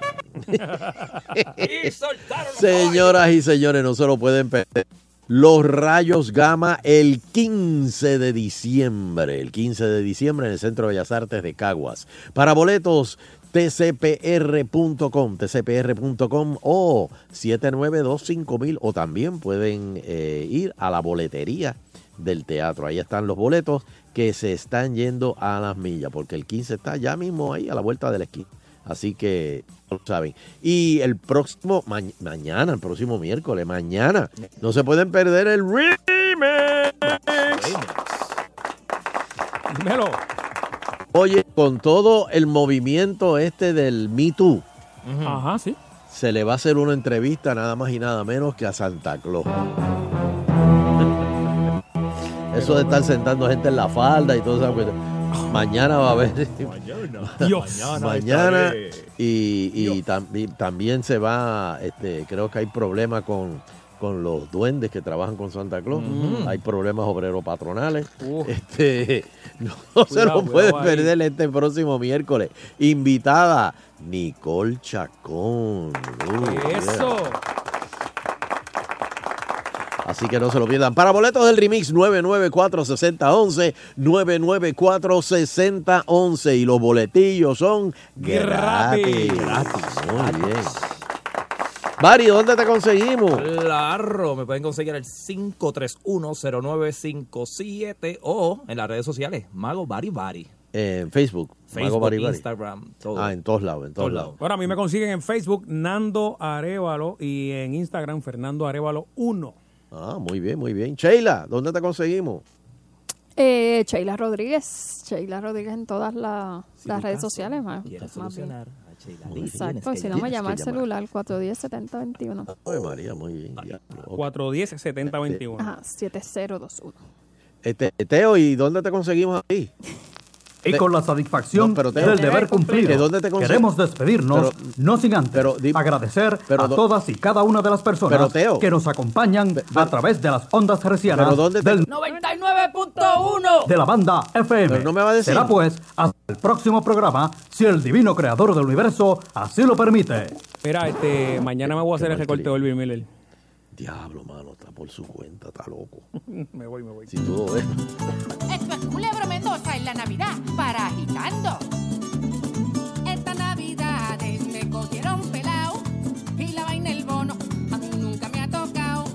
Y soltaron los Señoras y señores, no se lo pueden perder. los rayos Gama el 15 de diciembre. El 15 de diciembre en el Centro de Bellas Artes de Caguas. Para boletos, tcpr.com, tcpr.com o 7925000 o también pueden eh, ir a la boletería del teatro. Ahí están los boletos que se están yendo a las millas, porque el 15 está ya mismo ahí a la vuelta del esquí. Así que lo saben. Y el próximo, ma- mañana, el próximo miércoles, mañana, no se pueden perder el remix. Dímelo. Oye, con todo el movimiento este del Me Too, Ajá, sí. se le va a hacer una entrevista nada más y nada menos que a Santa Claus. Eso de estar sentando gente en la falda y todo eso. Mañana va a haber. Dios. Mañana. y, y tam- y también se va. Este, creo que hay problemas con, con los duendes que trabajan con Santa Claus. Hay problemas obreros patronales. Este, no se lo puede ahí. perder este próximo miércoles. Invitada Nicole Chacón. Eso. Así que no se lo pierdan. Para boletos del remix 994-6011, 994-6011. Y los boletillos son gratis. Gratis. Muy bien. Bari, ¿dónde te conseguimos? Claro, me pueden conseguir al 5310957 o en las redes sociales, Mago Bari Bari. En Facebook. Mago Facebook, Bari Bari. Instagram, todo. Ah, en todos lados, en todos Todos lados. Bueno, a mí me consiguen en Facebook Nando Arevalo y en Instagram Fernando Arevalo 1. Ah, muy bien, muy bien. Sheila, ¿dónde te conseguimos? Eh, Sheila Rodríguez. Sheila Rodríguez en todas la- Si las redes caso sociales. más- quieres más bien. solucionar a Sheila Lee, Exacto, si no me llama al celular 410-7021. Ay, María, muy bien. diablo. Ok. 410-7021. Ajá, 7021. Este, Teo, ¿y dónde te conseguimos ahí? Y con la satisfacción No, pero Teo- del deber cumplido, queremos despedirnos, Pero- no sin antes pero di- agradecer pero a do- todas y cada una de las personas Pero, Teo. que nos acompañan a través de las ondas hercianas pero ¿dónde te- del 99.1. de la banda FM. Pero no me va a decir. Será pues hasta el próximo programa, si el divino creador del universo así lo permite. Mira, este, mañana me voy a hacer el recorte de Miller diablo, mano, está por su cuenta, está loco. me voy, me voy. Sin duda de Esto es Culebra Mendoza en la Navidad para agitando. Esta Navidades me cogieron pelao y la vaina el bono a mí nunca me ha tocado.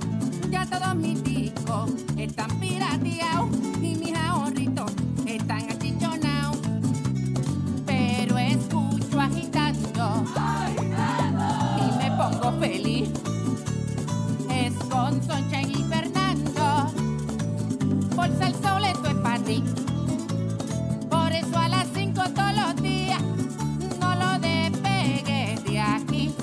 Ya todos mis discos están pirateados y mis ahorritos están achichonados. Pero escucho agitando, agitando y me pongo feliz es con Soncha y Fernando. Bolsa el sol, esto es para ti. Por eso a las cinco todos los días no lo despegues de aquí.